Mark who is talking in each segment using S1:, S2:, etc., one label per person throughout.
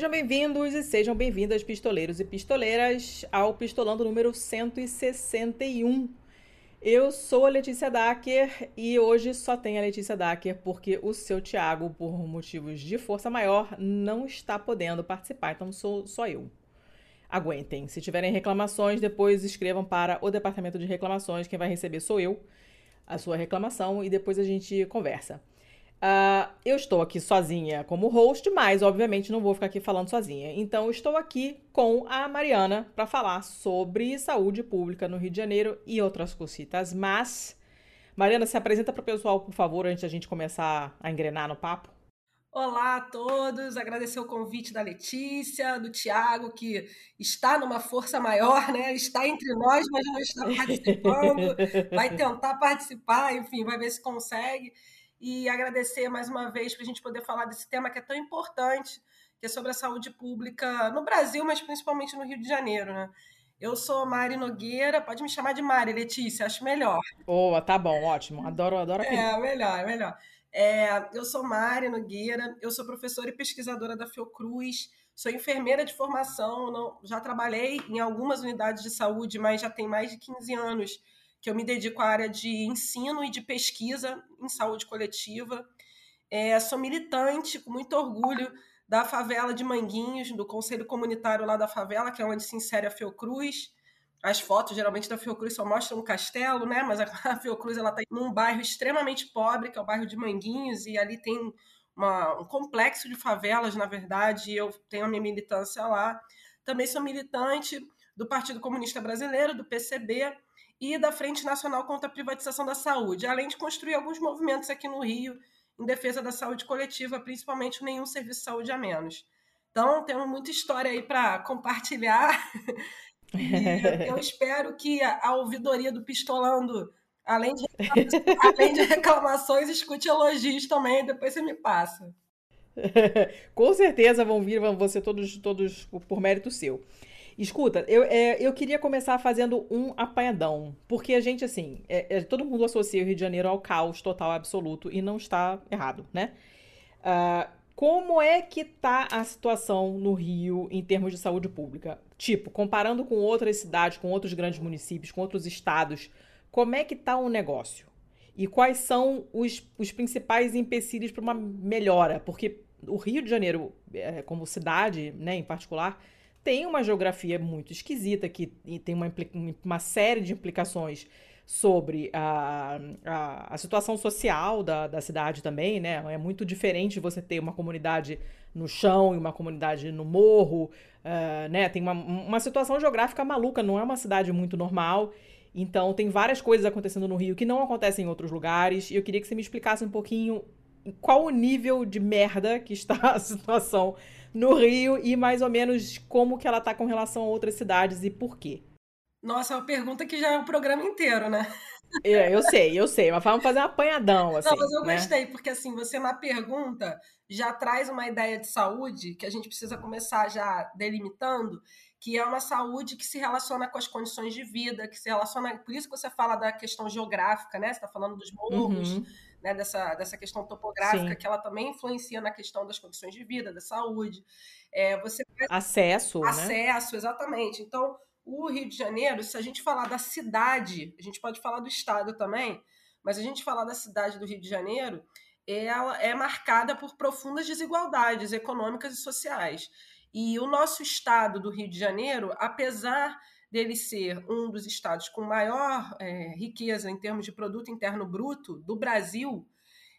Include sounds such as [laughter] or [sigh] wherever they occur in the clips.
S1: Sejam bem-vindos e sejam bem-vindas, pistoleiros e pistoleiras, ao Pistolando número 161. Eu sou a Letícia Dacker e hoje só tem a Letícia Dacker porque o seu Thiago, por motivos de força maior, não está podendo participar, então sou só eu. Aguentem. Se tiverem reclamações, depois escrevam para o departamento de reclamações. Quem vai receber sou eu, a sua reclamação, e depois a gente conversa. Uh, eu estou aqui sozinha como host, mas obviamente não vou ficar aqui falando sozinha. Então, estou aqui com a Mariana para falar sobre saúde pública no Rio de Janeiro e outras cositas. Mas, Mariana, se apresenta para o pessoal, por favor, antes da gente começar a engrenar no papo.
S2: Olá a todos, agradecer o convite da Letícia, do Tiago, que está numa força maior, né? Está entre nós, mas não está participando. [laughs] Vai tentar participar, enfim, vai ver se consegue e agradecer mais uma vez para a gente poder falar desse tema que é tão importante, que é sobre a saúde pública no Brasil, mas principalmente no Rio de Janeiro, né? Eu sou Mari Nogueira, pode me chamar de Mari, Letícia, acho melhor.
S1: Boa, tá bom, ótimo. Adoro, adoro.
S2: É, melhor, é melhor. É, eu sou Mari Nogueira, eu sou professora e pesquisadora da Fiocruz, sou enfermeira de formação, não, já trabalhei em algumas unidades de saúde, mas já tem mais de 15 anos que eu me dedico à área de ensino e de pesquisa em saúde coletiva. É, sou militante, com muito orgulho, da favela de Manguinhos, do Conselho Comunitário lá da favela, que é onde se insere a Fiocruz. As fotos, geralmente, da Fiocruz só mostram um castelo, né? Mas a [laughs] Fiocruz ela está num bairro extremamente pobre, que é o bairro de Manguinhos, e ali tem uma, um complexo de favelas, na verdade, e eu tenho a minha militância lá. Também sou militante do Partido Comunista Brasileiro, do PCB, e da Frente Nacional contra a Privatização da Saúde, além de construir alguns movimentos aqui no Rio em defesa da saúde coletiva, principalmente nenhum serviço de saúde a menos. Então, temos muita história aí para compartilhar. [laughs] eu espero que a ouvidoria do Pistolando, além de, [laughs] além de reclamações, escute elogios também, depois você me passa. [laughs]
S1: Com certeza vão vir, vão ser todos, todos por mérito seu. Escuta, eu, é, eu queria começar fazendo um apanhadão, porque a gente, assim, é, é, todo mundo associa o Rio de Janeiro ao caos total absoluto e não está errado, né? Uh, como é que tá a situação no Rio em termos de saúde pública? Tipo, comparando com outras cidades, com outros grandes municípios, com outros estados, como é que tá o negócio? E quais são os, os principais empecilhos para uma melhora? Porque o Rio de Janeiro, é, como cidade, né, em particular, tem uma geografia muito esquisita, que tem uma, uma série de implicações sobre a, a, a, situação social da, da cidade também, né? É muito diferente você ter uma comunidade no chão e uma comunidade no morro, uh, né? Tem uma, uma situação geográfica maluca, não é uma cidade muito normal. Então, tem várias coisas acontecendo no Rio que não acontecem em outros lugares. E eu queria que você me explicasse um pouquinho qual o nível de merda que está [laughs] a situação no Rio e mais ou menos como que ela tá com relação a outras cidades e por quê.
S2: Nossa, é uma pergunta que já é o programa inteiro, né?
S1: É, eu sei, eu sei, mas vamos fazer um apanhadão, assim.
S2: Não, mas eu né? gostei, porque assim, você na pergunta já traz uma ideia de saúde que a gente precisa começar já delimitando, que é uma saúde que se relaciona com as condições de vida, que se relaciona. Por isso que você fala da questão geográfica, né? Você está falando dos morros, uhum né, dessa, dessa questão topográfica, Sim. que ela também influencia na questão das condições de vida, da saúde. É, você
S1: acesso,
S2: acesso, né? exatamente. Então, o Rio de Janeiro, se a gente falar da cidade, a gente pode falar do estado também, mas a gente falar da cidade do Rio de Janeiro, ela é marcada por profundas desigualdades econômicas e sociais. E o nosso estado do Rio de Janeiro, apesar dele ser um dos estados com maior é, riqueza em termos de produto interno bruto do Brasil,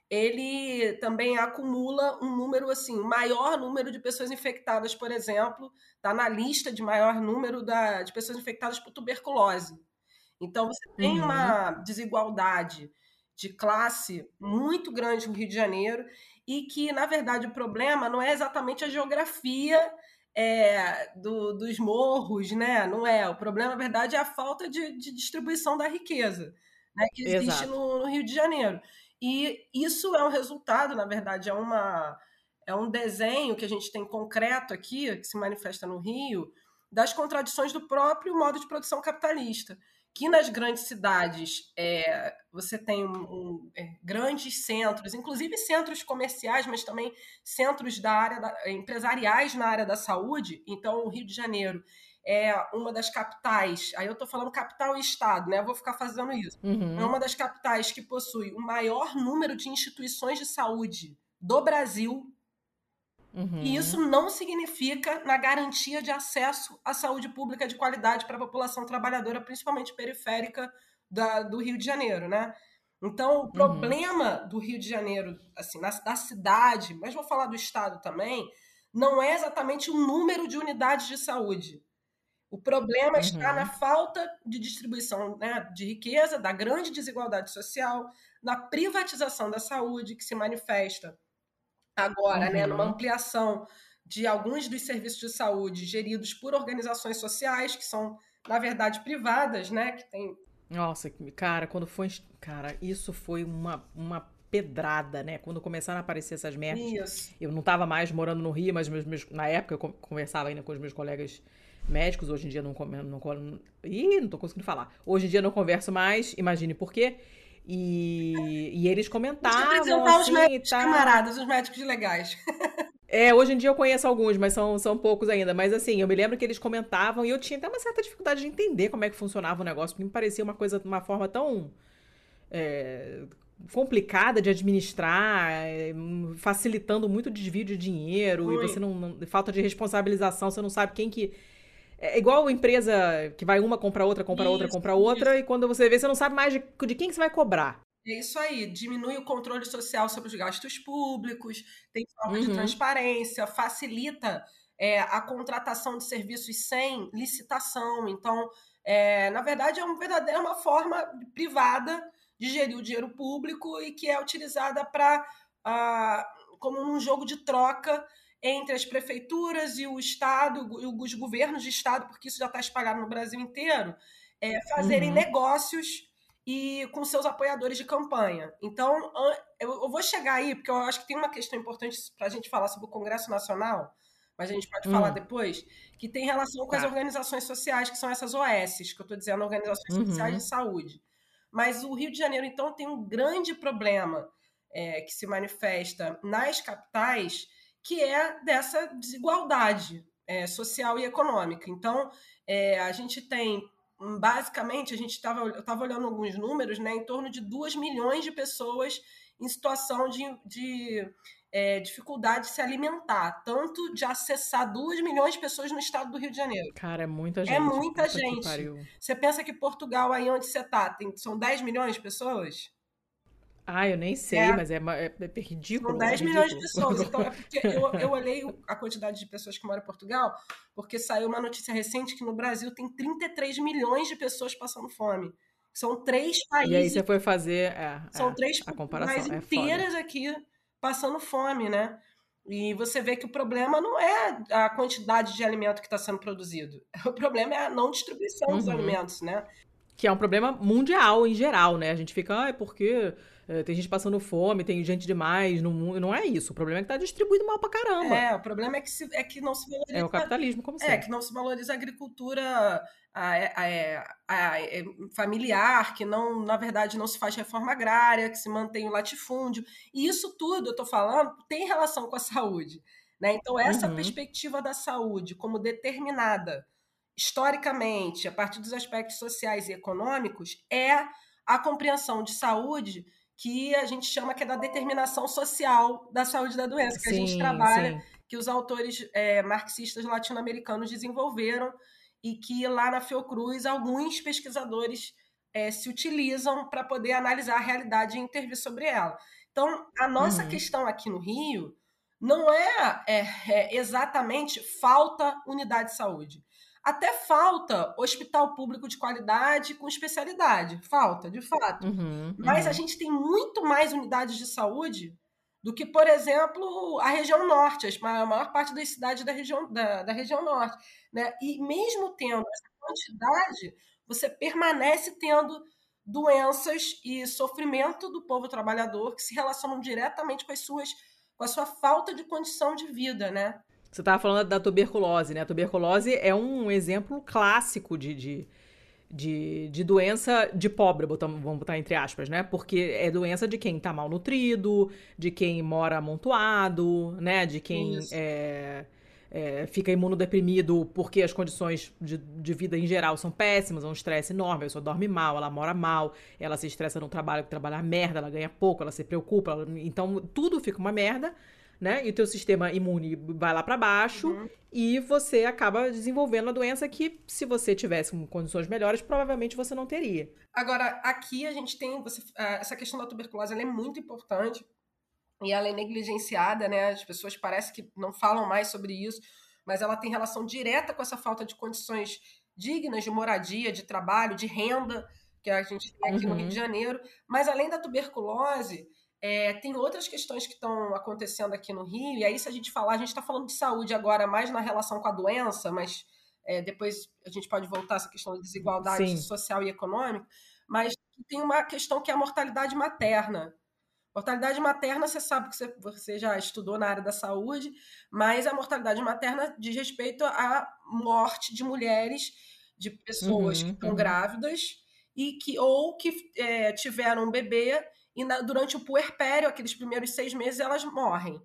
S2: ele também acumula um número assim, maior número de pessoas infectadas, por exemplo, está na lista de maior número da, de pessoas infectadas por tuberculose. Então você tem uhum. uma desigualdade de classe muito grande no Rio de Janeiro e que, na verdade, o problema não é exatamente a geografia é, do, dos morros, né? Não é. O problema, na verdade, é a falta de, de distribuição da riqueza né? que existe no, no, Rio de Janeiro. E isso é um resultado, na verdade, é, uma, é um desenho que a gente tem concreto aqui, que se manifesta no Rio, das contradições do próprio modo de produção capitalista. Que nas grandes cidades é, você tem um, um, é, grandes centros, inclusive centros comerciais, mas também centros da área da, empresariais na área da saúde. Então, o Rio de Janeiro é uma das capitais, aí eu estou falando capital e estado, né? Eu vou ficar fazendo isso. Uhum. É uma das capitais que possui o maior número de instituições de saúde do Brasil. Uhum. E isso não significa na garantia de acesso à saúde pública de qualidade para a população trabalhadora, principalmente periférica da, do Rio de Janeiro, né? Então, o uhum. problema uhum. do Rio de Janeiro, assim, na, da cidade, mas vou falar do estado também, não é exatamente o número de unidades de saúde. O problema uhum. está na falta de distribuição né, de riqueza, da grande desigualdade social, na privatização da saúde, que se manifesta agora uhum. né, numa uhum. ampliação de alguns dos serviços de saúde geridos por organizações sociais, que são, na verdade, privadas, né? Que tem.
S1: Nossa, cara, quando foi. Cara, isso foi uma, uma pedrada, né? Quando começaram a aparecer essas merdas. Isso. Eu não estava mais morando no Rio, mas meus, meus, na época eu conversava ainda com os meus colegas médicos. Hoje em dia não, não, não, Ih, não tô conseguindo falar. Hoje em dia não converso mais, imagine por quê. E, e eles comentavam. apresentar
S2: assim, os médicos tá... camaradas, os médicos legais. [laughs]
S1: É, hoje em dia eu conheço alguns, mas são, são poucos ainda. Mas assim, eu me lembro que eles comentavam e eu tinha até uma certa dificuldade de entender como é que funcionava o negócio, porque me parecia uma coisa, uma forma tão é, complicada de administrar, é, facilitando muito o desvio de dinheiro, e você não, não. Falta de responsabilização, você não sabe quem que é igual empresa que vai uma, compra outra, compra isso, outra, compra outra, e quando você vê, você não sabe mais de, de quem que você vai cobrar.
S2: É isso aí, diminui o controle social sobre os gastos públicos, tem forma uhum. de transparência, facilita é, a contratação de serviços sem licitação. Então, é, na verdade, é, um verdadeiro, é uma forma privada de gerir o dinheiro público e que é utilizada para ah, como um jogo de troca entre as prefeituras e o Estado, os governos de Estado, porque isso já está espalhado no Brasil inteiro, é, fazerem uhum. negócios e com seus apoiadores de campanha. Então, eu vou chegar aí, porque eu acho que tem uma questão importante para a gente falar sobre o Congresso Nacional, mas a gente pode uhum. falar depois, que tem relação com tá. as organizações sociais, que são essas OS, que eu estou dizendo, Organizações uhum. Sociais de Saúde. Mas o Rio de Janeiro, então, tem um grande problema é, que se manifesta nas capitais, que é dessa desigualdade é, social e econômica. Então, é, a gente tem, basicamente, a gente estava, eu estava olhando alguns números, né, em torno de 2 milhões de pessoas em situação de, de é, dificuldade de se alimentar, tanto de acessar 2 milhões de pessoas no estado do Rio de Janeiro.
S1: Cara, é muita gente.
S2: É muita gente. Você pensa que Portugal, aí onde você está, são 10 milhões de pessoas?
S1: Ah, eu nem sei, é. mas é, é, é ridículo.
S2: São 10
S1: é ridículo.
S2: milhões de pessoas. [laughs] Então, é porque eu, eu olhei a quantidade de pessoas que moram em Portugal, porque saiu uma notícia recente que no Brasil tem 33 milhões de pessoas passando fome. São três países.
S1: E aí você foi fazer. É,
S2: são é, três a comparação, é inteiras aqui passando fome, né? E você vê que o problema não é a quantidade de alimento que está sendo produzido. [laughs] O problema é a não distribuição uhum. dos alimentos, né?
S1: Que é um problema mundial em geral, né? A gente fica, ah, é porque é, tem gente passando fome, tem gente demais no mundo. Não é isso. O problema é que tá distribuído mal pra caramba.
S2: É, o problema é que, se, é que não se valoriza.
S1: É o capitalismo, como sempre.
S2: É, que não se valoriza a agricultura a, a, a, a, familiar, que não, na verdade, não se faz reforma agrária, que se mantém o latifúndio. E isso tudo, eu tô falando, tem relação com a saúde. Né? Então, essa uhum. perspectiva da saúde como determinada historicamente, a partir dos aspectos sociais e econômicos, é a compreensão de saúde que a gente chama que é da determinação social da saúde da doença, que sim, a gente trabalha, sim. que os autores é, marxistas latino-americanos desenvolveram e que lá na Fiocruz alguns pesquisadores é, se utilizam para poder analisar a realidade e intervir sobre ela. Então, a nossa uhum. questão aqui no Rio não é, é, é exatamente falta unidade de saúde. Até falta hospital público de qualidade com especialidade. Falta, de fato. Uhum, Mas uhum. a gente tem muito mais unidades de saúde do que, por exemplo, a região norte, a maior parte das cidades da região, da, da região norte. Né? E mesmo tendo essa quantidade, você permanece tendo doenças e sofrimento do povo trabalhador que se relacionam diretamente com as suas com a sua falta de condição de vida, né?
S1: Você estava falando da tuberculose, né? A tuberculose é um exemplo clássico de, de, de, de doença de pobre, botamos, vamos botar entre aspas, né? Porque é doença de quem tá malnutrido, de quem mora amontoado, né? De quem é, é, fica imunodeprimido porque as condições de, de vida em geral são péssimas, é um estresse enorme, a pessoa dorme mal, ela mora mal, ela se estressa no trabalho, trabalha merda, ela ganha pouco, ela se preocupa, ela, então tudo fica uma merda né? E o teu sistema imune vai lá para baixo uhum. e você acaba desenvolvendo a doença que, se você tivesse condições melhores, provavelmente você não teria.
S2: Agora, aqui a gente tem você, essa questão da tuberculose, ela é muito importante e ela é negligenciada, né? As pessoas parecem que não falam mais sobre isso, mas ela tem relação direta com essa falta de condições dignas de moradia, de trabalho, de renda que a gente tem aqui uhum. no Rio de uhum. Janeiro. Mas além da tuberculose, é, tem outras questões que estão acontecendo aqui no Rio, e aí, se a gente falar, a gente está falando de saúde agora mais na relação com a doença, mas é, depois a gente pode voltar a essa questão de desigualdade Sim. social e econômica, mas tem uma questão que é a mortalidade materna. Mortalidade materna, você sabe que você, você já estudou na área da saúde, mas a mortalidade materna diz respeito à morte de mulheres, de pessoas uhum, que estão uhum. grávidas e que ou que é, tiveram um bebê e na, durante o puerpério, aqueles primeiros seis meses, elas morrem.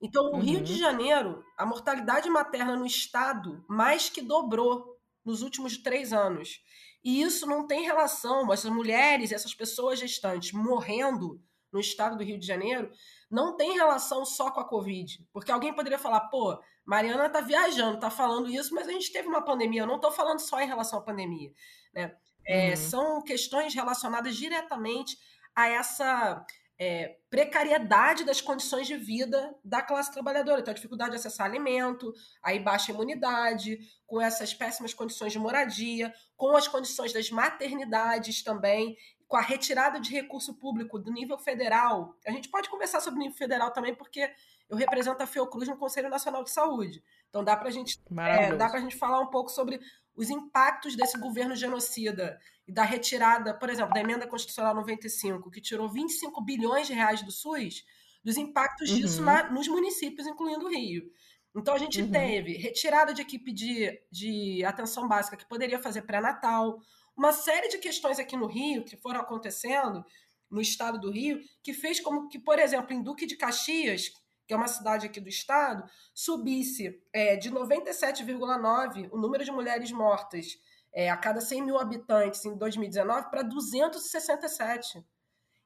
S2: Então, no uhum. Rio de uhum. Janeiro, a mortalidade materna no estado mais que dobrou nos últimos três anos. E isso não tem relação, essas mulheres, essas pessoas gestantes morrendo no estado do Rio de Janeiro, não tem relação só com a Covid. Porque alguém poderia falar, pô, Mariana tá viajando, tá falando isso, mas a gente teve uma pandemia. Eu não estou falando só em relação à pandemia. Né? É, uhum. São questões relacionadas diretamente a essa é, precariedade das condições de vida da classe trabalhadora. Então, a dificuldade de acessar alimento, aí baixa imunidade, com essas péssimas condições de moradia, com as condições das maternidades também, com a retirada de recurso público do nível federal. A gente pode conversar sobre o nível federal também, porque eu represento a Fiocruz no Conselho Nacional de Saúde. Então dá para gente, é, dá a gente falar um pouco sobre os impactos desse governo genocida e da retirada, por exemplo, da emenda constitucional 95, que tirou 25 bilhões de reais do SUS, dos impactos uhum. disso na, nos municípios, incluindo o Rio. Então a gente uhum. teve retirada de equipe de, de atenção básica que poderia fazer pré-natal, uma série de questões aqui no Rio que foram acontecendo no estado do Rio, que fez como que, por exemplo, em Duque de Caxias, que é uma cidade aqui do estado, subisse é, de 97,9 o número de mulheres mortas é, a cada 100 mil habitantes em 2019 para 267.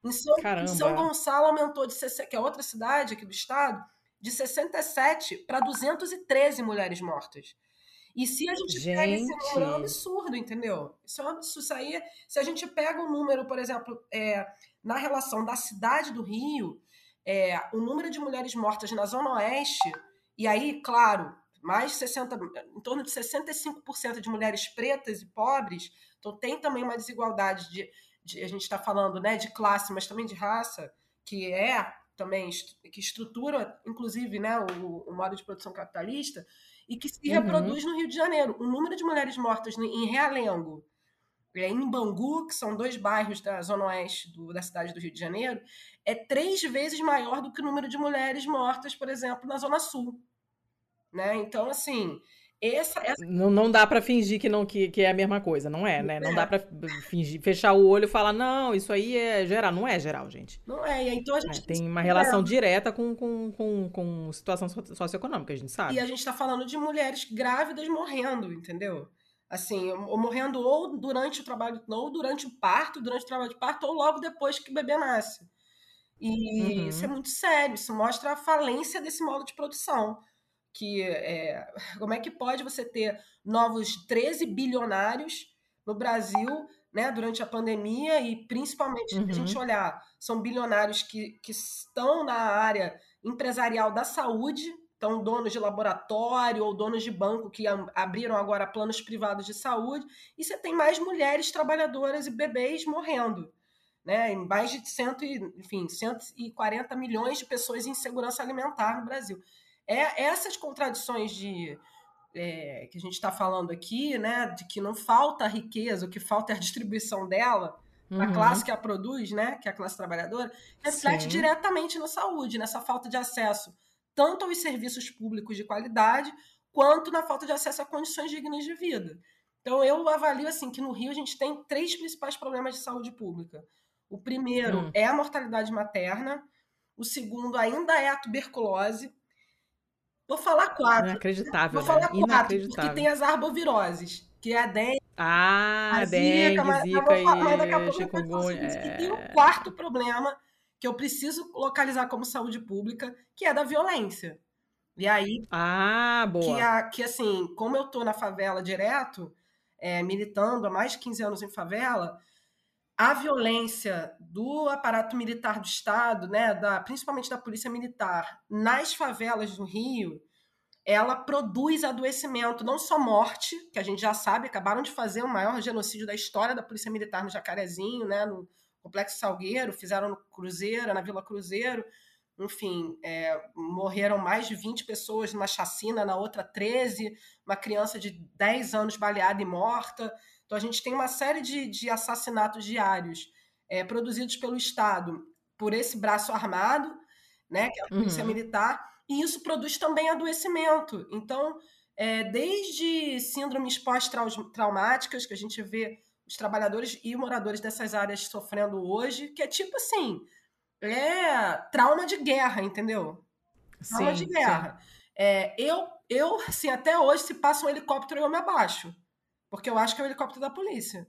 S2: Em São, em São, Gonçalo aumentou de que é outra cidade aqui do estado, de 67 para 213 mulheres mortas. E se a gente, gente. pega esse número, é um absurdo, entendeu? Isso é um absurdo. Isso aí, se a gente pega um número, por exemplo, é, na relação da cidade do Rio, é, o número de mulheres mortas na Zona Oeste, e aí, claro, mais 60, em torno de 65% de mulheres pretas e pobres, então tem também uma desigualdade de, de a gente está falando né, de classe, mas também de raça, que é também que estrutura, inclusive, né, o, o modo de produção capitalista, e que se uhum. reproduz no Rio de Janeiro. O número de mulheres mortas em Realengo, é, em Bangu, que são dois bairros da zona oeste do, da cidade do Rio de Janeiro, é três vezes maior do que o número de mulheres mortas, por exemplo, na zona sul. Né? Então, assim, essa, essa...
S1: Não, não dá para fingir que não que, que é a mesma coisa, não é, né? Não é. dá para fingir, fechar o olho e falar, não, isso aí é geral. Não é geral, gente.
S2: Não é, então a gente...
S1: É, tem uma relação direta com, com, com, com situação socioeconômica, a gente sabe.
S2: E a gente está falando de mulheres grávidas morrendo, entendeu? Assim, ou morrendo ou durante o trabalho, ou durante o parto, durante o trabalho de parto, ou logo depois que o bebê nasce. E uhum. isso é muito sério, isso mostra a falência desse modo de produção. Que é, como é que pode você ter novos 13 bilionários no Brasil né, durante a pandemia e principalmente uhum. a gente uhum. olhar, são bilionários que, que estão na área empresarial da saúde, então, donos de laboratório ou donos de banco que abriram agora planos privados de saúde, e você tem mais mulheres trabalhadoras e bebês morrendo. Né? Mais de cento e, enfim, 140 milhões de pessoas em segurança alimentar no Brasil. É essas contradições de, é, que a gente está falando aqui, né, de que não falta riqueza, o que falta é a distribuição dela, uhum. a classe que a produz, né, que é a classe trabalhadora, reflete Sim. diretamente na saúde, nessa falta de acesso tanto aos serviços públicos de qualidade, quanto na falta de acesso a condições dignas de vida. Então, eu avalio assim que no Rio a gente tem três principais problemas de saúde pública. O primeiro hum. é a mortalidade materna, o segundo ainda é a tuberculose. Vou falar quatro.
S1: Inacreditável.
S2: Vou falar né? quatro, porque tem as arboviroses, que é a dengue.
S1: Ah, a dengue, zika, mas, zika mas, mas daqui a pouco chikungunya.
S2: É... E tem um quarto problema que eu preciso localizar como saúde pública, que é da violência. E aí.
S1: Ah, boa.
S2: Que, a, que assim, como eu tô na favela direto, é, militando há mais de 15 anos em favela, a violência do aparato militar do Estado, né, da, principalmente da polícia militar, nas favelas do Rio, ela produz adoecimento, não só morte, que a gente já sabe, acabaram de fazer o maior genocídio da história da polícia militar no Jacarezinho, né, no Complexo Salgueiro, fizeram no Cruzeiro, na Vila Cruzeiro, enfim, é, morreram mais de 20 pessoas numa chacina, na outra 13, uma criança de 10 anos baleada e morta. Então, a gente tem uma série de, de assassinatos diários é, produzidos pelo Estado por esse braço armado, né, que é a polícia uhum. militar, e isso produz também adoecimento. Então, é, desde síndromes pós-traumáticas, que a gente vê os trabalhadores e moradores dessas áreas sofrendo hoje, que é tipo assim é trauma de guerra, entendeu? Trauma sim, de guerra. É, eu, eu, assim, até hoje, se passa um helicóptero, eu me abaixo. Porque eu acho que é o helicóptero da polícia.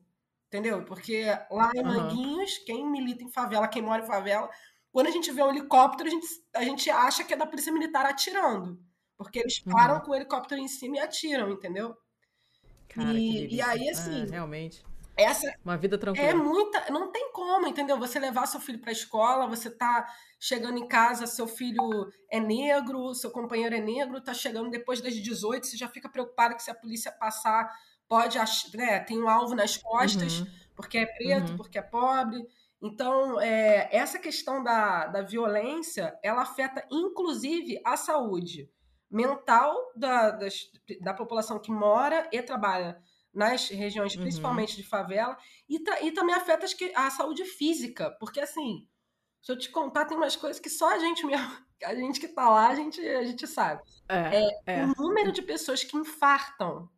S2: Entendeu? Porque lá em Manguinhos, uhum. quem milita em favela, quem mora em favela, quando a gente vê um helicóptero, a gente, a gente acha que é da polícia militar atirando. Porque eles param uhum. com o helicóptero em cima e atiram, entendeu?
S1: Cara, e, e aí, assim. Ah, realmente.
S2: Essa
S1: uma vida tranquila.
S2: É muita, não tem como, entendeu? Você levar seu filho para a escola, você tá chegando em casa, seu filho é negro, seu companheiro é negro, tá chegando depois das 18, você já fica preocupado que se a polícia passar, pode, né, tem um alvo nas costas, uhum. porque é preto, uhum. porque é pobre. Então, é, essa questão da, da violência, ela afeta inclusive a saúde mental da, das, da população que mora e trabalha nas regiões, uhum. principalmente de favela, e, e também afeta a saúde física, porque assim, se eu te contar, tem umas coisas que só a gente mesmo, [laughs] a gente que tá lá, a gente, a gente sabe. É, é, é. O número de pessoas que infartam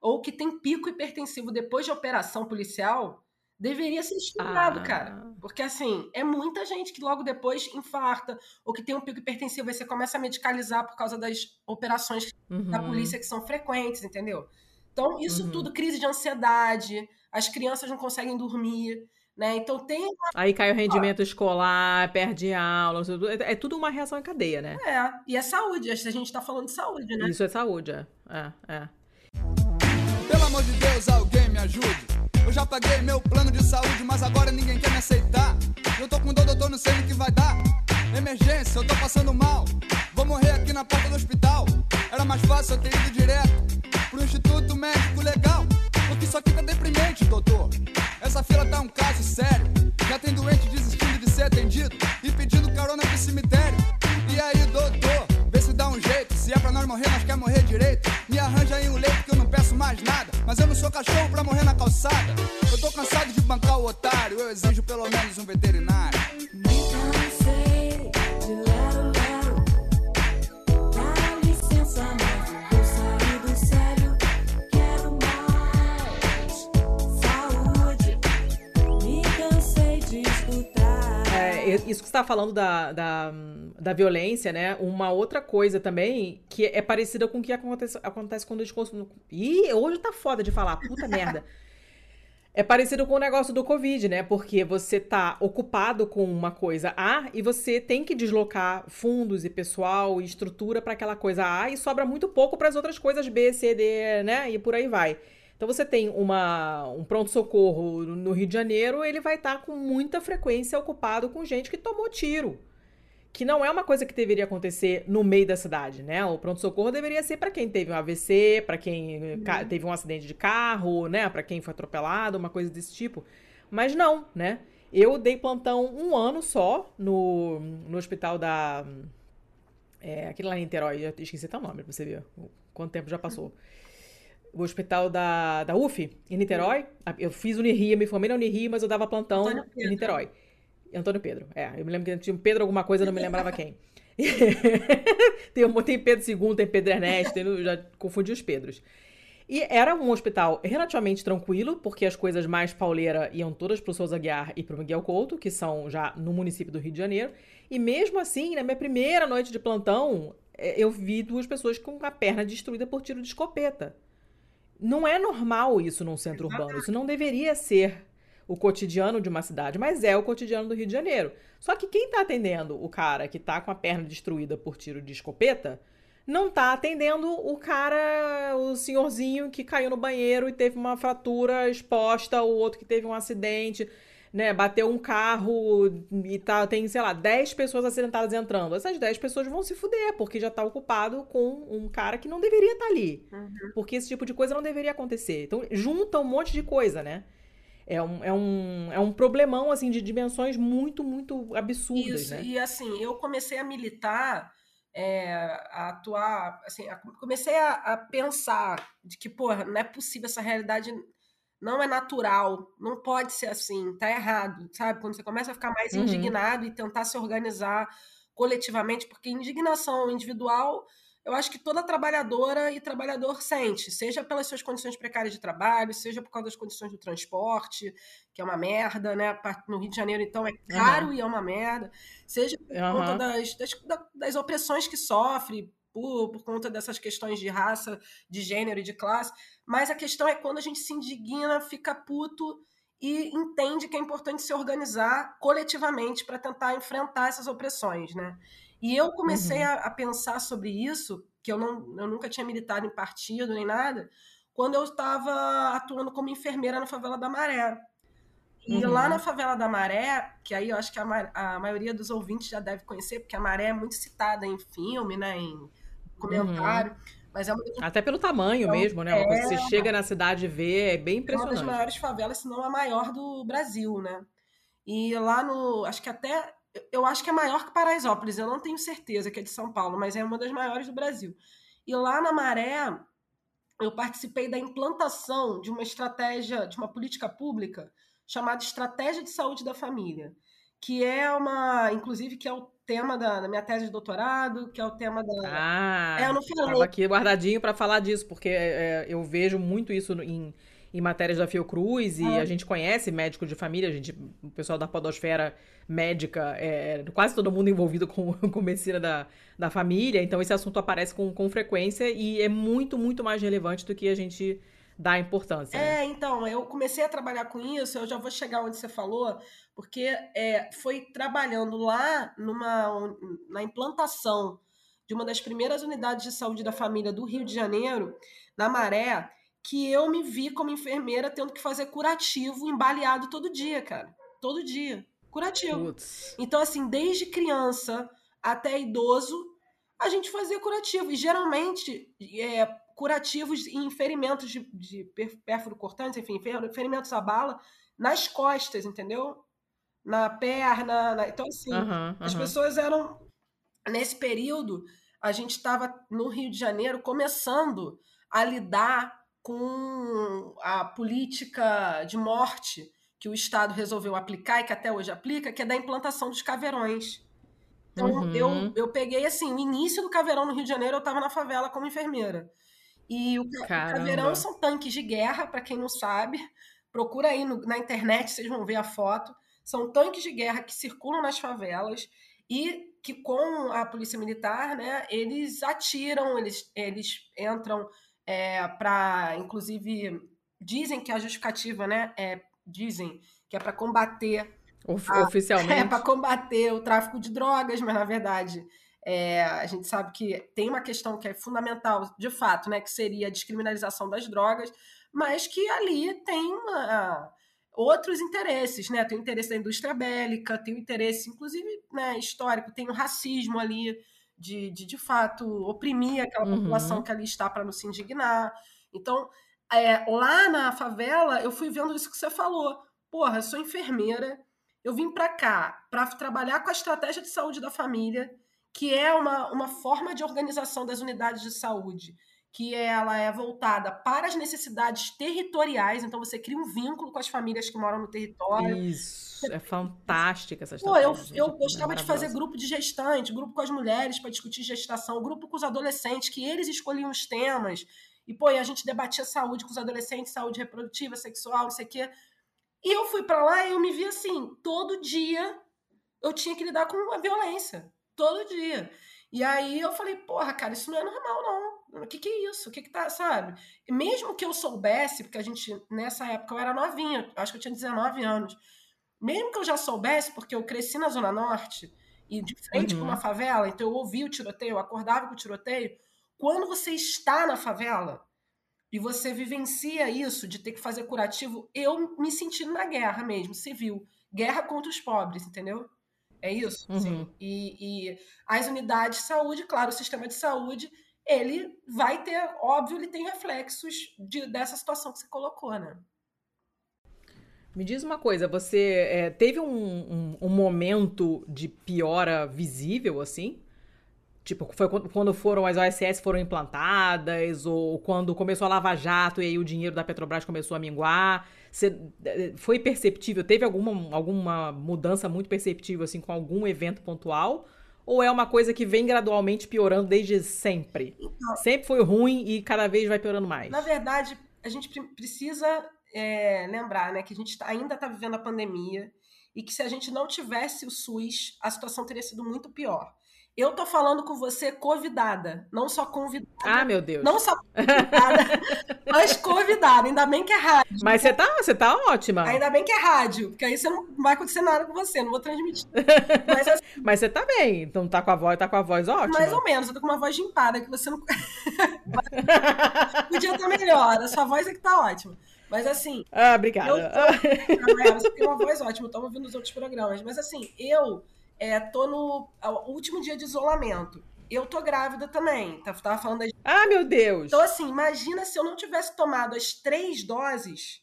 S2: ou que tem pico hipertensivo depois de operação policial deveria ser estudado, ah. cara. Porque, assim, é muita gente que logo depois infarta ou que tem um pico hipertensivo e você começa a medicalizar por causa das operações uhum. da polícia que são frequentes, entendeu? Então, isso uhum. tudo, crise de ansiedade, as crianças não conseguem dormir, né? Então tem. Uma...
S1: Aí cai o rendimento escolar, perde aula, é, é tudo uma reação em cadeia, né?
S2: É, e é saúde, a gente está falando de saúde, né?
S1: Isso é saúde, é. é, é.
S3: Pelo amor de Deus, alguém me ajude. Eu já paguei meu plano de saúde, mas agora ninguém quer me aceitar. Eu tô com dor, doutor, não sei o que vai dar. Emergência, eu tô passando mal. Vou morrer aqui na porta do hospital. Era mais fácil eu ter ido direto pro Instituto Médico Legal. Porque isso aqui tá deprimente, doutor. Essa fila tá um caso sério. Já tem doente desistindo de ser atendido e pedindo carona pro cemitério. E aí, doutor, vê se dá um jeito. Se é pra nós morrer, nós quer morrer direito. Me arranja aí um leito que eu não peço mais nada. Mas eu não sou cachorro pra morrer na calçada. Eu tô cansado de bancar o otário. Eu exijo pelo menos um veterinário.
S1: Isso que você está falando da, da, da, violência, né? Uma outra coisa também que é parecida com o que acontece, acontece quando a gente consome. Ih, hoje tá foda de falar, puta merda. É parecido com o negócio do Covid, né? Porque você tá ocupado com uma coisa A e você tem que deslocar fundos e pessoal e estrutura para aquela coisa A e sobra muito pouco para as outras coisas B, C, D, né? E por aí vai. Então você tem uma, um pronto-socorro no Rio de Janeiro, ele vai estar tá com muita frequência ocupado com gente que tomou tiro. Que não é uma coisa que deveria acontecer no meio da cidade, né? O pronto-socorro deveria ser para quem teve um AVC, para quem uhum. teve um acidente de carro, né? Para quem foi atropelado, uma coisa desse tipo. Mas não, né? Eu dei plantão um ano só no, no hospital da. É, aquele lá em Niterói, eu esqueci até o nome pra você ver quanto tempo já passou o hospital da, da UF, em Niterói. Eu fiz Uniria, me formei na Uniria, mas eu dava plantão em Niterói. Antônio Pedro, é. Eu me lembro que tinha um Pedro alguma coisa, não me lembrava quem. [laughs] tem, tem Pedro II, tem Pedro Ernesto, tem, já confundi os Pedros. E era um hospital relativamente tranquilo, porque as coisas mais pauleira iam todas pro Souza Guiar e pro Miguel Couto, que são já no município do Rio de Janeiro. E mesmo assim, na minha primeira noite de plantão, é, eu vi duas pessoas com a perna destruída por tiro de escopeta. Não é normal isso num centro urbano. Isso não deveria ser o cotidiano de uma cidade, mas é o cotidiano do Rio de Janeiro. Só que quem tá atendendo o cara que tá com a perna destruída por tiro de escopeta não tá atendendo o cara, o senhorzinho que caiu no banheiro e teve uma fratura exposta, o outro que teve um acidente, né? Bateu um carro e tá, tem, sei lá, 10 pessoas acidentadas entrando. Essas 10 pessoas vão se fuder, porque já tá ocupado com um cara que não deveria estar tá ali. Uhum. Porque esse tipo de coisa não deveria acontecer. Então, junta um monte de coisa, né? É um, é, um, é um problemão, assim, de dimensões muito, muito absurdas, Isso, né?
S2: e assim, eu comecei a militar é, a atuar, assim, a, comecei a, a, pensar de que, porra, não é possível essa realidade não é natural, não pode ser assim, tá errado, sabe? Quando você começa a ficar mais uhum. indignado e tentar se organizar coletivamente, porque indignação individual eu acho que toda trabalhadora e trabalhador sente, seja pelas suas condições precárias de trabalho, seja por causa das condições do transporte, que é uma merda, né? No Rio de Janeiro, então, é caro uhum. e é uma merda, seja por uhum. conta das, das, das, opressões que sofre, por, por conta dessas questões de raça, de gênero e de classe. Mas a questão é quando a gente se indigna, fica puto e entende que é importante se organizar coletivamente para tentar enfrentar essas opressões, né? E eu comecei uhum. a, a, pensar sobre isso, que eu, não, eu nunca tinha militado em partido nem nada, quando eu estava atuando como enfermeira na favela da Maré. E uhum. lá na favela da Maré, que aí eu acho que a, a, maioria dos ouvintes já deve conhecer, porque a Maré é muito citada em filme, né, em comentário. Uhum. Mas é uma...
S1: Até pelo tamanho então, mesmo, né? É... você chega na cidade e vê, é bem impressionante.
S2: É uma das maiores favelas, se não a maior do Brasil, né? E lá no. Acho que até eu acho que é maior que Paraisópolis, eu não tenho certeza que é de São Paulo, mas é uma das maiores do Brasil. E lá na Maré, eu participei da implantação de uma estratégia, de uma política pública chamada Estratégia de Saúde da Família, que é uma, inclusive, que é o tema da, da minha tese de doutorado, que é o tema da.
S1: Ah, é, eu não falei. Aqui guardadinho para falar disso, porque é, eu vejo muito isso em em matérias da Fiocruz, e ah. a gente conhece médico de família, a gente, o pessoal da podosfera médica, é, quase todo mundo envolvido com, [laughs] com medicina da, da família, então esse assunto aparece com, com frequência e é muito, muito mais relevante do que a gente dá importância.
S2: Né? É, então, eu comecei a trabalhar com isso, eu já vou chegar onde você falou, porque é, foi trabalhando lá numa, na implantação de uma das primeiras unidades de saúde da família do Rio de Janeiro, na Maré, que eu me vi como enfermeira tendo que fazer curativo embaleado todo dia, cara. Todo dia. Curativo. Putz. Então, assim, desde criança até idoso, a gente fazia curativo. E geralmente, é, curativos em ferimentos de, de pérfuro cortantes, enfim, ferimentos à bala, nas costas, entendeu? Na perna. Na... Então, assim, uhum, uhum. as pessoas eram. Nesse período, a gente estava no Rio de Janeiro começando a lidar com a política de morte que o Estado resolveu aplicar e que até hoje aplica, que é da implantação dos caveirões. Então, uhum. eu, eu peguei, assim, o início do caveirão no Rio de Janeiro, eu estava na favela como enfermeira. E o, o caveirão são tanques de guerra, para quem não sabe. Procura aí no, na internet, vocês vão ver a foto. São tanques de guerra que circulam nas favelas e que, com a polícia militar, né, eles atiram, eles, eles entram é, para, inclusive, dizem que a justificativa, né, é, dizem que é para combater
S1: a, [laughs] oficialmente
S2: é para combater o tráfico de drogas, mas na verdade é, a gente sabe que tem uma questão que é fundamental, de fato, né, que seria a descriminalização das drogas, mas que ali tem uma, outros interesses, né? Tem o interesse da indústria bélica, tem o interesse, inclusive, né, histórico, tem o racismo ali de, de, de fato, oprimir aquela uhum. população que ali está para não se indignar. Então, é, lá na favela, eu fui vendo isso que você falou. Porra, eu sou enfermeira, eu vim para cá para trabalhar com a estratégia de saúde da família, que é uma, uma forma de organização das unidades de saúde que ela é voltada para as necessidades territoriais, então você cria um vínculo com as famílias que moram no território.
S1: Isso, é fantástica essa
S2: história. eu, eu é gostava é de fazer grupo de gestante, grupo com as mulheres para discutir gestação, grupo com os adolescentes, que eles escolhiam os temas E, pô, e a gente debatia saúde com os adolescentes, saúde reprodutiva, sexual, não sei o quê. E eu fui para lá e eu me vi assim, todo dia eu tinha que lidar com a violência. Todo dia. E aí eu falei, porra, cara, isso não é normal, não. O que, que é isso? O que, que tá, sabe? E mesmo que eu soubesse, porque a gente, nessa época, eu era novinha, acho que eu tinha 19 anos. Mesmo que eu já soubesse, porque eu cresci na Zona Norte e de frente uhum. com uma favela, então eu ouvi o tiroteio, eu acordava com o tiroteio. Quando você está na favela e você vivencia isso de ter que fazer curativo, eu me senti na guerra mesmo, civil. Guerra contra os pobres, entendeu? É isso? Uhum. E, e as unidades de saúde, claro, o sistema de saúde, ele vai ter, óbvio, ele tem reflexos de, dessa situação que você colocou, né?
S1: Me diz uma coisa, você é, teve um, um, um, momento de piora visível, assim? Tipo, foi quando foram as OSS foram implantadas, ou quando começou a Lava Jato e aí o dinheiro da Petrobras começou a minguar? Você, é, foi perceptível? Teve alguma, alguma mudança muito perceptível, assim, com algum evento pontual? Ou é uma coisa que vem gradualmente piorando desde sempre? Então, sempre foi ruim e cada vez vai piorando mais?
S2: Na verdade, a gente precisa é, lembrar né, que a gente tá, ainda está vivendo a pandemia e que se a gente não tivesse o SUS, a situação teria sido muito pior. Eu tô falando com você convidada, não só convidada.
S1: Ah, meu Deus.
S2: Não só convidada, [laughs] mas convidada. Ainda bem que é rádio.
S1: Mas você tá, você tá ótima.
S2: Ainda bem que é rádio, porque aí você não vai acontecer nada com você, não vou transmitir.
S1: Mas, assim, [laughs] mas você tá bem, então tá com a voz, tá com a voz ótima.
S2: Mais ou menos, eu tô com uma voz empada que você não. [laughs] Podia estar melhor, a sua voz é que tá ótima. Mas assim.
S1: Ah, obrigada. Eu
S2: tô... você tem uma voz ótima, eu tô ouvindo os outros programas. Mas assim, eu é, tô no último dia de isolamento. Eu tô grávida também. Tá, tava falando das...
S1: Ah, meu Deus!
S2: Então, assim, imagina se eu não tivesse tomado as três doses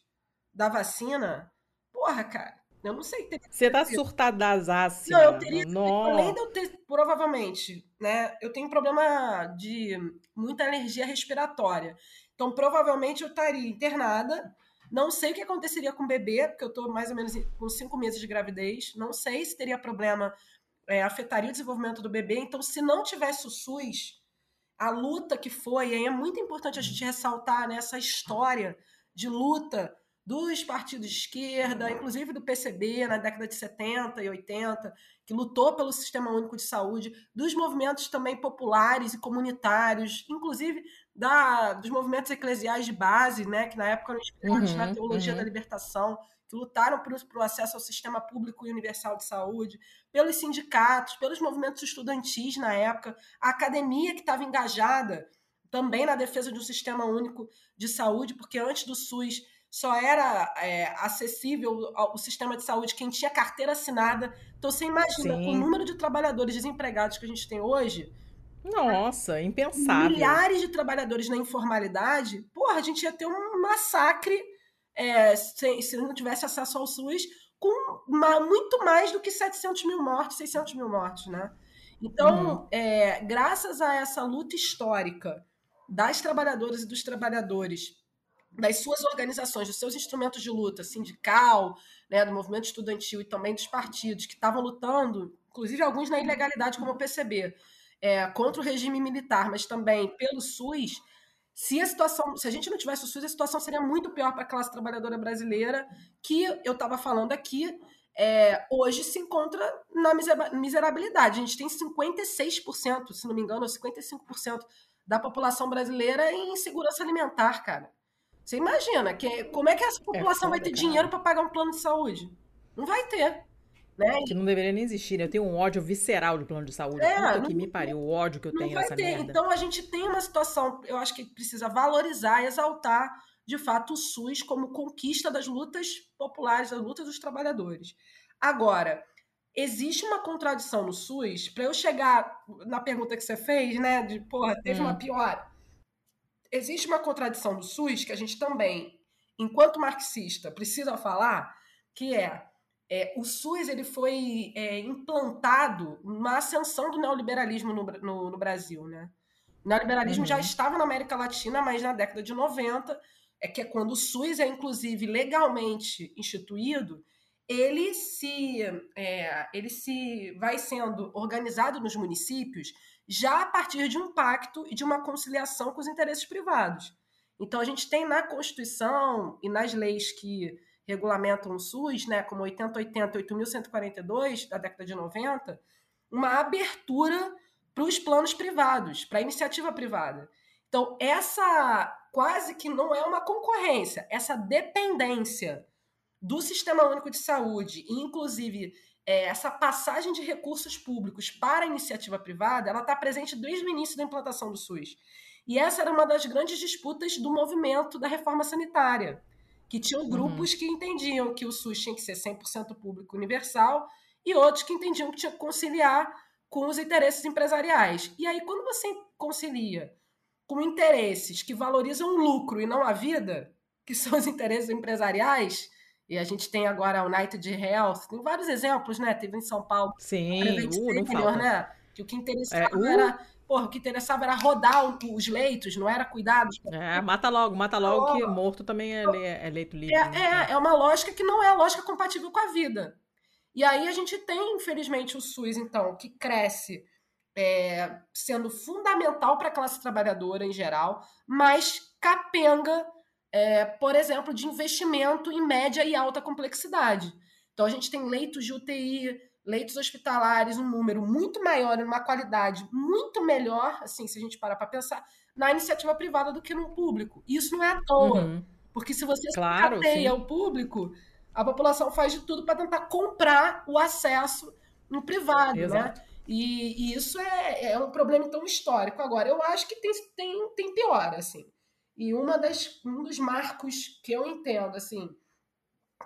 S2: da vacina. Porra, cara. Eu não sei.
S1: Você tá surtadazássima.
S2: Não, eu teria. Nossa. Além de eu ter, provavelmente, né? Eu tenho problema de muita alergia respiratória. Então, provavelmente eu estaria internada. Não sei o que aconteceria com o bebê, porque eu estou mais ou menos com cinco meses de gravidez. Não sei se teria problema, é, afetaria o desenvolvimento do bebê. Então, se não tivesse o SUS, a luta que foi, e aí é muito importante a gente ressaltar nessa né, história de luta dos partidos de esquerda, inclusive do PCB na década de 70 e 80, que lutou pelo Sistema Único de Saúde, dos movimentos também populares e comunitários, inclusive da, dos movimentos eclesiais de base, né, que na época eram inspirados uhum, na teologia uhum. da libertação, que lutaram por, por acesso ao sistema público e universal de saúde, pelos sindicatos, pelos movimentos estudantis na época, a academia que estava engajada também na defesa de um sistema único de saúde, porque antes do SUS só era é, acessível ao sistema de saúde quem tinha carteira assinada. Então você imagina, Sim. o número de trabalhadores desempregados que a gente tem hoje,
S1: nossa, impensável.
S2: Milhares de trabalhadores na informalidade, porra, a gente ia ter um massacre é, se, se não tivesse acesso ao SUS, com uma, muito mais do que 700 mil mortes, 600 mil mortes, né? Então, uhum. é, graças a essa luta histórica das trabalhadoras e dos trabalhadores, das suas organizações, dos seus instrumentos de luta, sindical, né, do movimento estudantil e também dos partidos que estavam lutando, inclusive alguns na ilegalidade, como o PCB, é, contra o regime militar, mas também pelo SUS, se a situação, se a gente não tivesse o SUS, a situação seria muito pior para a classe trabalhadora brasileira, que eu estava falando aqui, é, hoje se encontra na miserabilidade. A gente tem 56%, se não me engano, 55% da população brasileira em insegurança alimentar, cara. Você imagina que, como é que essa é população é vai ter cara. dinheiro para pagar um plano de saúde? Não vai ter. Né?
S1: Que não deveria nem existir, né? Eu tenho um ódio visceral de plano de saúde. É, Puta não, que me pariu, o ódio que eu tenho nessa ter. merda.
S2: Então a gente tem uma situação, eu acho que precisa valorizar e exaltar, de fato, o SUS como conquista das lutas populares, das lutas dos trabalhadores. Agora, existe uma contradição no SUS, para eu chegar na pergunta que você fez, né? De, porra, teve hum. uma pior. Existe uma contradição no SUS que a gente também, enquanto marxista, precisa falar, que é é, o SUS ele foi é, implantado na ascensão do neoliberalismo no, no, no Brasil. Né? O neoliberalismo uhum. já estava na América Latina, mas na década de 90, é que é quando o SUS é, inclusive, legalmente instituído, ele se, é, ele se vai sendo organizado nos municípios já a partir de um pacto e de uma conciliação com os interesses privados. Então, a gente tem na Constituição e nas leis que regulamentam o SUS, né, como 8080 e 8.142, da década de 90, uma abertura para os planos privados, para a iniciativa privada. Então, essa quase que não é uma concorrência, essa dependência do Sistema Único de Saúde, inclusive é, essa passagem de recursos públicos para a iniciativa privada, ela está presente desde o início da implantação do SUS. E essa era uma das grandes disputas do movimento da reforma sanitária, que tinham uhum. grupos uhum. que entendiam que o SUS tinha que ser 100% público universal e outros que entendiam que tinha que conciliar com os interesses empresariais. E aí, quando você concilia com interesses que valorizam o lucro e não a vida, que são os [laughs] interesses empresariais, e a gente tem agora a United Health, tem vários exemplos, né? Teve em São Paulo.
S1: Sim, uh, não
S2: falta. né? Que o que interessava é, uh. era porra, o que interessava era rodar os leitos, não era cuidar dos...
S1: É, mata logo, mata logo, que morto também é, é leito livre.
S2: É, né? é, é uma lógica que não é a lógica compatível com a vida. E aí a gente tem, infelizmente, o SUS, então, que cresce é, sendo fundamental para a classe trabalhadora em geral, mas capenga, é, por exemplo, de investimento em média e alta complexidade. Então a gente tem leitos de UTI, leitos hospitalares, um número muito maior, uma qualidade muito melhor, assim, se a gente parar para pensar, na iniciativa privada do que no público. Isso não é à toa. Uhum. Porque se você claro, cateia o público, a população faz de tudo para tentar comprar o acesso no privado, né? Exato. né? E, e, isso é, é um problema tão histórico. Agora, eu acho que tem, tem, tem pior, assim. E uma das, um dos marcos que eu entendo, assim,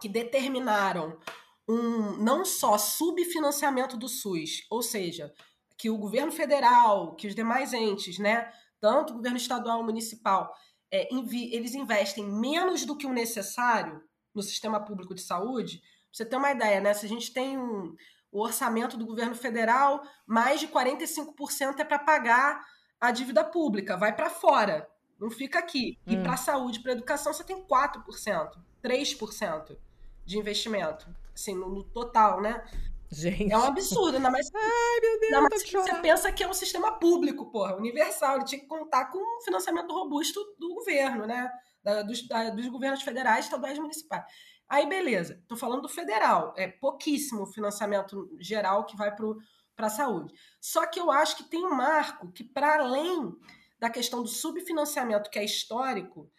S2: que determinaram um não só subfinanciamento do SUS, ou seja, que o governo federal, que os demais entes, né, tanto o governo estadual, municipal, é, eles investem menos do que o necessário no sistema público de saúde. Pra você ter uma ideia, né? Se a gente tem um, o orçamento do governo federal, mais de 45% é para pagar a dívida pública, vai para fora, não fica aqui. Hum. E para saúde, para educação, você tem 4%, 3% de investimento assim, no, no total, né?
S1: Gente.
S2: É um absurdo, ainda mais. [laughs]
S1: Ai, meu Deus, ainda mais
S2: que você pensa que é um sistema público, porra, universal. Ele tinha que contar com um financiamento robusto do governo, né? Da, dos, da, dos governos federais, estaduais e municipais. Aí, beleza. Tô falando do federal. É pouquíssimo financiamento geral que vai para a saúde. Só que eu acho que tem um marco que, para além da questão do subfinanciamento, que é histórico,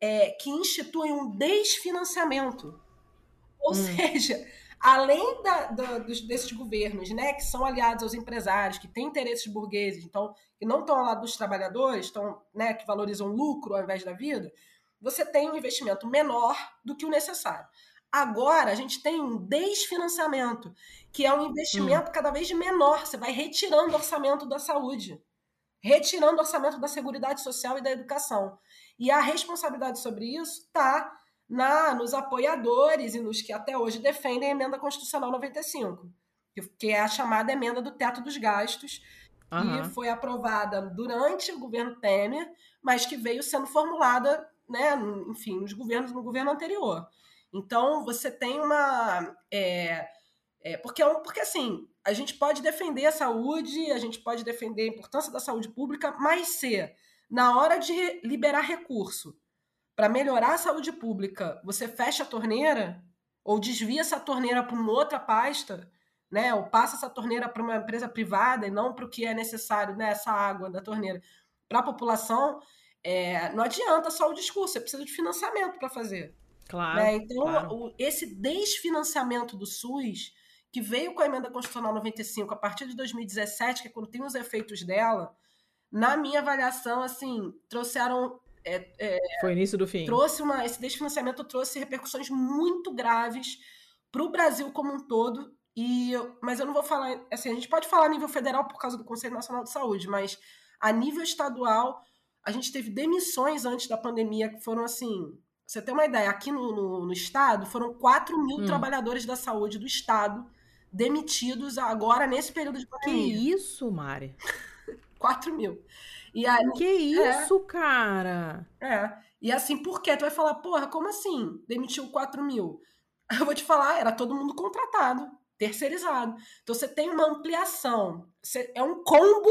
S2: é, que institui um desfinanciamento ou hum. seja, além da, da, dos, desses governos, né, que são aliados aos empresários, que têm interesses burgueses, então, que não estão ao lado dos trabalhadores, estão, né, que valorizam lucro ao invés da vida, você tem um investimento menor do que o necessário. Agora, a gente tem um desfinanciamento, que é um investimento hum. cada vez menor. Você vai retirando o orçamento da saúde, retirando o orçamento da Seguridade Social e da educação. E a responsabilidade sobre isso está na nos apoiadores e nos que até hoje defendem a emenda constitucional 95, que é a chamada emenda do teto dos gastos, uhum. que foi aprovada durante o governo Temer, mas que veio sendo formulada, né, enfim, nos governos no governo anterior. Então você tem uma é, é, porque, é porque assim, a gente pode defender a saúde, a gente pode defender a importância da saúde pública, mas se na hora de liberar recurso para melhorar a saúde pública, você fecha a torneira ou desvia essa torneira para uma outra pasta, né? Ou passa essa torneira para uma empresa privada e não para o que é necessário, né? Essa água da torneira para a população, é, não adianta só o discurso, você precisa de financiamento para fazer.
S1: Claro.
S2: Né? Então,
S1: claro.
S2: O, esse desfinanciamento do SUS, que veio com a emenda constitucional 95 a partir de 2017, que é quando tem os efeitos dela, na minha avaliação, assim, trouxeram é, é,
S1: Foi início do fim.
S2: Trouxe uma, esse desfinanciamento trouxe repercussões muito graves para o Brasil como um todo. E, mas eu não vou falar. Assim, a gente pode falar a nível federal por causa do Conselho Nacional de Saúde, mas a nível estadual, a gente teve demissões antes da pandemia que foram assim. Você tem uma ideia, aqui no, no, no estado foram 4 mil hum. trabalhadores da saúde do estado demitidos agora nesse período de pandemia.
S1: Que isso, Mari? [laughs]
S2: 4 mil. E aí,
S1: que isso, é, cara?
S2: É. E assim, por quê? Tu vai falar, porra, como assim? Demitiu 4 mil? [laughs] Eu vou te falar, era todo mundo contratado, terceirizado. Então você tem uma ampliação. Você, é um combo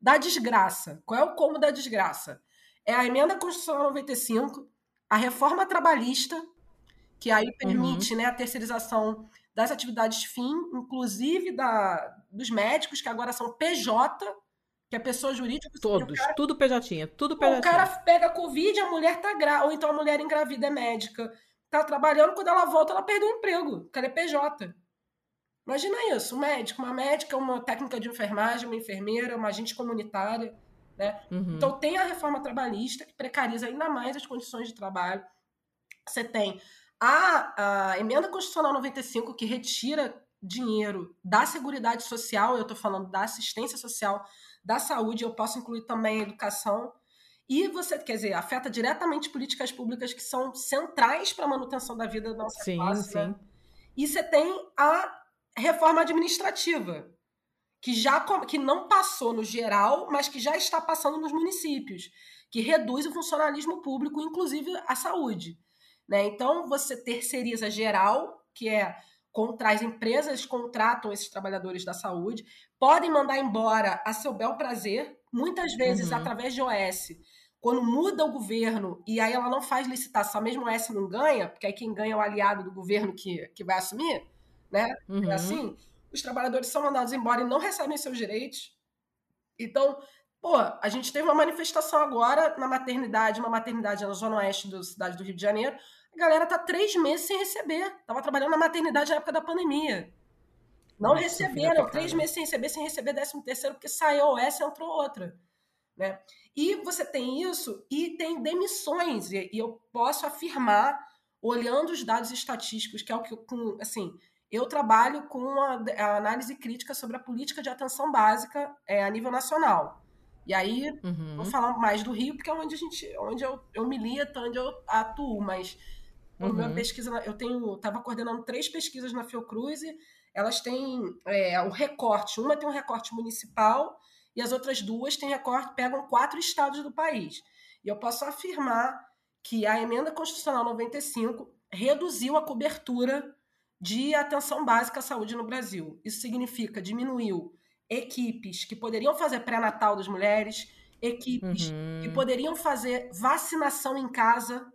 S2: da desgraça. Qual é o combo da desgraça? é a emenda constitucional 95, a reforma trabalhista, que aí permite uhum. né, a terceirização das atividades fim, inclusive da, dos médicos, que agora são PJ, que é pessoa jurídica.
S1: Todos, cara, tudo PJ, tudo PJ.
S2: O cara pega Covid, a mulher tá grávida, ou então a mulher engravida é médica, tá trabalhando, quando ela volta, ela perde o emprego, porque ela é PJ. Imagina isso, um médico, uma médica, uma técnica de enfermagem, uma enfermeira, uma agente comunitária, né? Uhum. Então tem a reforma trabalhista, que precariza ainda mais as condições de trabalho. Você tem a, a emenda constitucional 95, que retira dinheiro da Seguridade Social, eu estou falando da assistência social, da saúde, eu posso incluir também a educação. E você, quer dizer, afeta diretamente políticas públicas que são centrais para a manutenção da vida da nossa sim, classe. Né? Sim. Né? E você tem a reforma administrativa, que já que não passou no geral, mas que já está passando nos municípios, que reduz o funcionalismo público, inclusive a saúde. Né? Então, você terceiriza geral, que é contra as empresas contratam esses trabalhadores da saúde, podem mandar embora a seu bel prazer, muitas vezes uhum. através de OS. Quando muda o governo e aí ela não faz licitação, mesmo o OS não ganha, porque aí quem ganha é o aliado do governo que, que vai assumir, né? É uhum. É assim, os trabalhadores são mandados embora e não recebem seus direitos. Então, Pô, a gente teve uma manifestação agora na maternidade, uma maternidade na zona oeste da cidade do Rio de Janeiro. A galera tá três meses sem receber. Tava trabalhando na maternidade na época da pandemia. Não Nossa, receberam, três meses sem receber, sem receber décimo terceiro, porque saiu essa entrou outra. Né? E você tem isso e tem demissões. E, e eu posso afirmar, olhando os dados estatísticos, que é o que eu, assim, eu trabalho com a, a análise crítica sobre a política de atenção básica é, a nível nacional. E aí, uhum. vou falar mais do Rio, porque é onde a gente, onde eu, eu milito, onde eu atuo, mas uhum. minha pesquisa, eu tenho, estava coordenando três pesquisas na Fiocruz e elas têm é, o recorte, uma tem um recorte municipal e as outras duas têm recorte, pegam quatro estados do país. E eu posso afirmar que a emenda constitucional 95 reduziu a cobertura de atenção básica à saúde no Brasil. Isso significa diminuiu equipes que poderiam fazer pré-natal das mulheres, equipes uhum. que poderiam fazer vacinação em casa.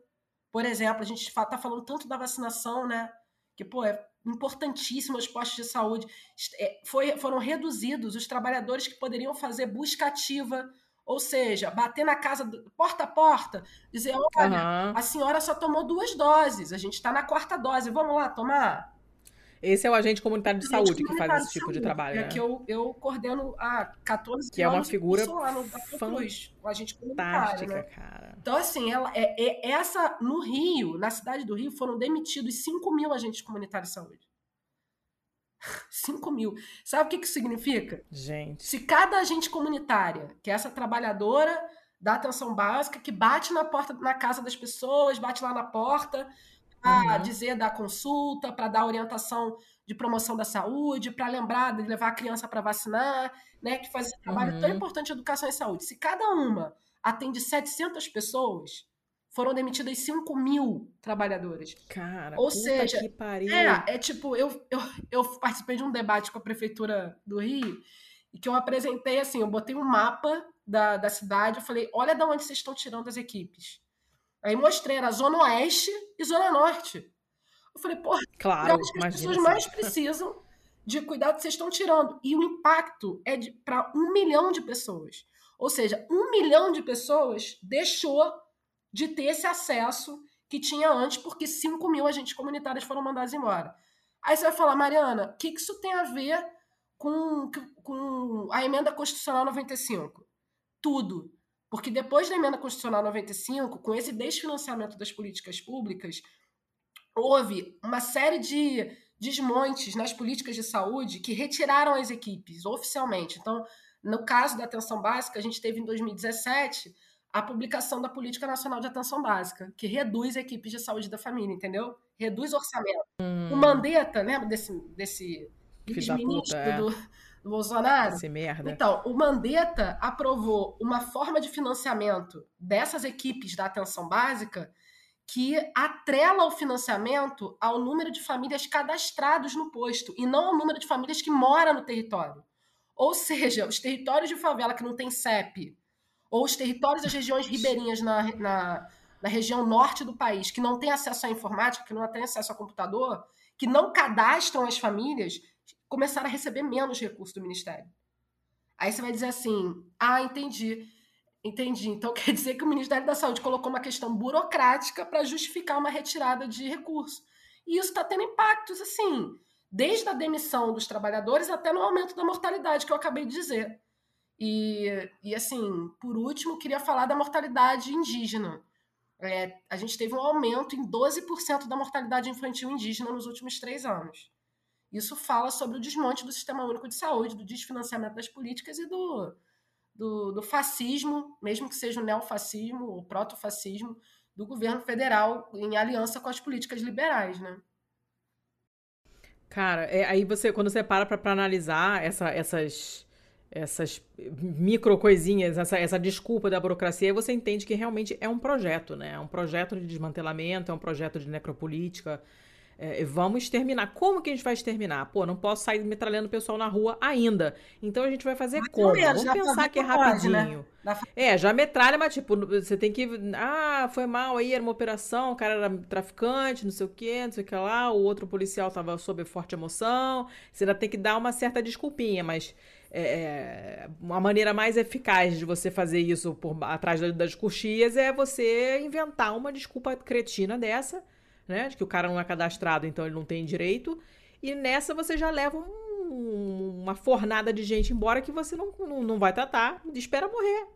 S2: Por exemplo, a gente está falando tanto da vacinação, né? Que, pô, é importantíssimo os postos de saúde. É, foi, foram reduzidos os trabalhadores que poderiam fazer busca ativa, ou seja, bater na casa, porta a porta, dizer: olha, uhum. a senhora só tomou duas doses, a gente está na quarta dose, vamos lá tomar?
S1: Esse é o agente comunitário de agente saúde que faz esse tipo de, de trabalho.
S2: É
S1: né?
S2: que eu, eu coordeno há 14
S1: que anos. Que é uma figura
S2: lá no Cruz, o agente comunitário. Né? cara. Então, assim, ela, é, é, essa, no Rio, na cidade do Rio, foram demitidos 5 mil agentes comunitários de saúde. [laughs] 5 mil. Sabe o que, que isso significa?
S1: Gente.
S2: Se cada agente comunitária, que é essa trabalhadora da atenção básica, que bate na porta, na casa das pessoas, bate lá na porta, para uhum. dizer da consulta, para dar orientação de promoção da saúde, para lembrar de levar a criança para vacinar, né, que faz esse trabalho uhum. tão importante de educação e saúde. Se cada uma atende 700 pessoas, foram demitidas 5 mil trabalhadores.
S1: Cara, Ou seja, que
S2: pariu. É, é tipo, eu, eu, eu participei de um debate com a prefeitura do Rio e que eu apresentei assim, eu botei um mapa da, da cidade, eu falei, olha de onde vocês estão tirando as equipes. Aí mostrei, era Zona Oeste e Zona Norte. Eu falei, porra,
S1: claro,
S2: que as pessoas mais precisam de cuidado que vocês estão tirando. E o impacto é para um milhão de pessoas. Ou seja, um milhão de pessoas deixou de ter esse acesso que tinha antes, porque 5 mil agentes comunitários foram mandados embora. Aí você vai falar, Mariana, o que, que isso tem a ver com, com a emenda constitucional 95? Tudo. Porque depois da emenda constitucional 95, com esse desfinanciamento das políticas públicas, houve uma série de desmontes nas políticas de saúde que retiraram as equipes oficialmente. Então, no caso da atenção básica, a gente teve em 2017 a publicação da Política Nacional de Atenção Básica, que reduz equipes de saúde da família, entendeu? Reduz orçamento. Hum. O Mandetta, lembra desse, desse
S1: ministro é.
S2: do, do Bolsonaro.
S1: Esse merda.
S2: Então, o Mandetta aprovou uma forma de financiamento dessas equipes da atenção básica que atrela o financiamento ao número de famílias cadastrados no posto e não ao número de famílias que moram no território. Ou seja, os territórios de favela que não tem CEP ou os territórios das regiões ribeirinhas na, na, na região norte do país, que não têm acesso à informática, que não têm acesso a computador, que não cadastram as famílias, começaram a receber menos recursos do Ministério. Aí você vai dizer assim: ah, entendi. Entendi. Então [laughs] quer dizer que o Ministério da Saúde colocou uma questão burocrática para justificar uma retirada de recurso. E isso está tendo impactos, assim, desde a demissão dos trabalhadores até no aumento da mortalidade, que eu acabei de dizer. E, e assim, por último, queria falar da mortalidade indígena. É, a gente teve um aumento em 12% da mortalidade infantil indígena nos últimos três anos. Isso fala sobre o desmonte do Sistema Único de Saúde, do desfinanciamento das políticas e do, do, do fascismo, mesmo que seja o neofascismo ou protofascismo, do governo federal em aliança com as políticas liberais, né?
S1: Cara, é, aí você, quando você para para analisar essa, essas, essas micro coisinhas, essa, essa desculpa da burocracia, você entende que realmente é um projeto, né? É um projeto de desmantelamento, é um projeto de necropolítica, é, vamos exterminar. Como que a gente vai exterminar? Pô, não posso sair metralhando o pessoal na rua ainda. Então a gente vai fazer mas como? Vamos pensar que é rapidinho. Pode, né? É, já metralha, mas tipo, você tem que. Ah, foi mal aí, era uma operação, o cara era traficante, não sei o quê, não sei o que lá, o outro policial tava sob forte emoção. Você ainda tem que dar uma certa desculpinha, mas. É, é uma maneira mais eficaz de você fazer isso por atrás das coxias é você inventar uma desculpa cretina dessa né? De que o cara não é cadastrado, então ele não tem direito. E nessa você já leva um, uma fornada de gente embora que você não, não, não vai tratar, espera morrer,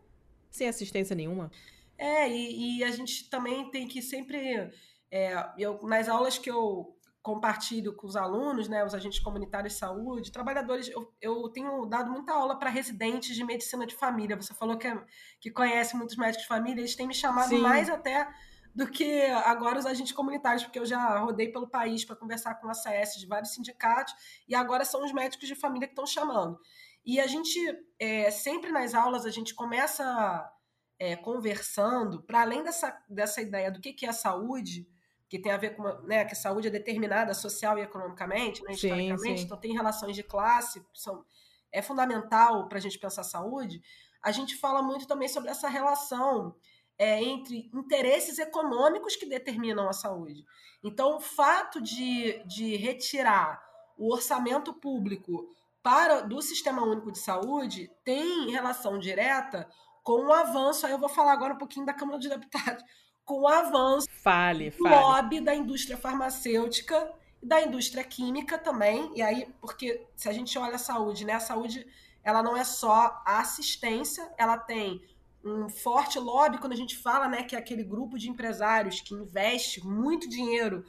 S1: sem assistência nenhuma.
S2: É, e, e a gente também tem que sempre. É, eu, nas aulas que eu compartilho com os alunos, né, os agentes comunitários de saúde, trabalhadores, eu, eu tenho dado muita aula para residentes de medicina de família. Você falou que, é, que conhece muitos médicos de família, eles têm me chamado Sim. mais até do que agora os agentes comunitários, porque eu já rodei pelo país para conversar com a CS de vários sindicatos, e agora são os médicos de família que estão chamando. E a gente, é, sempre nas aulas, a gente começa é, conversando, para além dessa, dessa ideia do que, que é a saúde, que tem a ver com né, que a saúde é determinada social e economicamente, né, historicamente, sim. então tem relações de classe, são, é fundamental para a gente pensar saúde. A gente fala muito também sobre essa relação é, entre interesses econômicos que determinam a saúde. Então, o fato de, de retirar o orçamento público para do Sistema Único de Saúde tem relação direta com o avanço, aí eu vou falar agora um pouquinho da Câmara dos Deputados, com o avanço
S1: fale,
S2: do fale. lobby da indústria farmacêutica e da indústria química também. E aí, porque se a gente olha a saúde, né? A saúde ela não é só a assistência, ela tem um forte lobby quando a gente fala, né, que é aquele grupo de empresários que investe muito dinheiro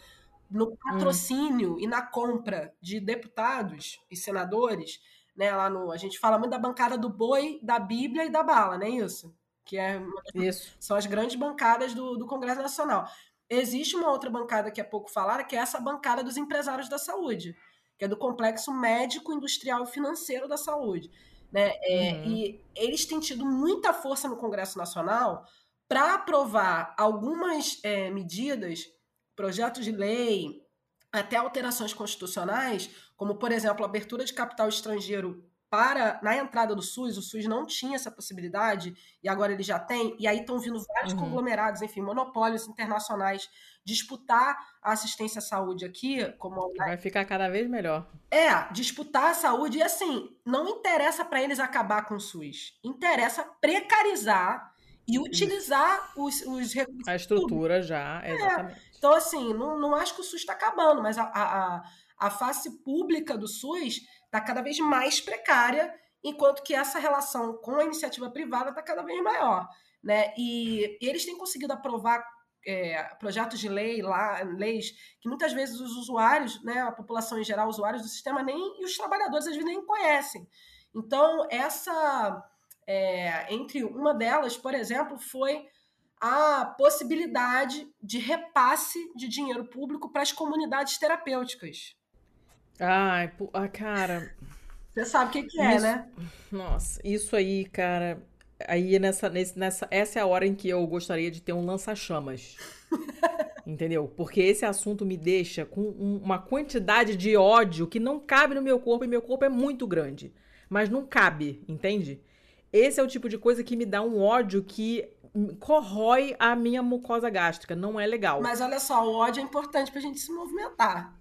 S2: no hum. patrocínio hum. e na compra de deputados e senadores, né, lá no, a gente fala muito da bancada do boi, da Bíblia e da bala, não é isso? Que é
S1: isso.
S2: são as grandes bancadas do, do Congresso Nacional. Existe uma outra bancada que é pouco falada, que é essa bancada dos empresários da saúde, que é do complexo médico, industrial e financeiro da saúde. Né? É, uhum. E eles têm tido muita força no Congresso Nacional para aprovar algumas é, medidas, projetos de lei, até alterações constitucionais, como, por exemplo, a abertura de capital estrangeiro para na entrada do SUS, o SUS não tinha essa possibilidade e agora ele já tem, e aí estão vindo vários uhum. conglomerados, enfim, monopólios internacionais disputar a assistência à saúde aqui, como
S1: vai ficar cada vez melhor.
S2: É, disputar a saúde e assim, não interessa para eles acabar com o SUS, interessa precarizar e utilizar os, os recursos.
S1: A estrutura públicos. já, é. exatamente.
S2: Então, assim, não, não acho que o SUS está acabando, mas a, a, a face pública do SUS está cada vez mais precária, enquanto que essa relação com a iniciativa privada está cada vez maior. Né? E, e eles têm conseguido aprovar é, projetos de lei lá, leis que muitas vezes os usuários, né, a população em geral, usuários do sistema nem e os trabalhadores às vezes nem conhecem. Então essa é, entre uma delas, por exemplo, foi a possibilidade de repasse de dinheiro público para as comunidades terapêuticas.
S1: Ai, ah, cara.
S2: Você sabe o que, que é,
S1: isso,
S2: né?
S1: Nossa, isso aí, cara. Aí nessa, nessa, essa é a hora em que eu gostaria de ter um lança-chamas. [laughs] Entendeu? Porque esse assunto me deixa com uma quantidade de ódio que não cabe no meu corpo e meu corpo é muito grande. Mas não cabe, entende? esse é o tipo de coisa que me dá um ódio que corrói a minha mucosa gástrica. Não é legal.
S2: Mas olha só, o ódio é importante pra gente se movimentar.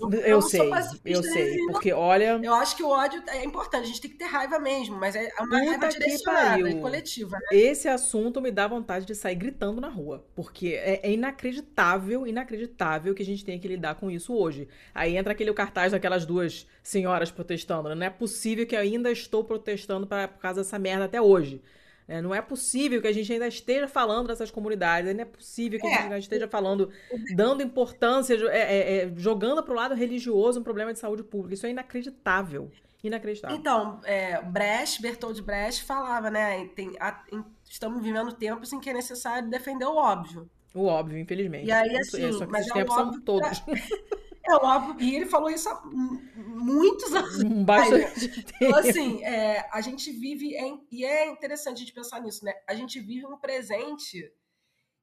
S1: Eu, eu sei, eu sei, porque olha...
S2: Eu acho que o ódio é importante, a gente tem que ter raiva mesmo, mas é uma Puta raiva direcionada e coletiva, né?
S1: Esse assunto me dá vontade de sair gritando na rua, porque é, é, inacreditável, inacreditável que a gente tenha que lidar com isso hoje. Aí entra aquele cartaz daquelas duas senhoras protestando, né? não é possível que eu ainda estou protestando pra, por causa dessa merda até hoje. É, não é possível que a gente ainda esteja falando dessas comunidades, não é possível que é. a gente ainda esteja falando, dando importância, é, é, é jogando para o lado religioso um problema de saúde pública. Isso é inacreditável. Inacreditável.
S2: Então, é, Brecht, Bertold Brecht falava, né? Tem, a, em, estamos vivendo tempos em que é necessário defender o óbvio.
S1: O óbvio, infelizmente.
S2: E aí, assim,
S1: isso,
S2: mas
S1: é tempos são todos. [laughs]
S2: É óbvio, e ele falou isso há muitos anos.
S1: Bastante [laughs]
S2: então, assim, é, a gente vive, é, e é interessante a gente pensar nisso, né? A gente vive um presente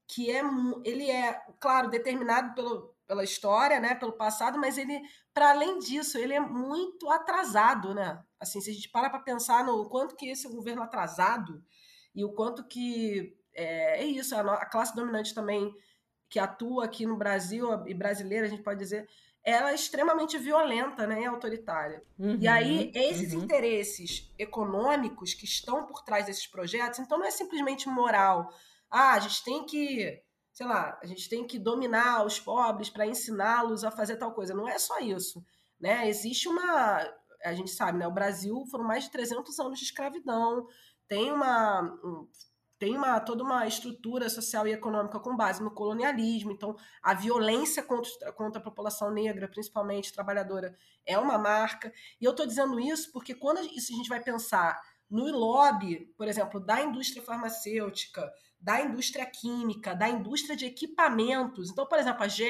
S2: que é, ele é, claro, determinado pelo, pela história, né, pelo passado, mas ele, para além disso, ele é muito atrasado, né? Assim, se a gente para para pensar no quanto que esse governo atrasado e o quanto que é, é isso, a, a classe dominante também que atua aqui no Brasil e brasileira, a gente pode dizer, ela é extremamente violenta né, e autoritária. Uhum, e aí, esses uhum. interesses econômicos que estão por trás desses projetos, então não é simplesmente moral. Ah, a gente tem que, sei lá, a gente tem que dominar os pobres para ensiná-los a fazer tal coisa. Não é só isso. Né? Existe uma. A gente sabe, né? O Brasil foram mais de 300 anos de escravidão, tem uma. Um, tem uma, toda uma estrutura social e econômica com base no colonialismo, então a violência contra, contra a população negra, principalmente trabalhadora, é uma marca. E eu estou dizendo isso porque quando isso a gente vai pensar no lobby, por exemplo, da indústria farmacêutica, da indústria química, da indústria de equipamentos. Então, por exemplo, a GE,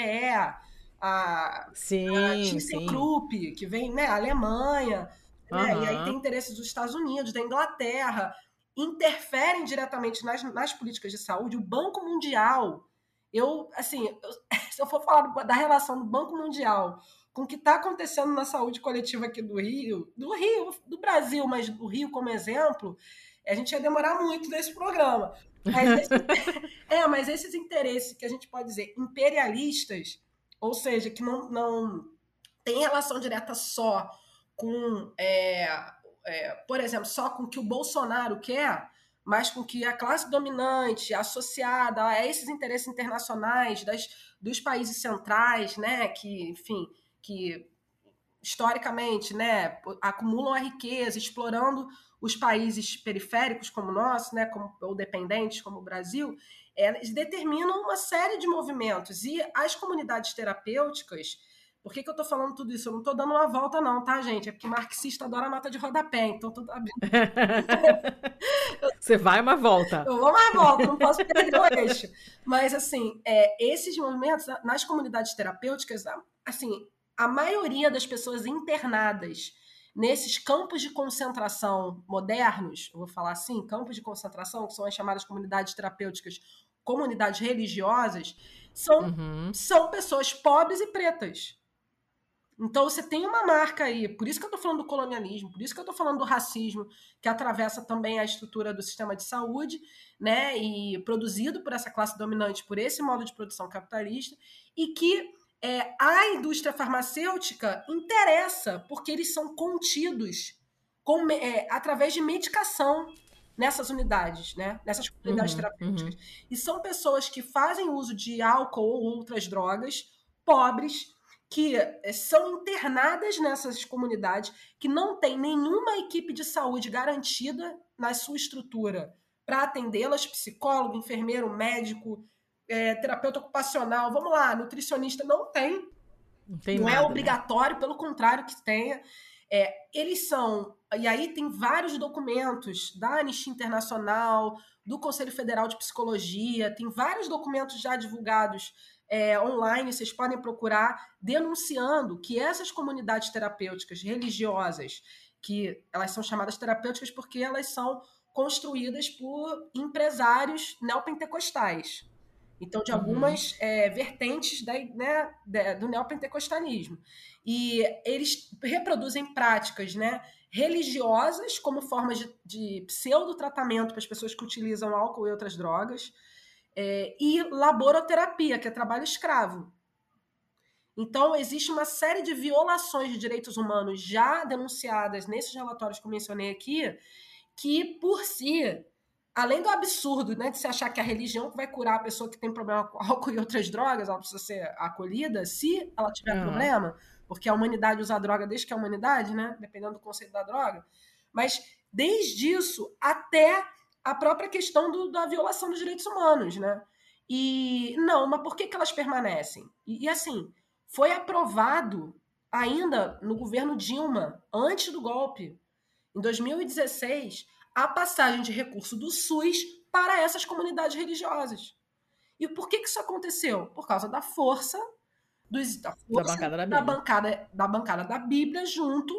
S2: a,
S1: sim,
S2: a ThyssenKrupp, que vem, né, Alemanha, uhum. né, e aí tem interesses dos Estados Unidos, da Inglaterra, interferem diretamente nas, nas políticas de saúde, o Banco Mundial, eu, assim, eu, [laughs] se eu for falar da relação do Banco Mundial com o que está acontecendo na saúde coletiva aqui do Rio, do Rio, do Brasil, mas do Rio como exemplo, a gente ia demorar muito nesse programa. Mas esse, [laughs] é, mas esses interesses que a gente pode dizer imperialistas, ou seja, que não, não tem relação direta só com é, é, por exemplo, só com o que o Bolsonaro quer, mas com que a classe dominante, associada a esses interesses internacionais das, dos países centrais, né, que, enfim, que historicamente, né, acumulam a riqueza, explorando os países periféricos como o nosso, né, como, ou dependentes como o Brasil, eles determinam uma série de movimentos. E as comunidades terapêuticas por que, que eu tô falando tudo isso? Eu não tô dando uma volta, não, tá, gente? É porque marxista adora nota de rodapé, então tô [laughs]
S1: Você vai uma volta.
S2: Eu vou uma volta, não posso perder o eixo. Mas, assim, é, esses movimentos, nas comunidades terapêuticas, assim, a maioria das pessoas internadas nesses campos de concentração modernos, eu vou falar assim, campos de concentração, que são as chamadas comunidades terapêuticas, comunidades religiosas, são, uhum. são pessoas pobres e pretas. Então você tem uma marca aí, por isso que eu estou falando do colonialismo, por isso que eu estou falando do racismo, que atravessa também a estrutura do sistema de saúde, né? E produzido por essa classe dominante, por esse modo de produção capitalista, e que é, a indústria farmacêutica interessa, porque eles são contidos com, é, através de medicação nessas unidades, né? nessas unidades uhum, terapêuticas. Uhum. E são pessoas que fazem uso de álcool ou outras drogas, pobres, que eh, são internadas nessas comunidades, que não tem nenhuma equipe de saúde garantida na sua estrutura para atendê-las, psicólogo, enfermeiro, médico, é, terapeuta ocupacional, vamos lá, nutricionista, não tem. Não, tem não é nada, é obrigatório, né? pelo contrário que tenha. É, eles são, e aí tem vários documentos da Anistia Internacional, do Conselho Federal de Psicologia, tem vários documentos já divulgados é, online, vocês podem procurar, denunciando que essas comunidades terapêuticas religiosas, que elas são chamadas terapêuticas porque elas são construídas por empresários neopentecostais. Então, de algumas uhum. é, vertentes da, né, do neopentecostalismo. E eles reproduzem práticas né, religiosas como formas de, de pseudo-tratamento para as pessoas que utilizam álcool e outras drogas, é, e laboroterapia, que é trabalho escravo. Então, existe uma série de violações de direitos humanos já denunciadas nesses relatórios que eu mencionei aqui, que, por si, além do absurdo né, de se achar que a religião vai curar a pessoa que tem problema com [laughs] álcool e outras drogas, ela precisa ser acolhida, se ela tiver uhum. problema, porque a humanidade usa a droga desde que é a humanidade, né? Dependendo do conceito da droga. Mas desde isso até a própria questão do, da violação dos direitos humanos, né? E não, mas por que, que elas permanecem? E, e assim, foi aprovado ainda no governo Dilma, antes do golpe, em 2016, a passagem de recurso do SUS para essas comunidades religiosas. E por que, que isso aconteceu? Por causa da força, dos, da, força
S1: da, bancada da,
S2: da, bancada, da bancada da Bíblia junto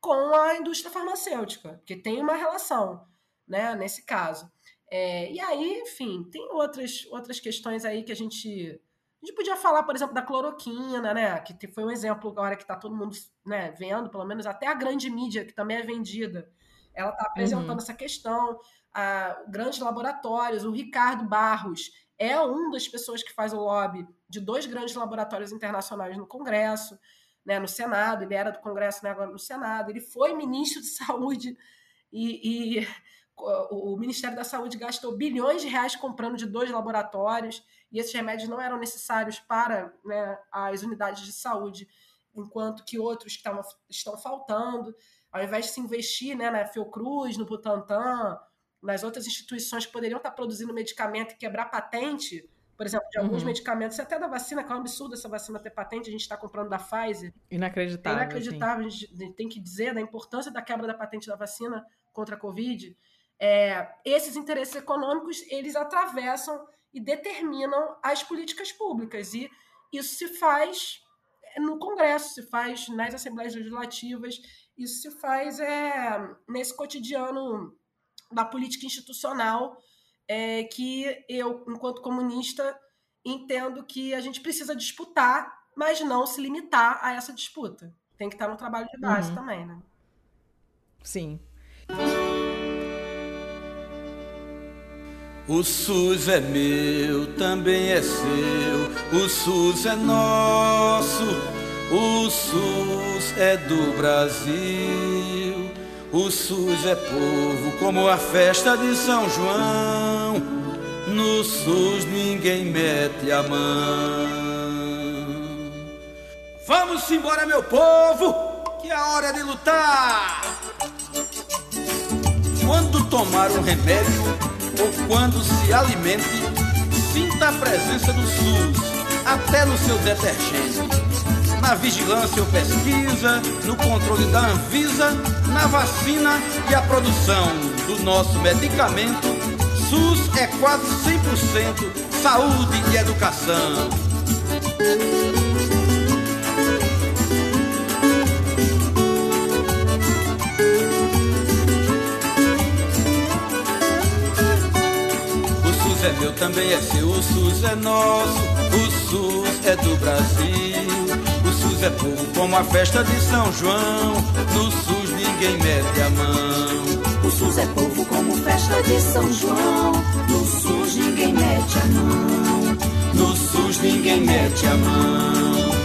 S2: com a indústria farmacêutica, porque tem uma relação, né, nesse caso. É, e aí, enfim, tem outras, outras questões aí que a gente a gente podia falar, por exemplo, da cloroquina, né? Que foi um exemplo agora que está todo mundo né, vendo, pelo menos até a grande mídia, que também é vendida, ela está apresentando uhum. essa questão. Ah, grandes laboratórios, o Ricardo Barros é um das pessoas que faz o lobby de dois grandes laboratórios internacionais no Congresso, né, no Senado, ele era do Congresso, né, agora no Senado, ele foi ministro de [laughs] Saúde e, e o Ministério da Saúde gastou bilhões de reais comprando de dois laboratórios e esses remédios não eram necessários para né, as unidades de saúde, enquanto que outros estavam, estão faltando. Ao invés de se investir né, na Fiocruz, no Butantan, nas outras instituições que poderiam estar produzindo medicamento e quebrar patente, por exemplo, de alguns uhum. medicamentos, até da vacina, que é um absurdo essa vacina ter patente, a gente está comprando da Pfizer.
S1: Inacreditável.
S2: É inacreditável, assim. a gente tem que dizer da importância da quebra da patente da vacina contra a Covid. É, esses interesses econômicos, eles atravessam e determinam as políticas públicas. E isso se faz no Congresso, se faz nas assembleias legislativas, isso se faz é, nesse cotidiano da política institucional é, que eu, enquanto comunista, entendo que a gente precisa disputar, mas não se limitar a essa disputa. Tem que estar no trabalho de base uhum. também, né?
S1: Sim.
S4: O SUS é meu, também é seu. O SUS é nosso. O SUS é do Brasil. O SUS é povo, como a festa de São João. No SUS ninguém mete a mão. Vamos embora, meu povo, que é a hora de lutar. Quando tomar um remédio ou quando se alimente, sinta a presença do SUS, até no seu detergente. Na vigilância ou pesquisa, no controle da Anvisa, na vacina e a produção do nosso medicamento, SUS é quase 100% saúde e educação. SUS é meu, também é seu, o SUS é nosso, o SUS é do Brasil. O SUS é povo como a festa de São João, no SUS ninguém mete a mão.
S5: O SUS é povo como festa de São João, no SUS ninguém mete a mão.
S4: No SUS ninguém mete a mão.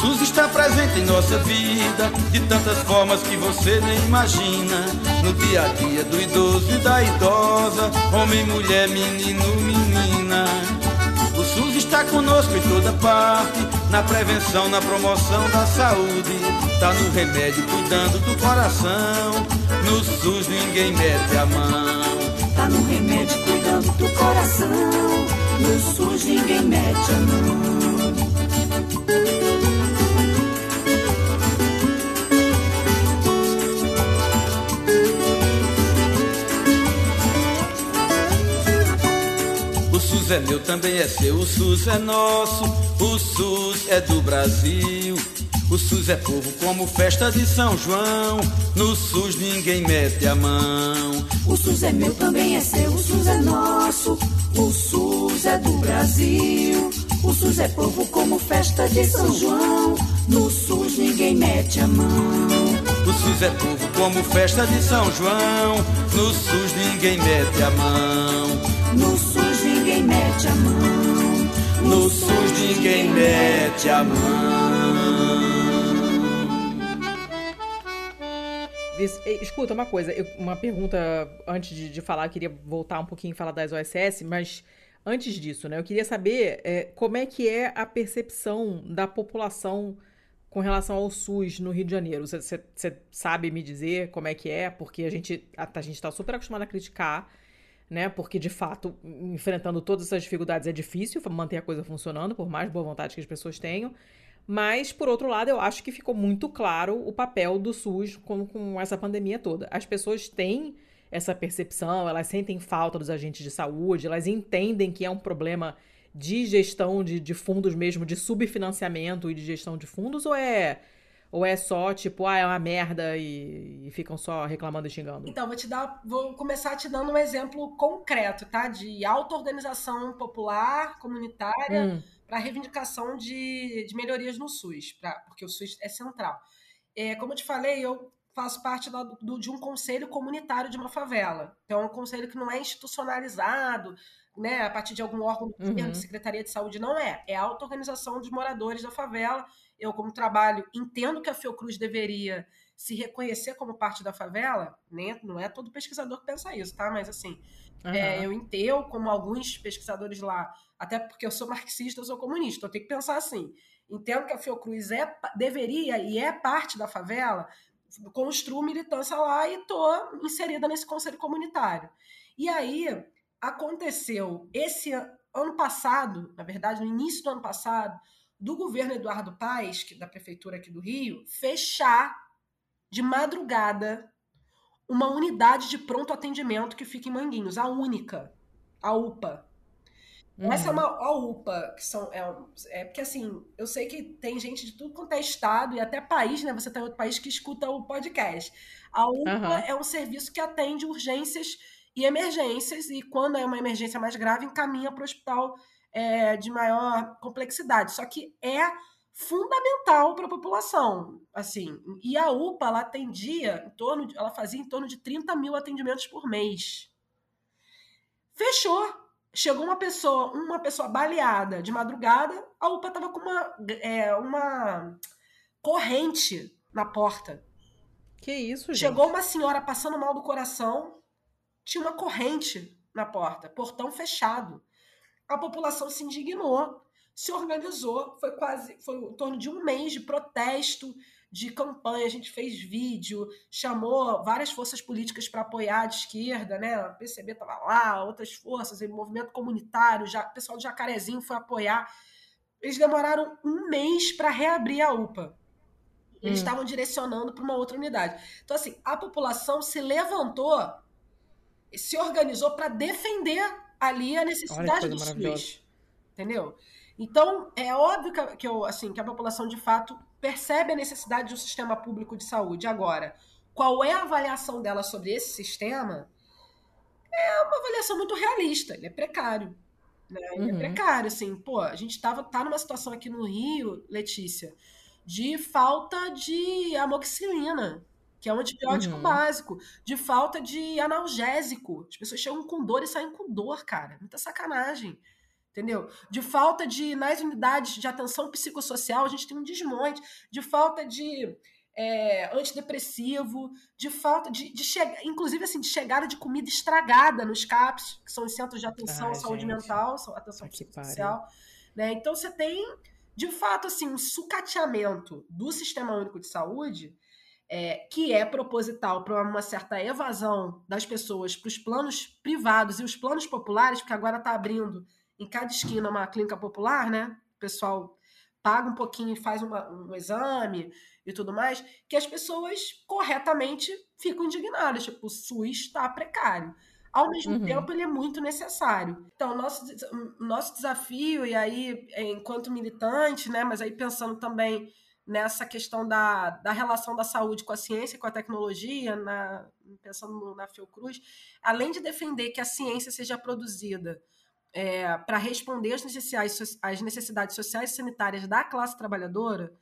S4: O SUS está presente em nossa vida de tantas formas que você nem imagina. No dia a dia do idoso e da idosa, homem, mulher, menino, menina. O SUS está conosco em toda parte, na prevenção, na promoção da saúde. Tá no remédio, cuidando do coração. No SUS ninguém mete a mão.
S5: Tá no remédio, cuidando do coração. No SUS ninguém mete a mão.
S4: SUS é meu, também é seu, o SUS é nosso, o SUS é do Brasil. O SUS é povo como festa de São João. No SUS ninguém mete a mão.
S5: O SUS é meu, também é seu, o SUS é nosso. O SUS é do Brasil. O SUS é povo como festa de São João. No SUS ninguém mete a mão.
S4: O SUS é povo como festa de São João. No SUS ninguém mete a mão.
S5: No SUS mete a mão.
S4: No SUS ninguém mete a mão.
S1: Escuta, uma coisa, eu, uma pergunta antes de, de, falar, eu queria voltar um pouquinho e falar das OSS, mas antes disso, né, eu queria saber é, como é que é a percepção da população com relação ao SUS no Rio de Janeiro. Você sabe me dizer como é que é? Porque a gente a, a gente está super acostumado a criticar, né? Porque de fato, enfrentando todas essas dificuldades é difícil manter a coisa funcionando, por mais boa vontade que as pessoas tenham. Mas, por outro lado, eu acho que ficou muito claro o papel do SUS com, com essa pandemia toda. As pessoas têm essa percepção, elas sentem falta dos agentes de saúde, elas entendem que é um problema de gestão de, de fundos mesmo, de subfinanciamento e de gestão de fundos, ou é ou é só tipo, ah, é uma merda e, e, ficam só reclamando e xingando?
S2: Então, vou te dar, vou começar te dando um exemplo concreto, tá? De auto-organização popular, comunitária, hum para reivindicação de, de melhorias no SUS, pra, porque o SUS é central. É, como eu te falei, eu faço parte do, de um conselho comunitário de uma favela. Então, é um conselho que não é institucionalizado, né, a partir de algum órgão do governo, uhum. Secretaria de Saúde, não é. É a auto-organização dos moradores da favela. Eu, como trabalho, entendo que a Fiocruz deveria se reconhecer como parte da favela, né? não é todo pesquisador que pensa isso, tá? Mas assim, uhum. é, eu entendo, como alguns pesquisadores lá, até porque eu sou marxista, eu sou comunista, eu tenho que pensar assim. Entendo que a Fiocruz é, deveria e é parte da favela, construo militância lá e estou inserida nesse conselho comunitário. E aí aconteceu esse ano passado, na verdade, no início do ano passado, do governo Eduardo Paes, que da prefeitura aqui do Rio, fechar de madrugada uma unidade de pronto atendimento que fica em Manguinhos, a única, a UPA. Uhum. Essa é uma a UPA, que são. É, é, porque assim, eu sei que tem gente de tudo quanto é estado e até país, né? Você tem outro país que escuta o podcast. A UPA uhum. é um serviço que atende urgências e emergências, e quando é uma emergência mais grave, encaminha para o hospital é, de maior complexidade. Só que é fundamental para a população, assim. E a UPA ela atendia em torno, de, ela fazia em torno de 30 mil atendimentos por mês. Fechou. Chegou uma pessoa, uma pessoa baleada de madrugada, a UPA estava com uma, é, uma corrente na porta.
S1: Que isso, gente?
S2: Chegou uma senhora passando mal do coração, tinha uma corrente na porta, portão fechado. A população se indignou se organizou, foi quase, foi em torno de um mês de protesto, de campanha, a gente fez vídeo, chamou várias forças políticas para apoiar a esquerda, né? O PCB estava lá, outras forças, o movimento comunitário, já, o pessoal de Jacarezinho foi apoiar. Eles demoraram um mês para reabrir a UPA. Eles hum. estavam direcionando para uma outra unidade. Então, assim, a população se levantou, se organizou para defender ali a necessidade do SUS. Entendeu? Então, é óbvio que, eu, assim, que a população, de fato, percebe a necessidade de um sistema público de saúde. Agora, qual é a avaliação dela sobre esse sistema? É uma avaliação muito realista. Ele é precário. Né? Ele é uhum. é precário, assim. Pô, a gente tava, tá numa situação aqui no Rio, Letícia, de falta de amoxicilina, que é um antibiótico uhum. básico, de falta de analgésico. As pessoas chegam com dor e saem com dor, cara. Muita sacanagem entendeu? De falta de, nas unidades de atenção psicossocial, a gente tem um desmonte, de falta de é, antidepressivo, de falta de, de chegar, inclusive assim, de chegada de comida estragada nos CAPs, que são os centros de atenção Ai, saúde gente. mental, atenção psicossocial. Né? Então você tem, de fato, assim, um sucateamento do Sistema Único de Saúde. É, que é proposital para uma certa evasão das pessoas para os planos privados e os planos populares, porque agora está abrindo em cada esquina uma clínica popular, né? O pessoal paga um pouquinho e faz uma, um exame e tudo mais, que as pessoas corretamente ficam indignadas. Tipo, o SUS está precário. Ao mesmo uhum. tempo, ele é muito necessário. Então, nosso, nosso desafio, e aí, enquanto militante, né, mas aí pensando também nessa questão da, da relação da saúde com a ciência, com a tecnologia, na, pensando na Fiocruz, além de defender que a ciência seja produzida é, para responder às necessidades, às necessidades sociais e sanitárias da classe trabalhadora,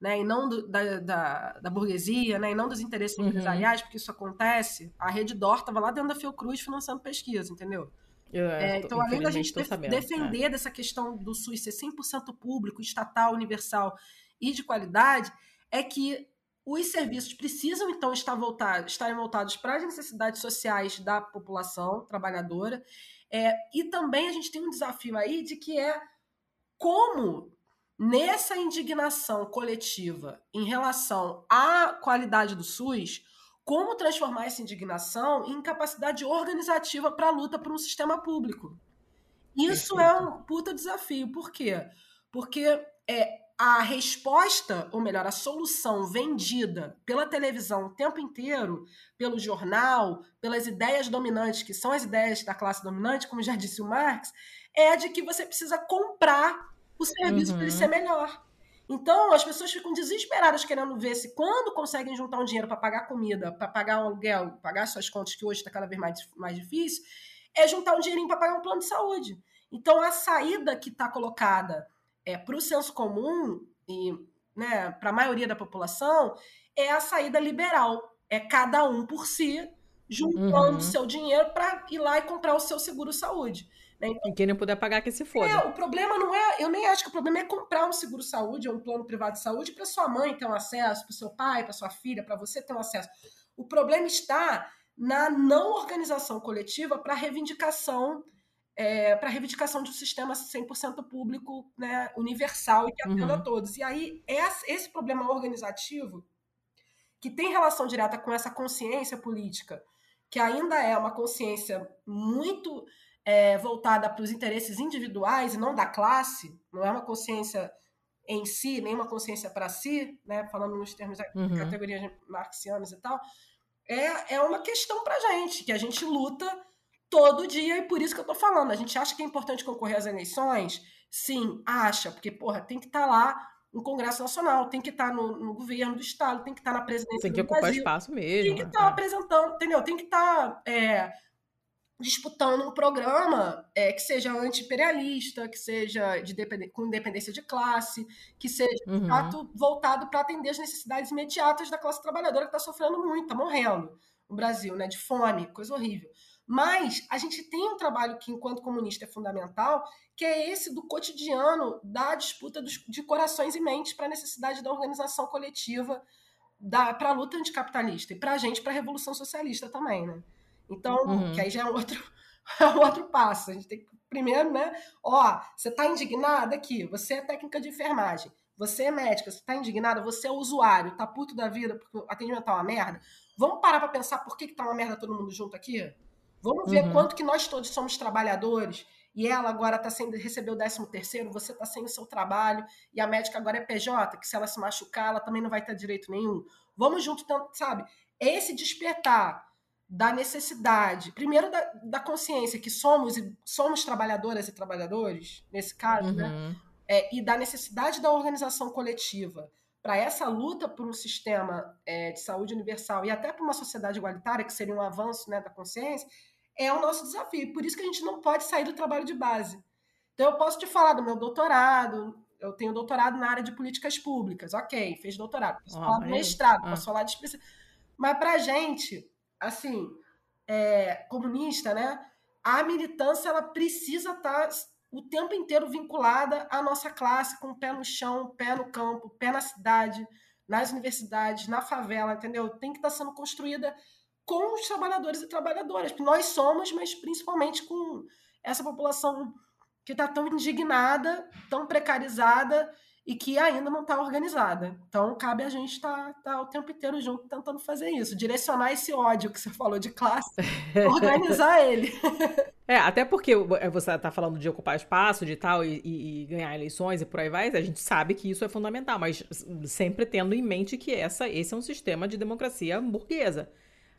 S2: né, e não do, da, da, da, burguesia, né, e não dos interesses uhum. empresariais, porque isso acontece, a Rede Dor estava lá dentro da Fiocruz financiando pesquisa, entendeu?
S1: É,
S2: então, além da gente def sabendo, defender é. dessa questão do SUS ser 100% público, estatal, universal e de qualidade, é que os serviços precisam, então, estar voltados, estarem voltados para as necessidades sociais da população trabalhadora. É, e também a gente tem um desafio aí de que é como nessa indignação coletiva em relação à qualidade do SUS, como transformar essa indignação em capacidade organizativa para a luta por um sistema público. Isso é um puta desafio. Por quê? Porque é, a resposta, ou melhor, a solução vendida pela televisão o tempo inteiro, pelo jornal, pelas ideias dominantes, que são as ideias da classe dominante, como já disse o Marx, é de que você precisa comprar o serviço uhum. para ele ser melhor. Então, as pessoas ficam desesperadas querendo ver se quando conseguem juntar um dinheiro para pagar comida, para pagar o aluguel, pagar suas contas, que hoje está cada vez mais, mais difícil, é juntar um dinheirinho para pagar um plano de saúde. Então, a saída que está colocada é, para o senso comum e né, para a maioria da população é a saída liberal. É cada um por si, juntando uhum. seu dinheiro para ir lá e comprar o seu seguro saúde.
S1: Né? Então, e quem não puder pagar, que se foda.
S2: É, o problema não é. Eu nem acho que o problema é comprar um seguro saúde ou um plano privado de saúde para sua mãe ter um acesso, para seu pai, para sua filha, para você ter um acesso. O problema está na não organização coletiva para reivindicação é, para reivindicação de um sistema 100% público, né, universal e que atenda uhum. a todos. E aí, esse problema organizativo, que tem relação direta com essa consciência política, que ainda é uma consciência muito é, voltada para os interesses individuais e não da classe, não é uma consciência em si, nem uma consciência para si, né, falando nos termos de uhum. categorias marxianas e tal, é, é uma questão para a gente, que a gente luta todo dia e por isso que eu estou falando. A gente acha que é importante concorrer às eleições? Sim, acha, porque, porra, tem que estar tá lá no Congresso Nacional, tem que estar tá no, no, governo do Estado, tem que estar tá na presidência
S1: do. Tem que ocupar Brasil, espaço mesmo.
S2: Tem que estar tá é. apresentando, entendeu? Tem que estar... Tá, é, disputando um programa é, que seja anti-imperialista, que seja de com independência de classe, que seja, de uhum. fato, voltado para atender as necessidades imediatas da classe trabalhadora que está sofrendo muito, está morrendo no Brasil, né, de fome, coisa horrível. Mas a gente tem um trabalho que, enquanto comunista, é fundamental, que é esse do cotidiano da disputa dos, de corações e mentes para a necessidade da organização coletiva para a luta anticapitalista e para a gente, para a revolução socialista também, né? Então, uhum. que aí já é um outro, [laughs] é um outro passo. A gente tem que, primeiro, né? Ó, você está indignada aqui, você é técnica de enfermagem, você é médica, você está indignada, você é usuário, tá puto da vida porque o atendimento tá uma merda. Vamos parar para pensar por que, que tá uma merda todo mundo junto aqui? Vamos ver uhum. quanto que nós todos somos trabalhadores e ela agora tá sendo recebeu o 13 terceiro, você está sem o seu trabalho e a médica agora é PJ, que se ela se machucar, ela também não vai ter direito nenhum. Vamos junto, sabe? Esse despertar da necessidade, primeiro da, da consciência que somos somos trabalhadoras e trabalhadores, nesse caso, né? uhum. né? É, e da necessidade da organização coletiva para essa luta por um sistema é, de saúde universal e até para uma sociedade igualitária, que seria um avanço né, da consciência, é o nosso desafio. Por isso que a gente não pode sair do trabalho de base. Então, eu posso te falar do meu doutorado, eu tenho doutorado na área de políticas públicas, ok, fez doutorado, posso oh, falar do mestrado, ah. posso falar de especialidade. Mas para a gente, assim, é, comunista, né? A militância ela precisa estar tá o tempo inteiro vinculada à nossa classe, com o pé no chão, pé no campo, pé na cidade, nas universidades, na favela, entendeu? Tem que estar tá sendo construída com os trabalhadores e trabalhadoras, que nós somos, mas principalmente com essa população que está tão indignada, tão precarizada e que ainda não está organizada. Então, cabe a gente estar tá, tá o tempo inteiro junto tentando fazer isso, direcionar esse ódio que você falou de classe, [laughs] organizar ele. [laughs]
S1: É, até porque é, você está falando de ocupar espaço, de tal, e, e, ganhar eleições e por aí vai, a gente sabe que isso é fundamental, mas sempre tendo em mente que essa, esse é um sistema de democracia burguesa.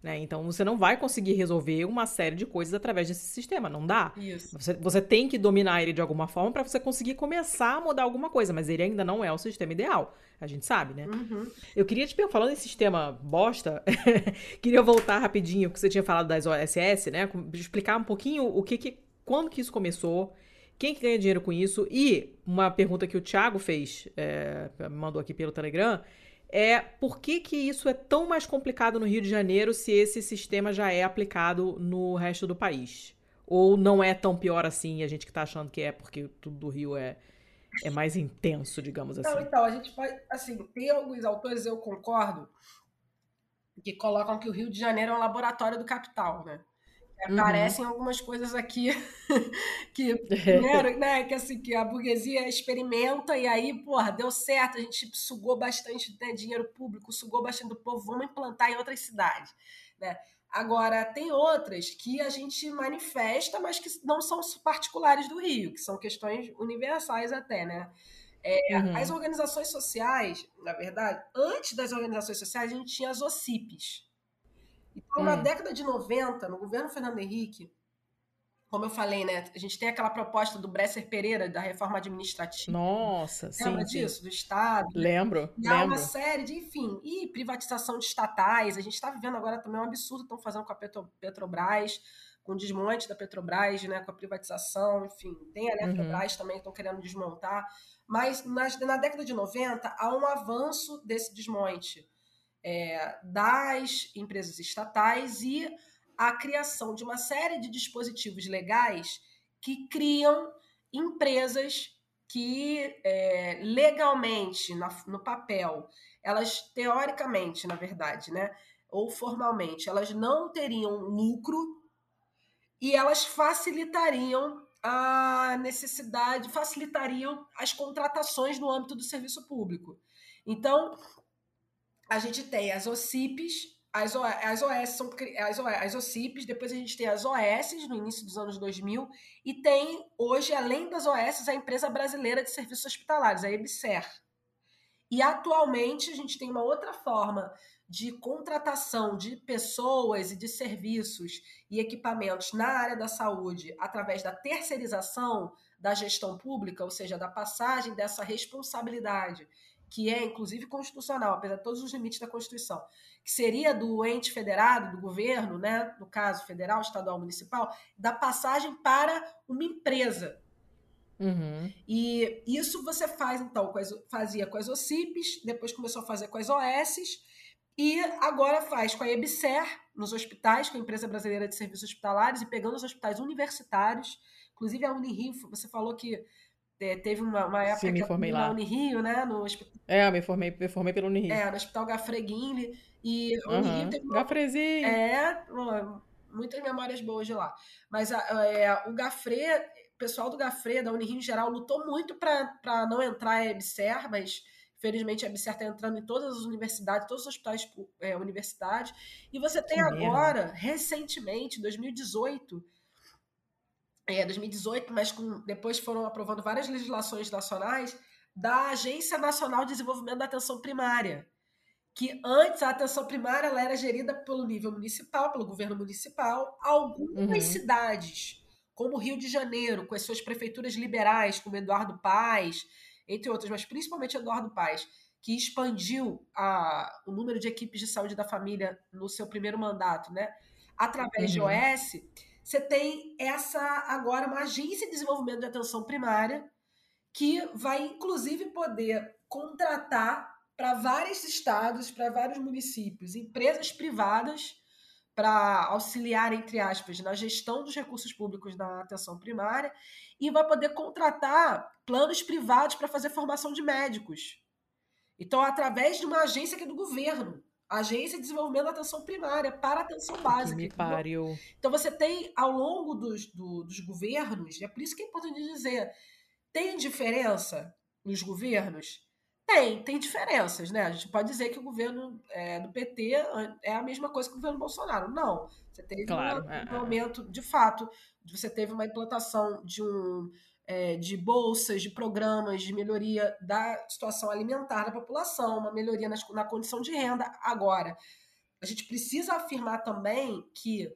S1: Né? Então você não vai conseguir resolver uma série de coisas através desse sistema, não dá.
S2: Isso.
S1: Você, você tem que dominar ele de alguma forma para você conseguir começar a mudar alguma coisa, mas ele ainda não é o sistema ideal. A gente sabe, né?
S2: Uhum.
S1: Eu queria te perguntar, falando em sistema bosta, [laughs] queria voltar rapidinho, porque você tinha falado das OSS, né? Explicar um pouquinho o que, que quando que isso começou, quem que ganha dinheiro com isso e uma pergunta que o Thiago fez, é, mandou aqui pelo Telegram, é por que, que isso é tão mais complicado no Rio de Janeiro se esse sistema já é aplicado no resto do país? Ou não é tão pior assim, a gente que está achando que é porque tudo do Rio é, é mais intenso, digamos assim?
S2: Não, então, a gente pode, assim, tem alguns autores, eu concordo, que colocam que o Rio de Janeiro é um laboratório do capital, né? Uhum. Aparecem algumas coisas aqui [laughs] que, [laughs] né, né, que, assim, que a burguesia experimenta e aí, porra, deu certo, a gente sugou bastante né, dinheiro público, sugou bastante do povo, vamos implantar em outras cidades. Né? Agora, tem outras que a gente manifesta, mas que não são particulares do Rio, que são questões universais até, né? É, uhum. As organizações sociais, na verdade, antes das organizações sociais, a gente tinha as OCIPs, então, hum. na década de 90, no governo Fernando Henrique, como eu falei, né? A gente tem aquela proposta do Bresser Pereira da reforma administrativa.
S1: Nossa,
S2: Lembra
S1: sim.
S2: disso? Do Estado.
S1: Lembro.
S2: E
S1: há
S2: uma série de, enfim, e privatização de estatais. A gente está vivendo agora também um absurdo que estão fazendo com a Petro, Petrobras, com o desmonte da Petrobras, né? Com a privatização, enfim. Tem a Eletrobras uhum. também que estão querendo desmontar. Mas nas, na década de 90 há um avanço desse desmonte é, das empresas estatais e a criação de uma série de dispositivos legais que criam empresas que é, legalmente, na, no papel, elas teoricamente, na verdade, né, ou formalmente, elas não teriam lucro e elas facilitariam a necessidade, facilitariam as contratações no âmbito do serviço público. Então, a gente tem as OCIPs, as, o, as OS são as, as OCIPs, depois a gente tem as OS no início dos anos 2000 e tem hoje, além das OS, a empresa brasileira de serviços hospitalares, a EBSER. E atualmente a gente tem uma outra forma de contratação de pessoas e de serviços e equipamentos na área da saúde através da terceirização da gestão pública, ou seja, da passagem dessa responsabilidade que é inclusive constitucional, apesar de todos os limites da Constituição, que seria do ente federado, do governo, né, no caso federal, estadual, municipal, da passagem para uma empresa.
S1: Uhum.
S2: E isso você faz, então, com as, fazia com as OCIPs, depois começou a fazer com as OS, e agora faz com a EBSER, nos hospitais, com a Empresa Brasileira de Serviços Hospitalares, e pegando os hospitais universitários, inclusive a Unirio, você falou que teve uma, uma época
S1: Sim, me
S2: que
S1: formei
S2: eu
S1: lá.
S2: na Unirio, né? No hospital,
S1: É, eu me formei, me formei pelo Unirio.
S2: é, no Hospital Gafreguinle. E o
S1: Uhum.
S2: Unirio teve uma
S1: Gafrezinho.
S2: É, muitas memórias boas de lá. Mas a- é, o Gafre, o pessoal do Gafre, da Unirio em geral, lutou muito para não entrar a EBSER, mas infelizmente a EBSER está entrando em todas as universidades, todos os hospitais é, universitários. E você tem
S1: Que
S2: agora, recentemente, 2018, é, 2018, mas com, depois foram aprovando várias legislações nacionais da Agência Nacional de Desenvolvimento da Atenção Primária, que antes a atenção primária ela era gerida pelo nível municipal, pelo governo municipal. Algumas
S1: Uhum.
S2: cidades, como o Rio de Janeiro, com as suas prefeituras liberais, como Eduardo Paes, entre outras, mas principalmente Eduardo Paes, que expandiu a, o número de equipes de saúde da família no seu primeiro mandato, né? Através de
S1: Uhum.
S2: OS, você tem essa agora uma agência de desenvolvimento de atenção primária que vai inclusive poder contratar para vários estados, para vários municípios, empresas privadas para auxiliar, entre aspas, na gestão dos recursos públicos da atenção primária e vai poder contratar planos privados para fazer formação de médicos. Então, através de uma agência que é do governo, Agência de Desenvolvimento da Atenção Primária para a atenção
S1: Que
S2: básica.
S1: me
S2: entendeu?
S1: pariu.
S2: Então você tem ao longo dos, do- dos governos, e é por isso que é importante dizer, tem diferença nos governos? Tem, tem diferenças, né? A gente pode dizer que o governo é, do PT é a mesma coisa que o governo Bolsonaro. Não. Você teve
S1: Claro, é,
S2: um
S1: é.
S2: momento, de fato, você teve uma implantação de um é, de bolsas, de programas de melhoria da situação alimentar da população, uma melhoria nas- na condição de renda. Agora, a gente precisa afirmar também que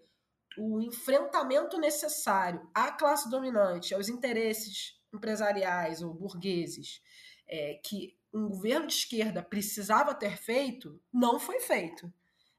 S2: o enfrentamento necessário à classe dominante, aos interesses empresariais ou burgueses, é, que um governo de esquerda precisava ter feito, não foi feito.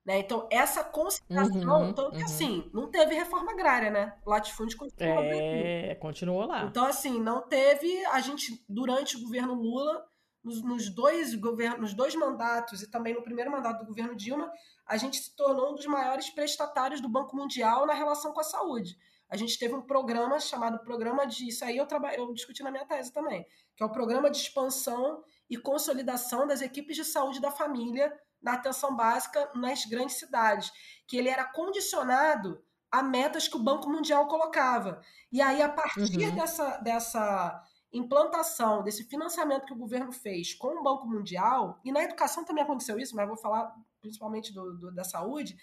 S2: Né? Então, essa consideração, uhum, tanto que uhum. assim, não teve reforma agrária, né? O latifúndio continuou.
S1: É, continuou lá.
S2: Então, assim, não teve. A gente, durante o governo Lula, nos, nos dois governos, nos dois mandatos e também no primeiro mandato do governo Dilma, a gente se tornou um dos maiores prestatários do Banco Mundial na relação com a saúde. A gente teve um programa chamado Programa de. Isso aí eu, traba, eu discuti na minha tese também, que é o Programa de Expansão e Consolidação das Equipes de Saúde da Família na atenção básica nas grandes cidades, que ele era condicionado a metas que o Banco Mundial colocava. E aí, a partir uhum. dessa, dessa implantação, desse financiamento que o governo fez com o Banco Mundial, e na educação também aconteceu isso, mas vou falar principalmente do, do da saúde,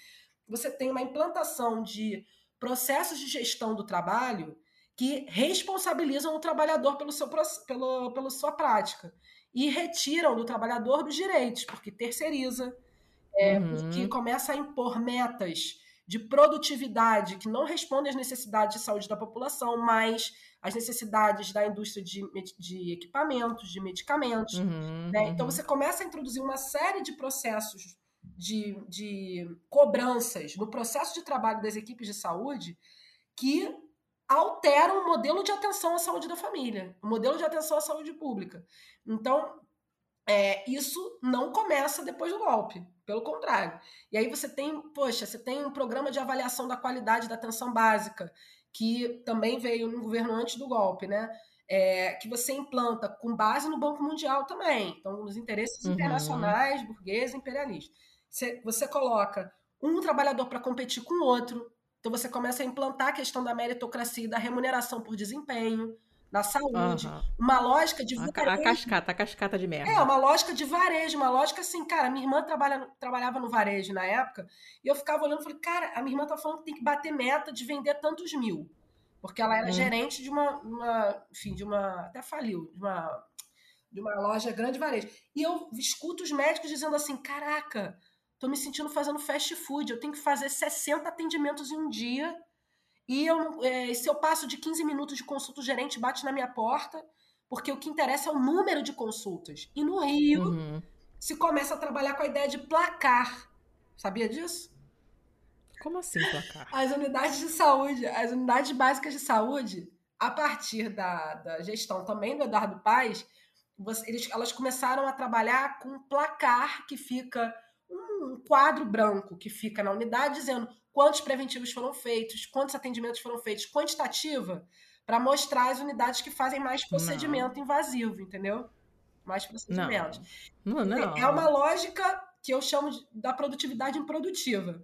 S2: você tem uma implantação de processos de gestão do trabalho que responsabilizam o trabalhador pelo seu, pelo, pela sua prática e retiram do trabalhador dos direitos, porque terceiriza, é, uhum. porque começa a impor metas de produtividade que não respondem às necessidades de saúde da população, mas às necessidades da indústria de, de equipamentos, de medicamentos. Uhum, né? Então uhum. você começa a introduzir uma série de processos de, de cobranças no processo de trabalho das equipes de saúde que alteram o modelo de atenção à saúde da família, o modelo de atenção à saúde pública. Então, é, isso não começa depois do golpe, pelo contrário. E aí você tem, poxa, você tem um programa de avaliação da qualidade da atenção básica, que também veio no governo antes do golpe, né? É, que você implanta com base no Banco Mundial também, então nos interesses uhum. internacionais, burgueses, imperialistas. Você, você coloca um trabalhador para competir com o outro, então você começa a implantar a questão da meritocracia e da remuneração por desempenho na saúde, uhum. uma lógica de
S1: varejo. A cascata, a cascata de merda.
S2: É, uma lógica de varejo, uma lógica assim, cara, minha irmã trabalha, trabalhava no varejo na época, e eu ficava olhando e falei, cara, a minha irmã tá falando que tem que bater meta de vender tantos mil. Porque ela era hum. gerente de uma, uma, enfim, de uma, até faliu, de uma, de uma loja grande varejo. E eu escuto os médicos dizendo assim, caraca, Tô me sentindo fazendo fast food. Eu tenho que fazer 60 atendimentos em um dia. E eu, é, se eu passo de 15 minutos de consulta, o gerente bate na minha porta, porque o que interessa é o número de consultas. E no Rio, uhum. se começa a trabalhar com a ideia de placar. Sabia disso?
S1: Como assim placar?
S2: As unidades de saúde, as unidades básicas de saúde, a partir da, da gestão também do Eduardo você, eles, elas começaram a trabalhar com placar que fica um quadro branco que fica na unidade dizendo quantos preventivos foram feitos, quantos atendimentos foram feitos, quantitativa, para mostrar as unidades que fazem mais procedimento não. invasivo, entendeu? Mais procedimentos.
S1: Não. Não.
S2: É uma lógica que eu chamo de, da produtividade improdutiva.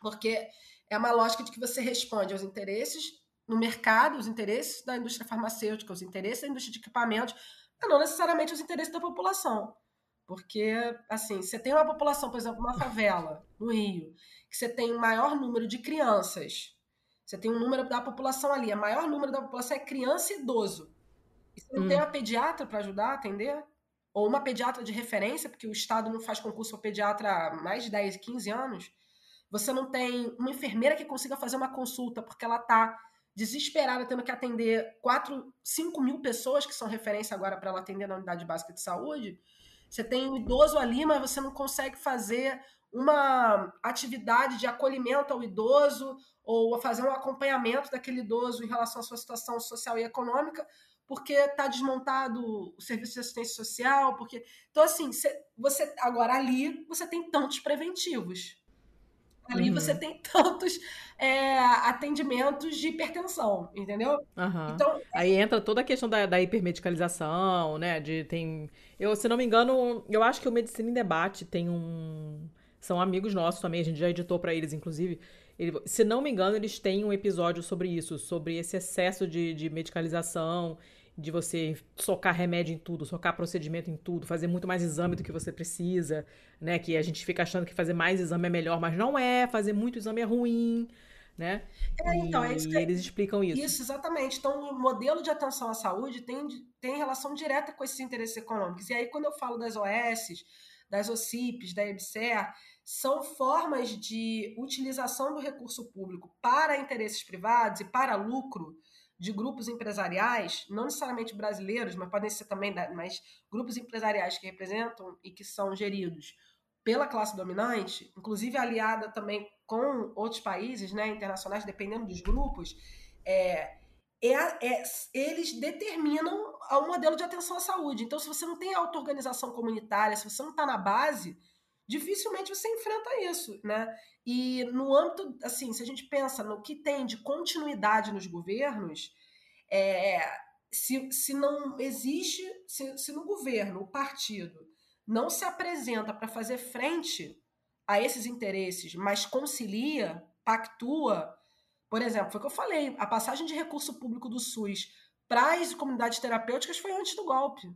S2: Porque é uma lógica de que você responde aos interesses no mercado, os interesses da indústria farmacêutica, os interesses da indústria de equipamentos, mas não necessariamente os interesses da população. Porque, assim, você tem uma população, por exemplo, uma favela no Rio, que você tem um maior número de crianças, você tem um número da população ali, o maior número da população é criança e idoso. E você não hum. tem uma pediatra para ajudar a atender? Ou uma pediatra de referência, porque o Estado não faz concurso para pediatra há mais de 10, 15 anos. Você não tem uma enfermeira que consiga fazer uma consulta, porque ela está desesperada, tendo que atender 4, 5 mil pessoas que são referência agora para ela atender na unidade básica de saúde. Você tem um idoso ali, mas você não consegue fazer uma atividade de acolhimento ao idoso ou fazer um acompanhamento daquele idoso em relação à sua situação social e econômica, porque está desmontado o serviço de assistência social, porque então assim você agora ali você tem tantos preventivos, ali uhum. você tem [laughs] tantos é, atendimentos de hipertensão, entendeu?
S1: Uhum. Então, Aí entra toda a questão da, da, hipermedicalização, né? De tem. Eu, se não me engano, eu acho que o Medicina em Debate tem um. São amigos nossos também, a gente já editou para eles, inclusive. Ele, se não me engano, eles têm um episódio sobre isso, sobre esse excesso de, de medicalização de você socar remédio em tudo, socar procedimento em tudo, fazer muito mais exame do que você precisa, né? Que a gente fica achando que fazer mais exame é melhor, mas não é, fazer muito exame é ruim, né?
S2: É, então, é isso
S1: que... eles explicam isso.
S2: Isso, exatamente. Então, o modelo de atenção à saúde tem, tem relação direta com esses interesses econômicos. E aí, quando eu falo das OS, das OCIPs, da EBSER, são formas de utilização do recurso público para interesses privados e para lucro de grupos empresariais, não necessariamente brasileiros, mas podem ser também mas grupos empresariais que representam e que são geridos pela classe dominante, inclusive aliada também com outros países né, internacionais, dependendo dos grupos, é, é, é, eles determinam o modelo de atenção à saúde. Então, se você não tem auto-organização comunitária, se você não está na base, dificilmente você enfrenta isso, né? E no âmbito, assim, se a gente pensa no que tem de continuidade nos governos, é, se, se não existe, se, se no governo o partido não se apresenta para fazer frente a esses interesses, mas concilia, pactua, por exemplo, foi o que eu falei, a passagem de recurso público do SUS para as comunidades terapêuticas foi antes do golpe,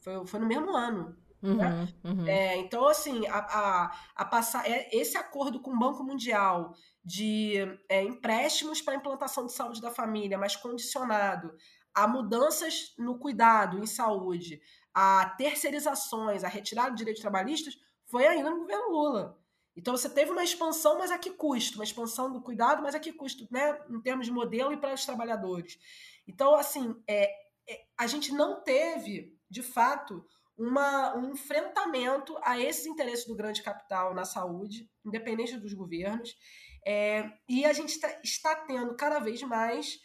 S2: foi, foi no mesmo ano. Uhum, né? uhum. É, então, assim, a, a, a passar, é, esse acordo com o Banco Mundial de é, empréstimos para a implantação de saúde da família, mas condicionado a mudanças no cuidado em saúde, a terceirizações, a retirada de direitos trabalhistas, foi ainda no governo Lula. Então você teve uma expansão, mas a que custo? Uma expansão do cuidado, mas a que custo, né? Em termos de modelo e para os trabalhadores. Então, assim, é, é, a gente não teve, de fato, uma, um enfrentamento a esses interesses do grande capital na saúde, independente dos governos. É, e a gente está, está tendo cada vez mais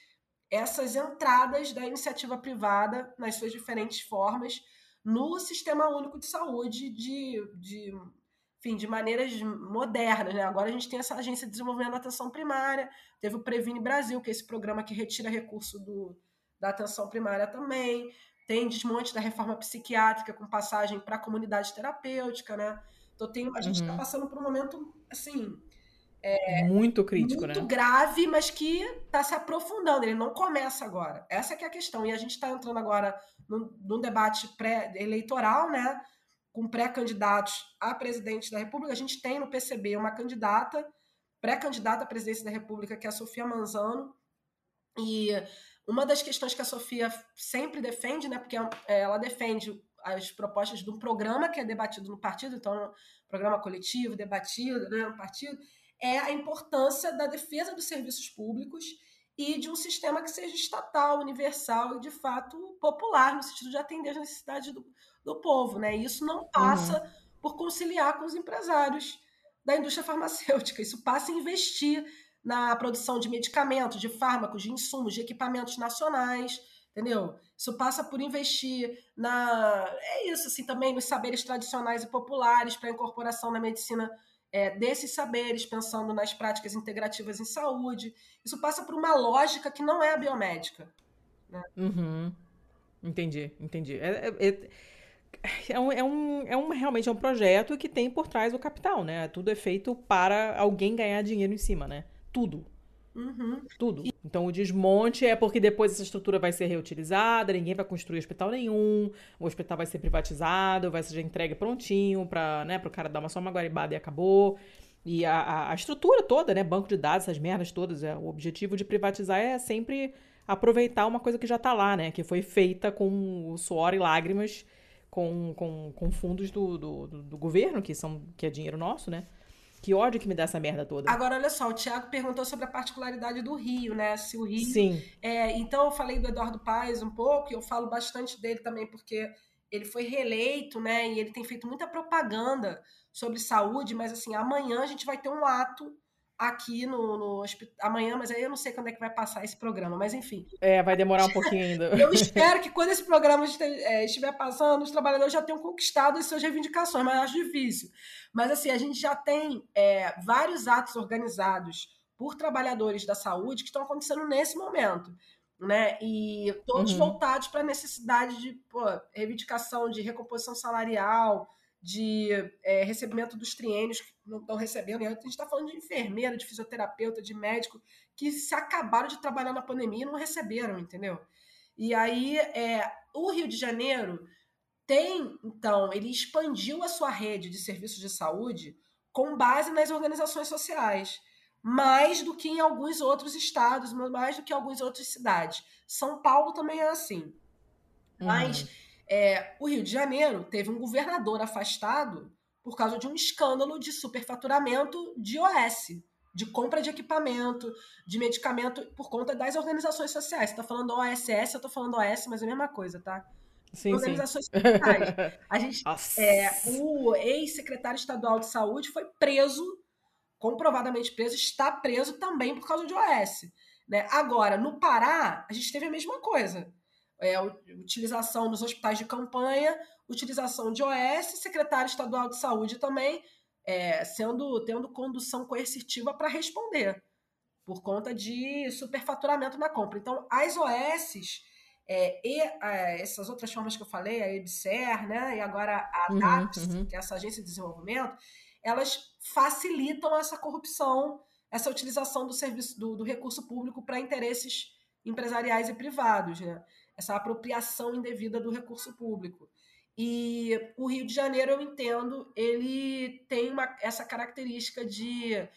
S2: essas entradas da iniciativa privada nas suas diferentes formas no sistema único de saúde de, de enfim, de maneiras modernas. Né? Agora a gente tem essa agência de desenvolvimento da atenção primária, teve o Previne Brasil, que é esse programa que retira recurso do, da atenção primária também, tem desmonte da reforma psiquiátrica com passagem para a comunidade terapêutica, né? Então tem, a gente está uhum. passando por um momento assim.
S1: É, muito crítico,
S2: muito
S1: né?
S2: Grave, mas que está se aprofundando. Ele não começa agora. Essa é a questão. E a gente está entrando agora num, num debate pré-eleitoral, né? com pré-candidatos a presidente da República. A gente tem no PCB uma candidata, pré-candidata à presidência da República, que é a Sofia Manzano. E uma das questões que a Sofia sempre defende, né, porque ela defende as propostas de um programa que é debatido no partido, então, programa coletivo, debatido né, no partido, é a importância da defesa dos serviços públicos e de um sistema que seja estatal, universal e, de fato, popular, no sentido de atender às necessidades do, do povo. Né? E isso não passa uhum. por conciliar com os empresários da indústria [laughs] farmacêutica. Isso passa em investir na produção de medicamentos, de fármacos, de insumos, de equipamentos nacionais, entendeu? Isso passa por investir na. É isso, assim, também nos saberes tradicionais e populares para a incorporação na medicina é, desses saberes, pensando nas práticas integrativas em saúde. Isso passa por uma lógica que não é a biomédica. Né?
S1: Uhum. Entendi, entendi. É, é, é é um, é, um, é um realmente é um projeto que tem por trás o capital, né? Tudo é feito para alguém ganhar dinheiro em cima, né? Tudo.
S2: Uhum.
S1: Tudo. Então o desmonte é porque depois essa estrutura vai ser reutilizada, ninguém vai construir hospital nenhum, o hospital vai ser privatizado, vai ser entregue prontinho para né, o cara dar uma só uma guaribada e acabou. E a, a, estrutura toda, né? Banco de dados, essas merdas todas, é, o objetivo de privatizar é sempre aproveitar uma coisa que já está lá, né? Que foi feita com suor e lágrimas com, com, com fundos do, do, do, governo, que, são, que é dinheiro nosso, né? Que ódio que me dá essa merda toda.
S2: Agora, olha só, o Tiago perguntou sobre a particularidade do Rio, né? Se o Rio.
S1: Sim.
S2: É, então, eu falei do Eduardo Paes um pouco, e eu falo bastante dele também, porque ele foi reeleito, né? E ele tem feito muita propaganda sobre saúde, mas assim, amanhã a gente vai ter um ato aqui no, no amanhã, mas aí eu não sei quando é que vai passar esse programa, mas enfim.
S1: É, vai demorar um pouquinho ainda. [laughs]
S2: eu espero que quando esse programa é, estiver passando, os trabalhadores já tenham conquistado as suas reivindicações, mas acho difícil. Mas assim, a gente já tem é, vários atos organizados por trabalhadores da saúde que estão acontecendo nesse momento. Né? E todos uhum. voltados para a necessidade de pô, reivindicação de recomposição salarial, de é, recebimento dos triênios que não estão recebendo. E a gente está falando de enfermeira, de fisioterapeuta, de médico, que se acabaram de trabalhar na pandemia e não receberam, entendeu? E aí, é, o Rio de Janeiro tem, então, ele expandiu a sua rede de serviços de saúde com base nas organizações sociais, mais do que em alguns outros estados, mais do que em algumas outras cidades. São Paulo também é assim. Uhum. É, o Rio de Janeiro teve um governador afastado por causa de um escândalo de superfaturamento de OS, de compra de equipamento, de medicamento, por conta das organizações sociais. Você está falando OSS, eu estou falando OS, mas é a mesma coisa, tá?
S1: Sim,
S2: organizações sim. sociais. A gente, [laughs] é, o ex-secretário estadual de saúde foi preso, comprovadamente preso, está preso também por causa de OS. Né? Agora, no Pará, a gente teve a mesma coisa. É, utilização nos hospitais de campanha, utilização de OS, secretário estadual de saúde também, é, sendo tendo condução coercitiva para responder por conta de superfaturamento na compra. Então, as OSs é, e essas outras formas que eu falei, a EBSER, né, e agora a uhum, DAPS, uhum. que é essa agência de desenvolvimento, elas facilitam essa corrupção, essa utilização do serviço do, do recurso público para interesses empresariais e privados, né? Essa apropriação indevida do recurso público. E o Rio de Janeiro, eu entendo, ele tem uma, essa característica de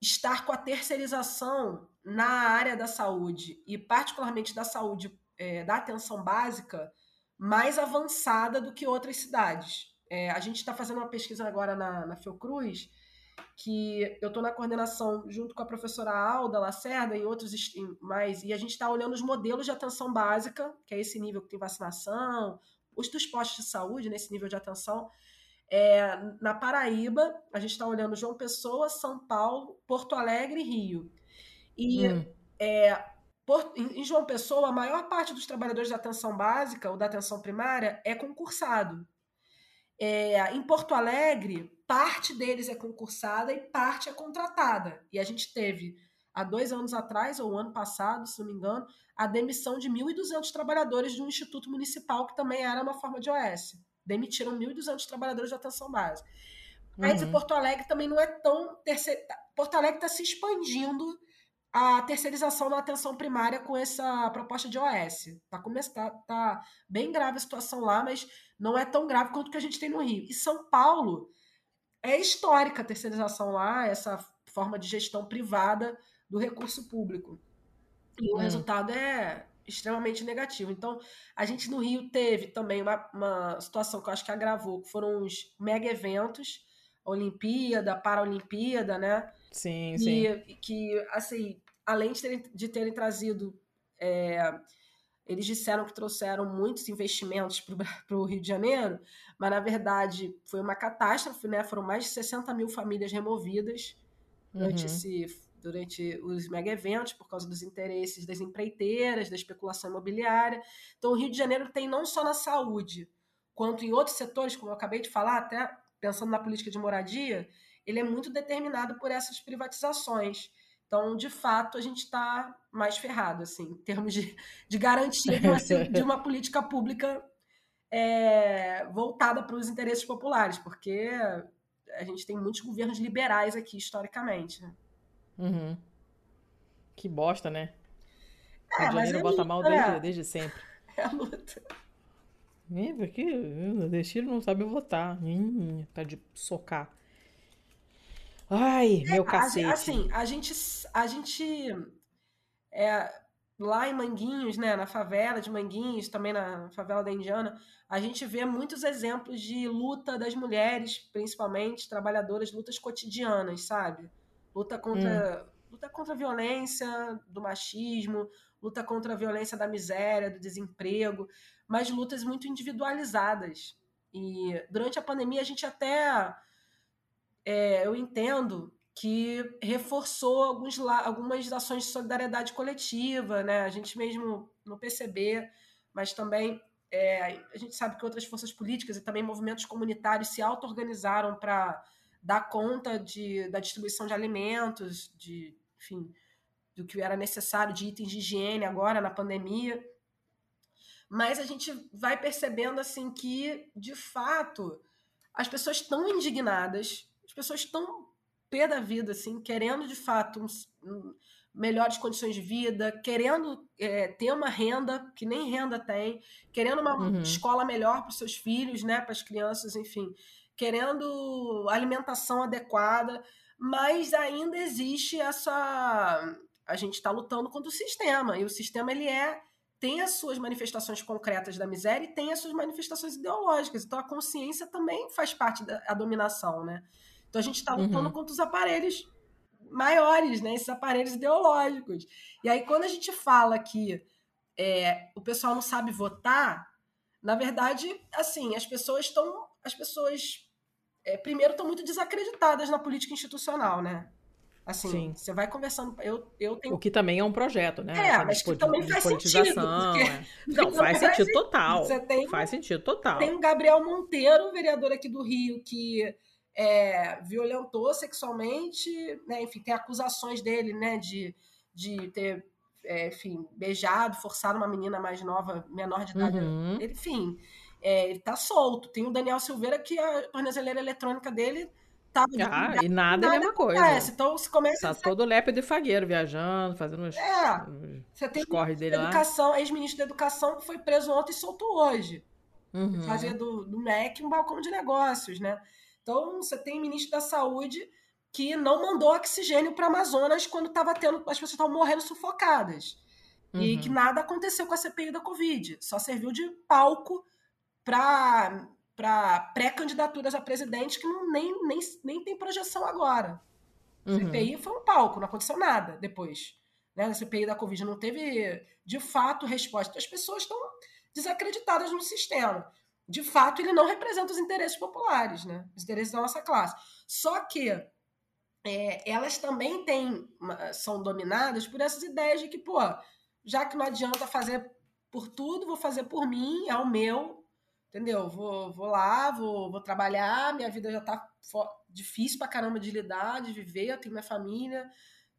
S2: estar com a terceirização na área da saúde, e particularmente da saúde, é, da atenção básica, mais avançada do que outras cidades. É, a gente está fazendo uma pesquisa agora na, na Fiocruz, que eu estou na coordenação junto com a professora Alda Lacerda e outros mais, e a gente está olhando os modelos de atenção básica, que é esse nível que tem vacinação, os dos postos de saúde, nesse nível de atenção. É, na Paraíba, a gente está olhando João Pessoa, São Paulo, Porto Alegre e Rio. E hum. é, por, em, João Pessoa, a maior parte dos trabalhadores da atenção básica ou da atenção primária é concursado. É, em Porto Alegre, parte deles é concursada e parte é contratada. E a gente teve, há dois anos atrás, ou ano passado, se não me engano, a demissão de 1.200 trabalhadores de um instituto municipal que também era uma forma de OS. Demitiram 1.200 trabalhadores de atenção básica. Mas uhum. Porto Alegre também não é tão. Terceir... Porto Alegre está se expandindo a terceirização da atenção primária com essa proposta de OS. Está tá, tá bem grave a situação lá, mas não é tão grave quanto que a gente tem no Rio. E São Paulo é histórica a terceirização lá, essa forma de gestão privada do recurso público. E o hum. resultado é extremamente negativo. Então, a gente no Rio teve também uma, uma situação que eu acho que agravou, que foram os mega eventos, Olimpíada, Paralimpíada, né?
S1: Sim,
S2: e,
S1: sim.
S2: Que, assim, além de terem, de terem trazido. É, eles disseram que trouxeram muitos investimentos para [laughs] o Rio de Janeiro, mas na verdade foi uma catástrofe, né? Foram mais de 60 mil famílias removidas durante uhum. esse durante os mega eventos por causa dos interesses das empreiteiras, da especulação imobiliária. Então, o Rio de Janeiro tem não só na saúde, quanto em outros setores, como eu acabei de falar, até pensando na política de moradia, ele é muito determinado por essas privatizações. Então, de fato, a gente está mais ferrado, assim, em termos de, de garantia de uma, [laughs] de uma política pública é, voltada para os interesses populares, porque a gente tem muitos governos liberais aqui, historicamente. Né?
S1: Uhum. Que bosta, né? É, Rio de Janeiro é bota mal desde, é. desde sempre. [laughs]
S2: É a luta.
S1: É, porque o Destino não sabe votar. Hum, tá de socar. Ai, é, meu cacete.
S2: Assim, a gente, a gente é, lá em Manguinhos, né, na favela de Manguinhos, também na favela da Indiana, a gente vê muitos exemplos de luta das mulheres, principalmente trabalhadoras, lutas cotidianas, sabe? luta contra, hum. luta contra a violência do machismo, luta contra a violência da miséria, do desemprego, mas lutas muito individualizadas. E durante a pandemia a gente até, é, eu entendo que reforçou alguns, algumas ações de solidariedade coletiva, né? A gente mesmo no PCB, mas também é, a gente sabe que outras forças políticas e também movimentos comunitários se auto-organizaram para dar conta de, da distribuição de alimentos, de, enfim, do que era necessário de itens de higiene agora na pandemia. Mas a gente vai percebendo assim que, de fato, as pessoas estão indignadas, as pessoas estão pé da vida, assim, querendo de fato um, um, melhores condições de vida, querendo é, ter uma renda que nem renda tem, querendo uma uhum. escola melhor para os seus filhos, né, para as crianças, enfim querendo alimentação adequada, mas ainda existe essa. A gente está lutando contra o sistema, e o sistema ele é tem as suas manifestações concretas da miséria e tem as suas manifestações ideológicas. Então a consciência também faz parte da dominação, né? Então a gente está lutando uhum. contra os aparelhos maiores, né? Esses aparelhos ideológicos. E aí quando a gente fala que é, o pessoal não sabe votar, na verdade, assim, as pessoas estão, as pessoas é, primeiro estão muito desacreditadas na política institucional, né? Assim, Sim. você vai conversando. Eu, eu tenho...
S1: O que também é um projeto, né?
S2: É, mas que também faz sentido. Porque...
S1: É. [laughs] Não, faz sentido total. Tem, faz sentido total.
S2: Tem o Gabriel Monteiro, vereador aqui do Rio, que é, violentou sexualmente, né? Enfim, tem acusações dele, né? De, de ter, é, enfim, beijado, forçado uma menina mais nova, menor de idade. Uhum. Enfim, é, ele tá solto. Tem o Daniel Silveira, que a tornezeleira eletrônica dele Tá,
S1: ah, e nada, é a mesma coisa. Acontece.
S2: Então você começa
S1: Tá a... todo lépido e fagueiro, viajando, fazendo os,
S2: é, você tem
S1: corre dele
S2: educação, ex-ministro da Educação que foi preso ontem e soltou hoje. Uhum. Fazia do, do MEC um balcão de negócios, né? Então você tem ministro da Saúde que não mandou oxigênio para Amazonas quando estava tendo as pessoas estavam morrendo sufocadas. Uhum. E que nada aconteceu com a CPI da Covid. Só serviu de palco para para pré-candidaturas a presidente que não, nem, nem, nem tem projeção agora. Uhum. CPI foi um palco, não aconteceu nada depois. Né? A CPI da Covid não teve, de fato, resposta. As pessoas estão desacreditadas no sistema. De fato, ele não representa os interesses populares, né? os interesses da nossa classe. Só que é, elas também têm, são dominadas por essas ideias de que, pô, já que não adianta fazer por tudo, vou fazer por mim, é o meu, entendeu? Vou, vou lá, vou, vou trabalhar, minha vida já tá difícil pra caramba de lidar, de viver, eu tenho minha família,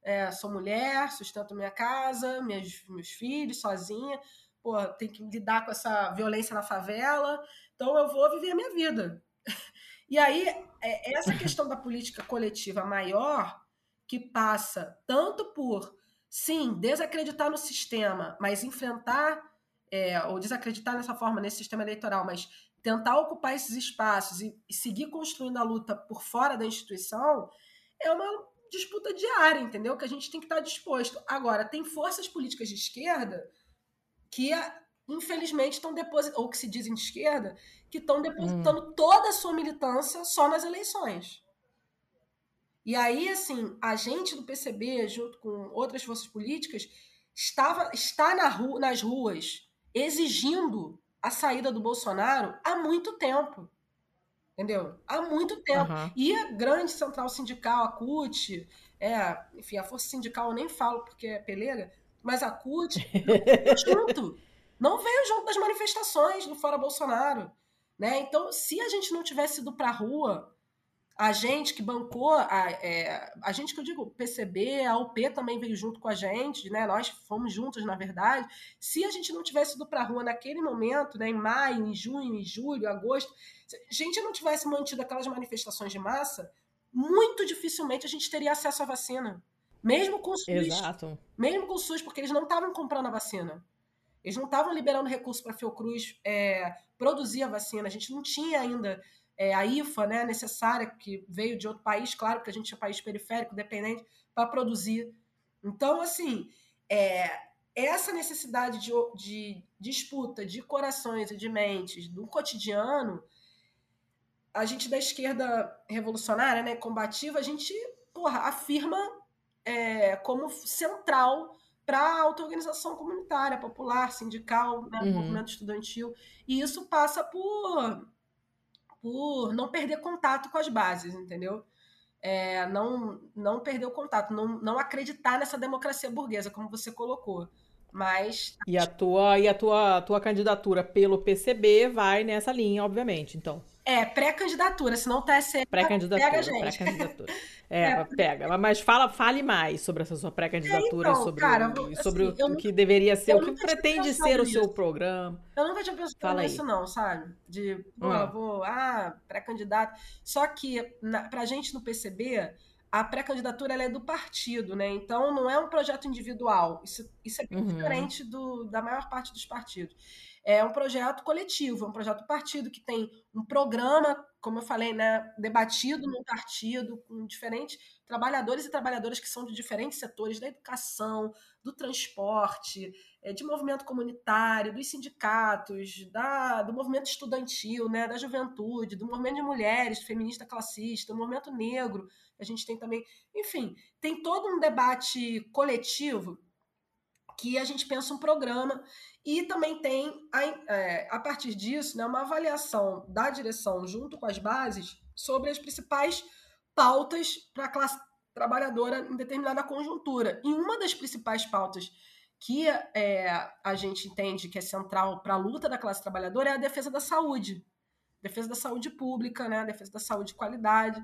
S2: é, sou mulher, sustento minha casa, minhas, meus filhos, sozinha, pô, tenho que lidar com essa violência na favela, então eu vou viver a minha vida. [laughs] E aí, é essa questão da política coletiva maior, que passa tanto por, sim, desacreditar no sistema, mas enfrentar é, ou desacreditar nessa forma nesse sistema eleitoral, mas tentar ocupar esses espaços e, e seguir construindo a luta por fora da instituição é uma disputa diária, entendeu? Que a gente tem que estar disposto. Agora, tem forças políticas de esquerda que, infelizmente, estão depositando, ou que se dizem de esquerda, que estão depositando hum. toda a sua militância só nas eleições. E aí, assim, a gente do PCB, junto com outras forças políticas, estava, está na ru nas ruas exigindo a saída do Bolsonaro há muito tempo. Entendeu? Há muito tempo. Uhum. E a grande central sindical, a CUT, é, enfim, a força sindical eu nem falo porque é peleira, mas a CUT [laughs] não veio junto. Não veio junto das manifestações do Fora Bolsonaro. Né? Então, se a gente não tivesse ido para a rua a gente que bancou, a, é, a gente que eu digo, PCB, a UP também veio junto com a gente, né? Nós fomos juntos, na verdade. Se a gente não tivesse ido para a rua naquele momento, né, em maio, em junho, em julho, agosto, se a gente não tivesse mantido aquelas manifestações de massa, muito dificilmente a gente teria acesso à vacina. Mesmo com o SUS.
S1: Exato.
S2: Mesmo com o SUS, porque eles não estavam comprando a vacina. Eles não estavam liberando recursos para a Fiocruz é, produzir a vacina. A gente não tinha ainda é, a IFA né, necessária, que veio de outro país, claro, porque a gente é país periférico, dependente, para produzir. Então, assim, é, essa necessidade de, de disputa de corações e de mentes do cotidiano, a gente da esquerda revolucionária, né, combativa, a gente porra, afirma é, como central para a auto-organização comunitária, popular, sindical, né, uhum. movimento estudantil. E isso passa por por não perder contato com as bases, entendeu? É, não, não perder o contato, não, não acreditar nessa democracia burguesa, como você colocou. Mas.
S1: E a tua, e a tua, tua candidatura pelo PCB vai nessa linha, obviamente, então.
S2: É, pré-candidatura, senão o TSE
S1: pré-candidatura, pega a gente. Pré-candidatura. [laughs] É, é, pega. Mas fala, fale mais sobre essa sua pré-candidatura, é, então, sobre, cara, o, sobre assim, o, que deveria ser, o que pretende ser o seu programa.
S2: Eu nunca tinha pensado fala nisso, aí. não, sabe? De, pô, hum. vou, ah, pré-candidato. Só que, na, pra gente no PCB, a pré-candidatura é do partido, né? Então não é um projeto individual. Isso, isso é bem uhum. diferente do, da maior parte dos partidos. É um projeto coletivo, é um projeto do partido que tem um programa, como eu falei, né, debatido no partido, com diferentes trabalhadores e trabalhadoras que são de diferentes setores da educação, do transporte, de movimento comunitário, dos sindicatos, da, do movimento estudantil, né, da juventude, do movimento de mulheres, feminista classista, do movimento negro, a gente tem também, enfim, tem todo um debate coletivo que a gente pensa um programa e também tem, a, é, a partir disso, né, uma avaliação da direção junto com as bases sobre as principais pautas para a classe trabalhadora em determinada conjuntura. E uma das principais pautas que é, a gente entende que é central para a luta da classe trabalhadora é a defesa da saúde. Defesa da saúde pública, né? defesa da saúde de qualidade.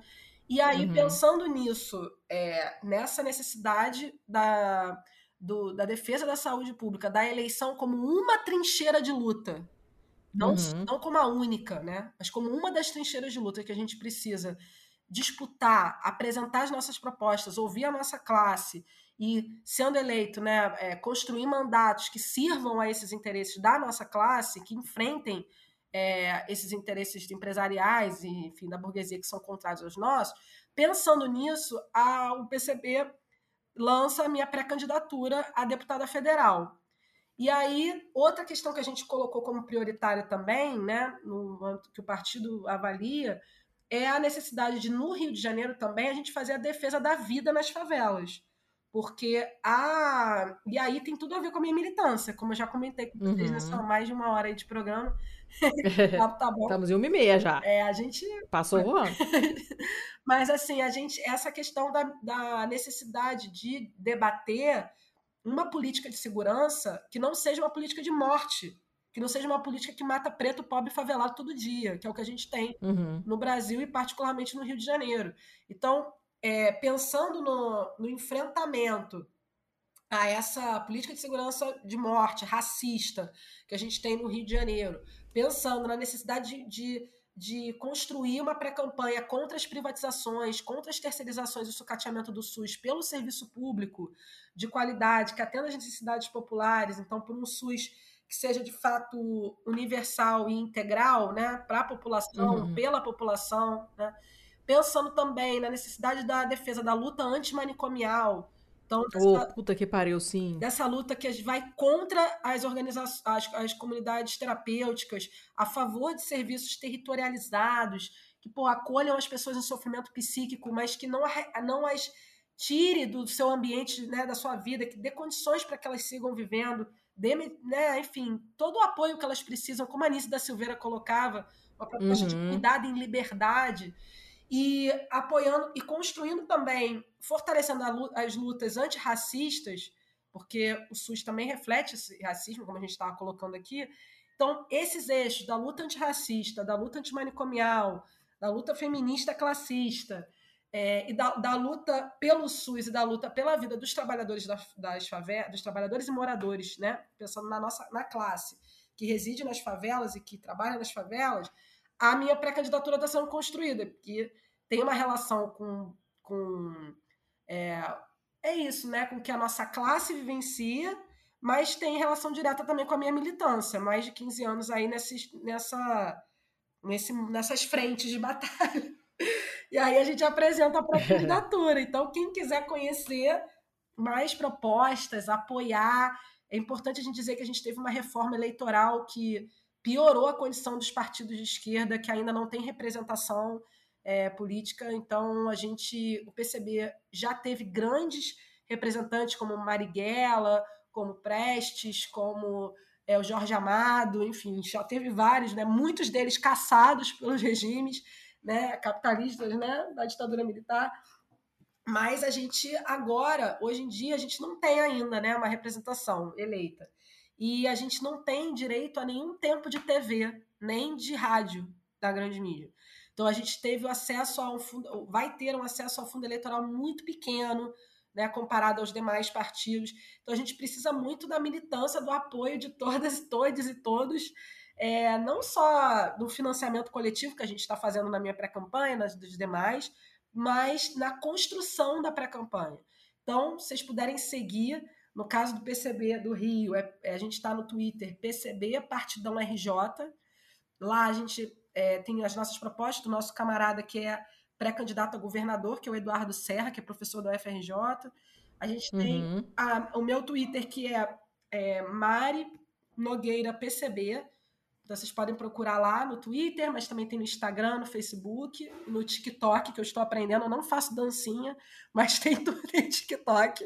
S2: E aí, uhum. pensando nisso, é, nessa necessidade da, do, da defesa da saúde pública, da eleição como uma trincheira de luta, não, uhum. não como a única, né? mas como uma das trincheiras de luta que a gente precisa disputar, apresentar as nossas propostas, ouvir a nossa classe e, sendo eleito, né, é, construir mandatos que sirvam a esses interesses da nossa classe, que enfrentem é, esses interesses empresariais e, enfim, da burguesia que são contrários aos nossos, pensando nisso, a, o PCB lança a minha pré-candidatura a deputada federal. E aí, outra questão que a gente colocou como prioritária também, né, no, que o partido avalia, é a necessidade de, no Rio de Janeiro também, a gente fazer a defesa da vida nas favelas. Porque a. E aí tem tudo a ver com a minha militância, como eu já comentei com vocês, né? uhum. São mais de uma hora aí de programa. [laughs]
S1: tá, tá bom. Estamos em uma e meia já.
S2: É, a gente.
S1: Passou voando. [laughs]
S2: Mas, assim, a gente. Essa questão da, da necessidade de debater uma política de segurança que não seja uma política de morte que não seja uma política que mata preto, pobre e favelado todo dia, que é o que a gente tem uhum. no Brasil e particularmente no Rio de Janeiro. Então, é, pensando no, no enfrentamento a essa política de segurança de morte racista que a gente tem no Rio de Janeiro, pensando na necessidade de, de, de construir uma pré-campanha contra as privatizações, contra as terceirizações e o sucateamento do SUS pelo serviço público de qualidade, que atenda às necessidades populares, então por um SUS que seja de fato universal e integral né, para a população, uhum. pela população, né? Pensando também na necessidade da defesa da luta antimanicomial.
S1: Então, oh, puta que pariu, sim.
S2: Dessa luta que vai contra as organizações, as, as comunidades terapêuticas, a favor de serviços territorializados, que pô, acolham as pessoas em sofrimento psíquico, mas que não, não as tire do seu ambiente, né, da sua vida, que dê condições para que elas sigam vivendo dê, né, enfim, todo o apoio que elas precisam, como a Anice da Silveira colocava, uma proposta uhum. de cuidado em liberdade, e apoiando e construindo também, fortalecendo as lutas antirracistas, porque o SUS também reflete esse racismo, como a gente estava colocando aqui. Então, esses eixos da luta antirracista, da luta antimanicomial, da luta feminista classista, é, e da, da, luta pelo SUS e da luta pela vida dos trabalhadores das, das favelas, dos trabalhadores e moradores, né? Pensando na nossa na classe que reside nas favelas e que trabalha nas favelas, a minha pré-candidatura está sendo construída, porque tem uma relação com, com é, é isso, né? Com que a nossa classe vivencia, mas tem relação direta também com a minha militância, mais de 15 anos aí nesses, nessa, nesse, nessas frentes de [laughs] batalha. E aí a gente apresenta a candidatura. Então, quem quiser conhecer mais propostas, apoiar, é importante a gente dizer que a gente teve uma reforma eleitoral que piorou a condição dos partidos de esquerda, que ainda não tem representação é, política. Então, a gente, o PCB já teve grandes representantes como Marighella, como Prestes, como é, o Jorge Amado, enfim, já teve vários, né, muitos deles caçados pelos regimes né, capitalistas né, da ditadura militar. Mas a gente agora, hoje em dia, a gente não tem ainda né, uma representação eleita. E a gente não tem direito a nenhum tempo de TV, nem de rádio da grande mídia. Então a gente teve o acesso a um fundo, vai ter um acesso ao fundo eleitoral muito pequeno, né, comparado aos demais partidos. Então a gente precisa muito da militância, do apoio de todas, todos e todos é, não só do financiamento coletivo que a gente está fazendo na minha pré-campanha, nas dos demais, mas na construção da pré-campanha. Então, se vocês puderem seguir No caso do PCB do Rio, é, é a gente está no Twitter PCB Partidão RJ. Lá a gente é, tem as nossas propostas do nosso camarada que é pré-candidato a governador, que é o Eduardo Serra, que é professor da UFRJ. A gente tem uhum. a, o meu Twitter, que é, é Mari Nogueira PCB. Então, vocês podem procurar lá no Twitter, mas também tem no Instagram, no Facebook, no TikTok, que eu estou aprendendo. Eu não faço dancinha, mas [laughs] tem tudo em TikTok.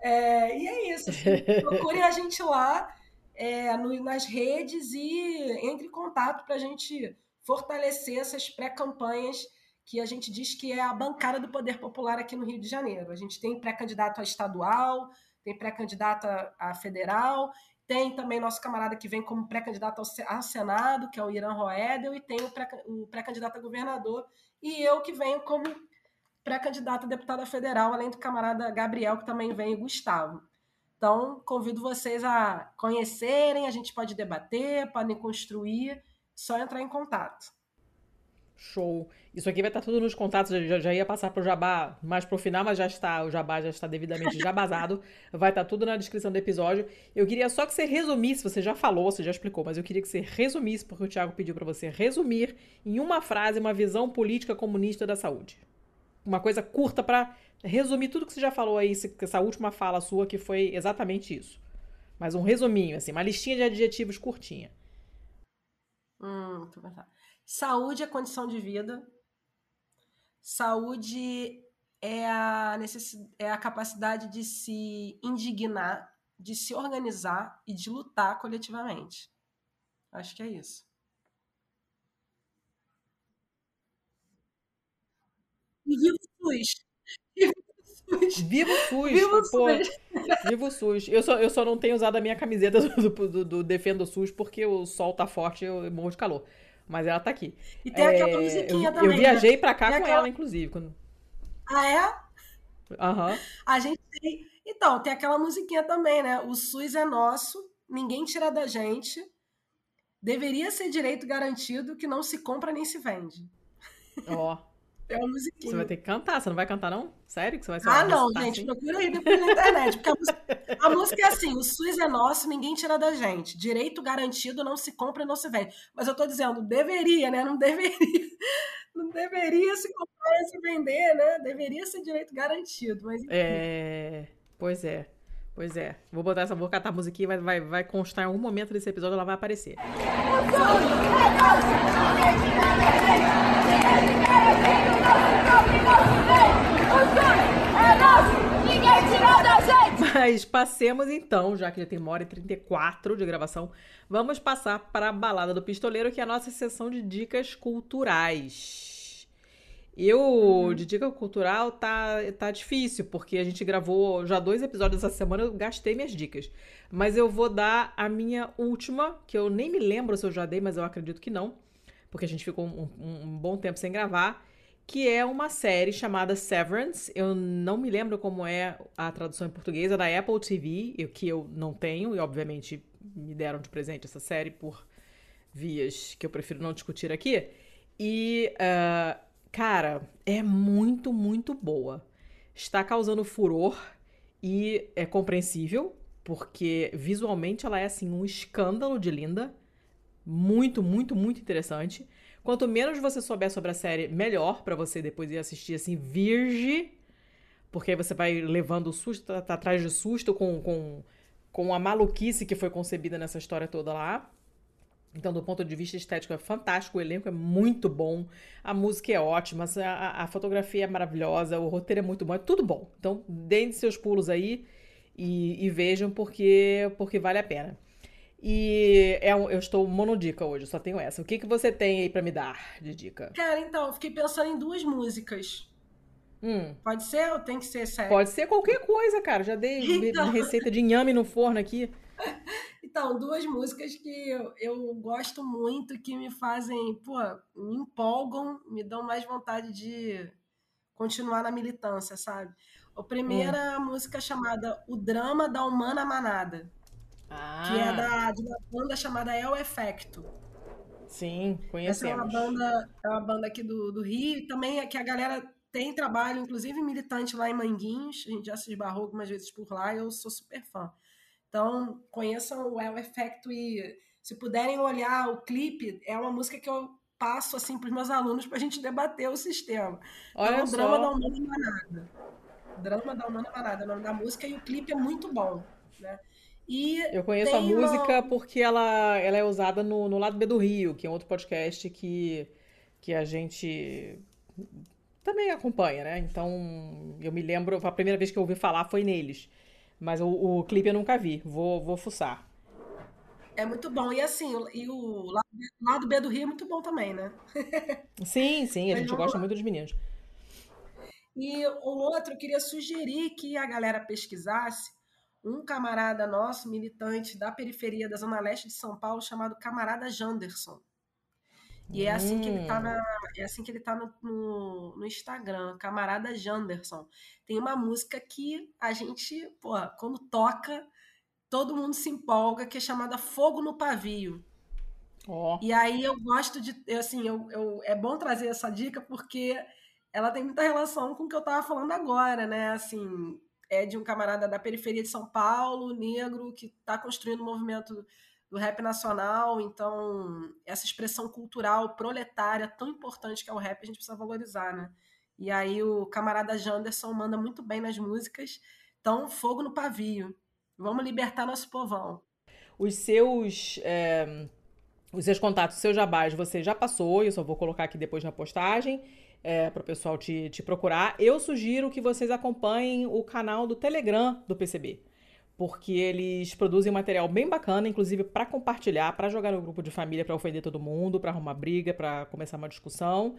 S2: É, e é isso. Assim, [laughs] procurem a gente lá é, no, nas redes e entre em contato para a gente fortalecer essas pré-campanhas que a gente diz que é a bancada do poder popular aqui no Rio de Janeiro. A gente tem pré-candidato a estadual, tem pré-candidato a federal, tem também nosso camarada que vem como pré-candidato ao Senado, que é o Irã Roedel, e tem o pré-candidato a governador, e eu que venho como pré-candidato a deputada federal, além do camarada Gabriel, que também vem, e Gustavo. Então, convido vocês a conhecerem, a gente pode debater, podem construir, só entrar em contato.
S1: Show. Isso aqui vai estar tudo nos contatos. Já, já ia passar para o Jabá mais para o final, mas já está. O Jabá já está devidamente [laughs] jabazado. Vai estar tudo na descrição do episódio. Eu queria só que você resumisse. Você já falou, você já explicou, mas eu queria que você resumisse, porque o Thiago pediu para você resumir em uma frase uma visão política comunista da saúde. Uma coisa curta para resumir tudo que você já falou aí, essa última fala sua, que foi exatamente isso. Mas um resuminho, assim, uma listinha de adjetivos curtinha.
S2: Hum. Saúde é condição de vida. Saúde é a, é a capacidade de se indignar, de se organizar e de lutar coletivamente. Acho que é isso. E viva o SUS!
S1: Viva o SUS! Viva o SUS! Viva o SUS! Eu só, eu só não tenho usado a minha camiseta do, do, do Defendo o SUS porque o sol tá forte e eu morro de calor mas ela tá aqui.
S2: E tem é, aquela musiquinha
S1: eu,
S2: também.
S1: Eu viajei né? pra cá tem com aquela... ela, inclusive. Quando...
S2: Ah, é?
S1: Aham. Uhum.
S2: A gente tem. Então, tem aquela musiquinha também, né? O SUS é nosso, ninguém tira da gente. Deveria ser direito garantido que não se compra nem se vende.
S1: Ó. Oh.
S2: É uma musiquinha.
S1: Você vai ter que cantar, você não vai cantar, não? Sério que você vai ser
S2: Ah, não, gente, assim? procura aí depois na internet. Porque a música, a música, é assim: o SUS é nosso, ninguém tira da gente. Direito garantido não se compra e não se vende. Mas eu tô dizendo, deveria, né? Não deveria. Não deveria se comprar e se vender, né? Deveria ser direito garantido. Mas enfim.
S1: É. Pois é. Pois é. Vou botar essa, vou catar a musiquinha e vai, vai, vai constar em algum momento desse episódio, ela vai aparecer. Mas passemos então, já que já tem uma hora e 34 de gravação, vamos passar para a balada do pistoleiro, que é a nossa sessão de dicas culturais. Eu, uhum. de dica cultural, tá, tá difícil, porque a gente gravou já dois episódios essa semana, eu gastei minhas dicas. Mas eu vou dar a minha última, que eu nem me lembro se eu já dei, mas eu acredito que não, porque a gente ficou um, um, um bom tempo sem gravar que é uma série chamada Severance. Eu não me lembro como é a tradução em português, é da Apple TV, que eu não tenho, e obviamente me deram de presente essa série por vias que eu prefiro não discutir aqui. E, uh, cara, é muito, muito boa. Está causando furor e é compreensível, porque visualmente ela é assim um escândalo de linda. Muito, muito, muito interessante. Quanto menos você souber sobre a série, melhor para você depois ir assistir assim, virge. Porque aí você vai levando susto, tá, tá atrás de susto com, com, com a maluquice que foi concebida nessa história toda lá. Então, do ponto de vista estético, é fantástico, o elenco é muito bom, a música é ótima, a, a fotografia é maravilhosa, o roteiro é muito bom, é tudo bom. Então, deem seus pulos aí e, e vejam porque, porque vale a pena. E é um, eu estou monodica hoje, só tenho essa. O que, que você tem aí para me dar de dica?
S2: Cara, então, eu fiquei pensando em duas músicas.
S1: Hum.
S2: Pode ser ou tem que ser sério?
S1: Pode ser qualquer coisa, cara. Já dei então... [laughs] receita de inhame no forno aqui. [laughs]
S2: Então, duas músicas que eu, eu, gosto muito, que me fazem, pô, me empolgam, me dão mais vontade de continuar na militância, sabe? A primeira hum. música chamada O Drama da Humana Manada.
S1: Ah.
S2: Que é da, de uma banda chamada El Efecto.
S1: Sim, conhecemos.
S2: Essa é uma banda, é uma banda aqui do, do Rio, e também é que a galera tem trabalho, inclusive militante lá em Manguinhos, a gente já se esbarrou algumas vezes por lá, eu sou super fã. Então, conheçam o El Effecto e se puderem olhar o clipe, é uma música que eu passo assim para os meus alunos para a gente debater o sistema.
S1: Olha
S2: então, o Drama da Humana Manada. Drama da Humana Manada é o nome da música e o clipe é muito bom, né? E
S1: Eu conheço a
S2: tem uma-
S1: música porque ela, ela é usada no, no Lado B do Rio, que é um outro podcast que, que a gente também acompanha, né? Então, eu me lembro, a primeira vez que eu ouvi falar foi neles. Mas o, o clipe eu nunca vi. Vou, vou fuçar.
S2: É muito bom. E assim, o- e o lado B, lado B do Rio é muito bom também, né? [laughs]
S1: Sim, sim, a gente gosta muito dos meninos.
S2: E o outro, eu queria sugerir que a galera pesquisasse um camarada nosso, militante da periferia da Zona Leste de São Paulo, chamado Camarada Janderson. E é assim que ele tá,
S1: Hum.
S2: na, é assim que ele tá no, no, no Instagram, Camarada Janderson. Tem uma música que a gente, pô, quando toca, todo mundo se empolga, que é chamada Fogo no Pavio.
S1: Ó,
S2: E aí eu gosto de, assim, eu, eu, é bom trazer essa dica porque ela tem muita relação com o que eu tava falando agora, né? Assim, é de um camarada da periferia de São Paulo, negro, que está construindo o movimento do rap nacional. Então, essa expressão cultural proletária tão importante que é o rap, a gente precisa valorizar, né? E aí o camarada Janderson manda muito bem nas músicas. Então, fogo no pavio. Vamos libertar nosso povão.
S1: os seus, é, os seus contatos, os seus jabás, você já passou, eu só vou colocar aqui depois na postagem, para o pessoal te, te procurar. Eu sugiro que vocês acompanhem o canal do Telegram do PCB, porque eles produzem material bem bacana, inclusive para compartilhar, para jogar no grupo de família, para ofender todo mundo, para arrumar briga, para começar uma discussão,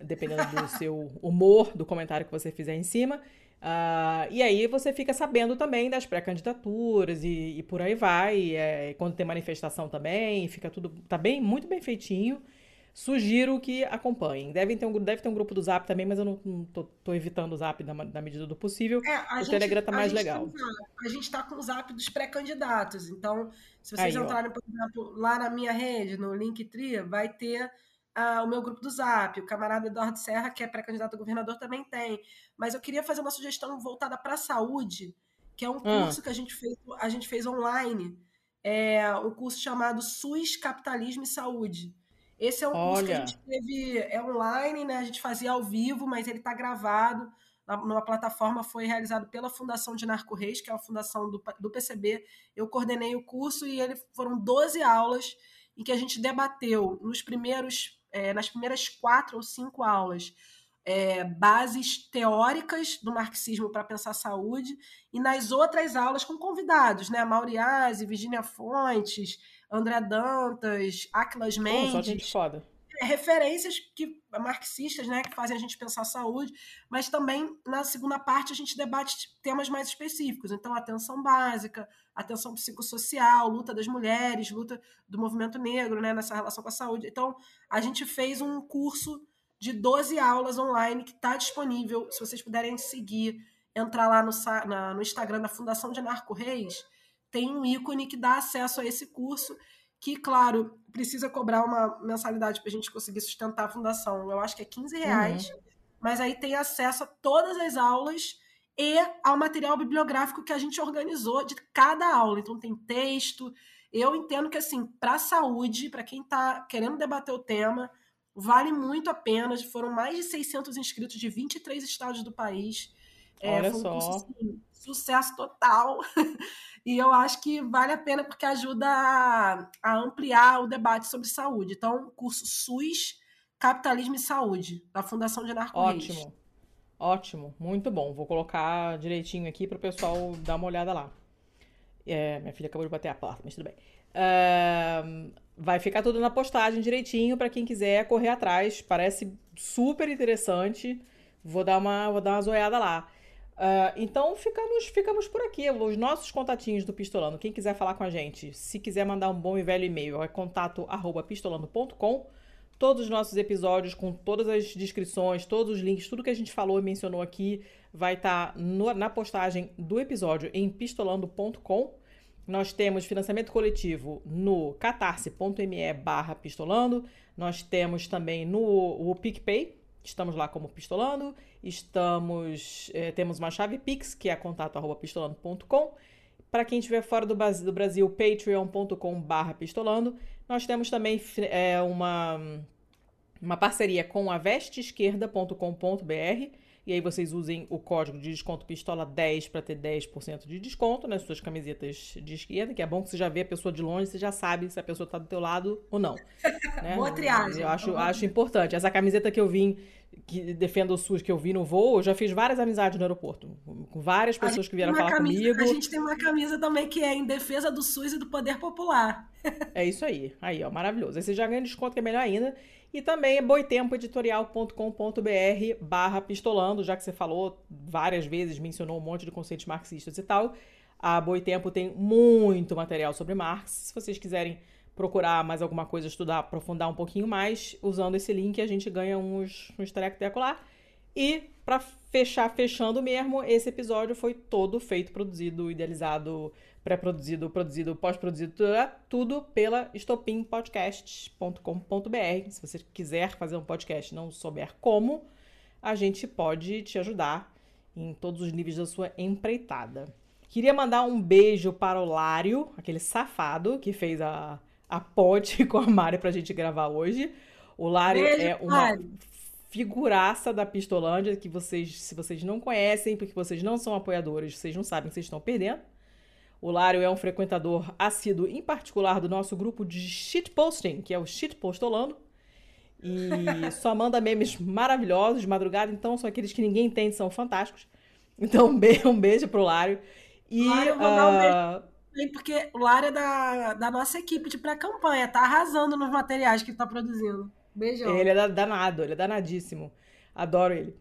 S1: dependendo do [laughs] seu humor, do comentário que você fizer em cima. Ah, e aí você fica sabendo também das pré-candidaturas e, e por aí vai. é, quando tem manifestação também, fica tudo. Tá bem, muito bem feitinho. Sugiro que acompanhem. Devem ter um, deve ter um grupo do Zap também, mas eu não, não tô, tô evitando o Zap na, na medida do possível.
S2: É, a
S1: O
S2: gente-
S1: Telegram tá mais legal.
S2: Zap. A gente está com o zap dos pré-candidatos. Então, se vocês
S1: Aí, ó.
S2: entrarem, por exemplo, lá na minha rede, no Linktree, vai ter ah, o meu grupo do Zap. O camarada Eduardo Serra, que é pré-candidato a governador, também tem. Mas eu queria fazer uma sugestão voltada para a saúde, que é um
S1: Ah.
S2: curso que a gente fez, a gente fez online. É um curso chamado SUS, Capitalismo e Saúde. Esse é um curso que a
S1: Olha.
S2: gente teve é online, né? A gente fazia ao vivo, mas ele está gravado na- numa plataforma. Foi realizado pela Fundação de Narco Reis, que é a fundação do, do PCB. Eu coordenei o curso e ele foram 12 aulas em que a gente debateu nos primeiros, é, nas primeiras quatro ou cinco aulas é, bases teóricas do marxismo para pensar saúde e nas outras aulas com convidados, né? Mauriase, Virginia Fontes, André Dantas,
S1: Pô,
S2: Mendes
S1: só gente foda.
S2: referências que marxistas, né, que fazem a gente pensar saúde, mas também na segunda parte a gente debate temas mais específicos. Então, atenção básica, atenção psicossocial, luta das mulheres, luta do movimento negro, né, nessa relação com a saúde. Então, a gente fez um curso de 12 aulas online que está disponível. Se vocês puderem seguir, entrar lá no, na- no Instagram da Fundação de Narco Reis, tem um ícone que dá acesso a esse curso que, claro, precisa cobrar uma mensalidade para a gente conseguir sustentar a fundação. Eu acho que é 15 reais, mas aí tem acesso a todas as aulas e ao material bibliográfico que a gente organizou de cada aula. Então tem texto. Eu entendo que, assim, para a saúde, para quem está querendo debater o tema, vale muito a pena. Foram mais de 600 inscritos de 23 estados do país. É,
S1: Olha
S2: foi um
S1: só.
S2: curso, assim, sucesso total. [laughs] E eu acho que vale a pena porque ajuda a, a ampliar o debate sobre saúde. Então, curso SUS, Capitalismo e Saúde, da Fundação de Narco.
S1: Ótimo. Ótimo, muito bom. Vou colocar direitinho aqui para o pessoal dar uma olhada lá. É, minha filha acabou de bater a porta, mas tudo bem. Vai ficar tudo na postagem direitinho para quem quiser correr atrás. Parece super interessante. Vou dar uma, vou dar uma zoiada lá. Ah, então ficamos, ficamos por aqui. Os nossos contatinhos do Pistolando. Quem quiser falar com a gente, se quiser mandar um bom e velho e-mail, é contato arroba pistolando.com. Todos os nossos episódios, com todas as descrições, todos os links, tudo que a gente falou e mencionou aqui, vai estar na postagem do episódio em pistolando.com. Nós temos financiamento coletivo no catarse.me barra pistolando. Nós temos também no o PicPay, Estamos lá como Pistolando. Estamos. É, temos uma chave Pix, que é contato.pistolando.com. Para quem estiver fora do Brasil, do Brasil patreon.com.br pistolando. Nós temos também é, uma, uma parceria com a vesteesquerda.com.br e aí vocês usem o código de desconto pistola10 para ter 10% de desconto nas suas camisetas de esquerda, que é bom que você já vê a pessoa de longe, você já sabe se a pessoa está do teu lado ou não. [laughs]
S2: Né? Boa triagem.
S1: Eu acho, acho importante. Essa camiseta que eu vim, que defenda o SUS, que eu vi no voo, eu já fiz várias amizades no aeroporto, com várias pessoas que vieram falar
S2: camisa,
S1: comigo. A
S2: gente tem uma camisa também que é em defesa do SUS e do poder popular.
S1: É isso aí. Aí, ó, maravilhoso. Aí você já ganha desconto, que é melhor ainda. E também é boitempoeditorial.com.br barra pistolando, já que você falou várias vezes, mencionou um monte de conceitos marxistas e tal. A Boitempo tem muito material sobre Marx. Se vocês quiserem procurar mais alguma coisa, estudar, aprofundar um pouquinho mais, usando esse link a gente ganha uns, uns treco lá. E para fechar, fechando mesmo, esse episódio foi todo feito, produzido, idealizado, pré-produzido, produzido, pós-produzido, tudo pela estopimpodcasts.com.br. Se você quiser fazer um podcast e não souber como, a gente pode te ajudar em todos os níveis da sua empreitada. Queria mandar um beijo para o Lário, aquele safado que fez a, a ponte [laughs] com a Mari pra gente gravar hoje. O Lário beijo, é uma figuraça da Pistolândia que vocês, se vocês não conhecem, porque vocês não são apoiadores, vocês não sabem que vocês estão perdendo. O Lário é um frequentador assíduo, em particular, do nosso grupo de shitposting, que é o Shitpostolando. E [laughs] só manda memes maravilhosos de madrugada, então são aqueles que ninguém entende, são fantásticos. Então, um beijo, um beijo pro Lário.
S2: E, Lário, vou uh... dar um ah, beijo porque o Lário é da, da nossa equipe de pré-campanha, tá arrasando nos materiais que ele tá produzindo. Beijão.
S1: Ele é danado, ele é danadíssimo. Adoro ele.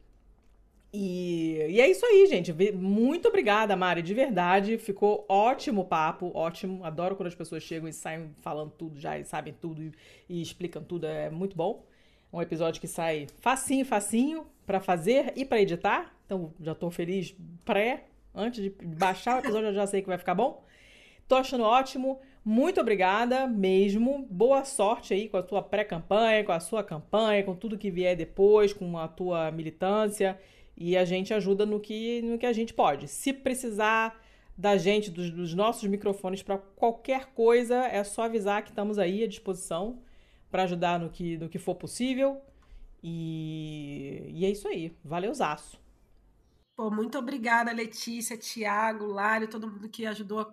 S1: E, e é isso aí, gente. Muito obrigada, Mari, de verdade. Ficou ótimo o papo, ótimo. Adoro quando as pessoas chegam e saem falando tudo já e sabem tudo e, e explicam tudo. É muito bom. Um episódio que sai facinho, facinho para fazer e para editar. Então já tô feliz pré, antes de baixar o episódio, eu já sei que vai ficar bom. Tô achando ótimo. Muito obrigada mesmo. Boa sorte aí com a tua pré-campanha, com a sua campanha, com tudo que vier depois, com a tua militância. E a gente ajuda no que, no que a gente pode. Se precisar da gente, dos, dos nossos microfones para qualquer coisa, é só avisar que estamos aí à disposição para ajudar no que, no que for possível. E, e é isso aí. Valeu, Zaço.
S2: Pô, muito obrigada, Letícia, Tiago, Lário, todo mundo que ajudou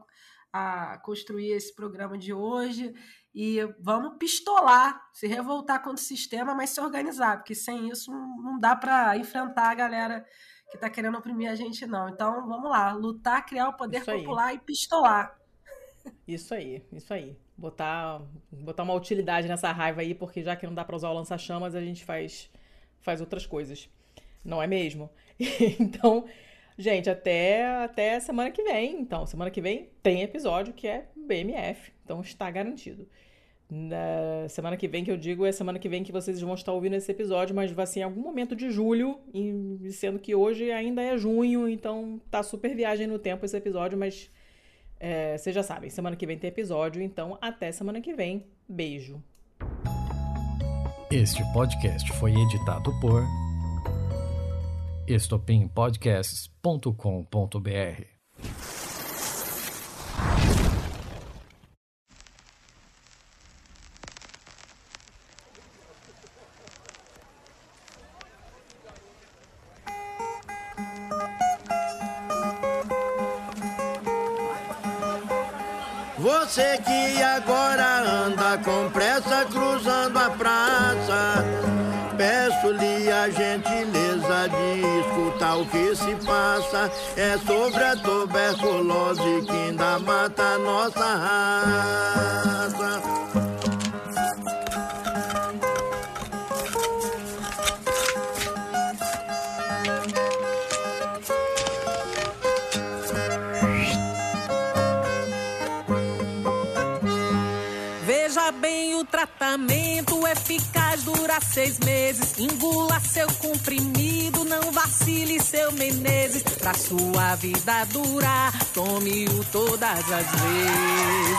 S2: a construir esse programa de hoje e vamos pistolar, se revoltar contra o sistema, mas se organizar, porque sem isso não dá para enfrentar a galera que está querendo oprimir a gente, não. Então vamos lá, lutar, criar o poder popular e pistolar.
S1: Isso aí, isso aí. Botar, botar uma utilidade nessa raiva aí, porque já que não dá para usar o lança-chamas, a gente faz, faz outras coisas. Não é mesmo? [laughs] então, gente, até, até semana que vem. Então, semana que vem tem episódio que é BMF. Então está garantido. Na semana que vem, que eu digo, é semana que vem que vocês vão estar ouvindo esse episódio, mas vai ser em algum momento de julho, e sendo que hoje ainda é junho, então tá super viagem no tempo esse episódio, mas é, vocês já sabem, semana que vem tem episódio, então até semana que vem. Beijo.
S6: Este podcast foi editado por estopimpodcasts.com.br.
S4: É sobre a tuberculose que ainda mata nossa raça.
S7: Seis meses. Engula seu comprimido, não vacile seu Menezes. Pra sua vida durar, tome-o todas as vezes.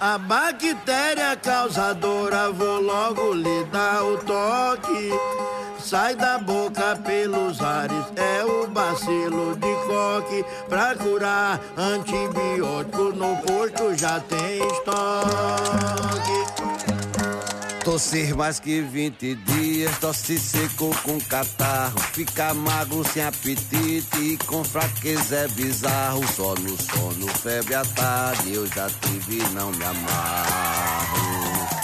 S8: A bactéria causadora, vou logo lhe dar o toque. Sai da boca pelos ares, é o bacilo de coque. Pra curar antibiótico, no posto já tem estoque.
S4: Tossir mais que 20 dias, tosse seco com catarro, fica magro sem apetite e com fraqueza é bizarro. Só no sono, febre à tarde, eu já tive não me amarro.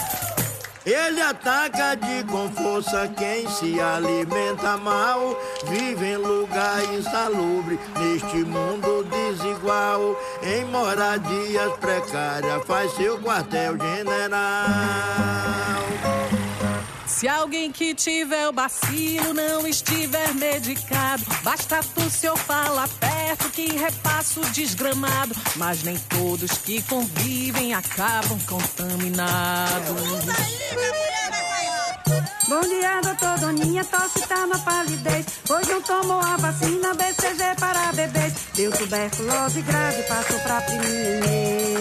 S8: Ele ataca de com força quem se alimenta mal, vive em lugar insalubre, neste mundo desigual, em moradias precárias, faz seu quartel-general.
S7: Se alguém que tiver o bacilo não estiver medicado, basta tu se eu falar perto que repassa o desgramado. Mas nem todos que convivem acabam contaminados.
S9: Bom dia, doutor Doninha, tosse tá na palidez. Hoje não tomou a vacina BCG para bebês. Deu tuberculose grave, passou pra primeira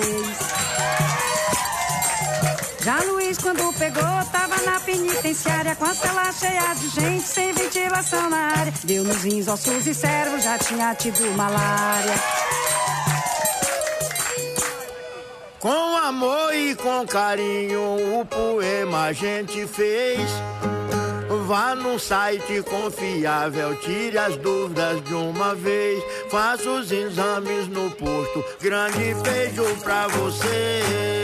S9: Já Luiz, quando pegou, tava na penitenciária com a cela cheia de gente, sem ventilação na área. Deu nos rins, ossos e cérebro, já tinha tido malária.
S8: Com amor e com carinho, o poema a gente fez. Vá num site confiável, tire as dúvidas de uma vez. Faça os exames no posto. Grande beijo pra você.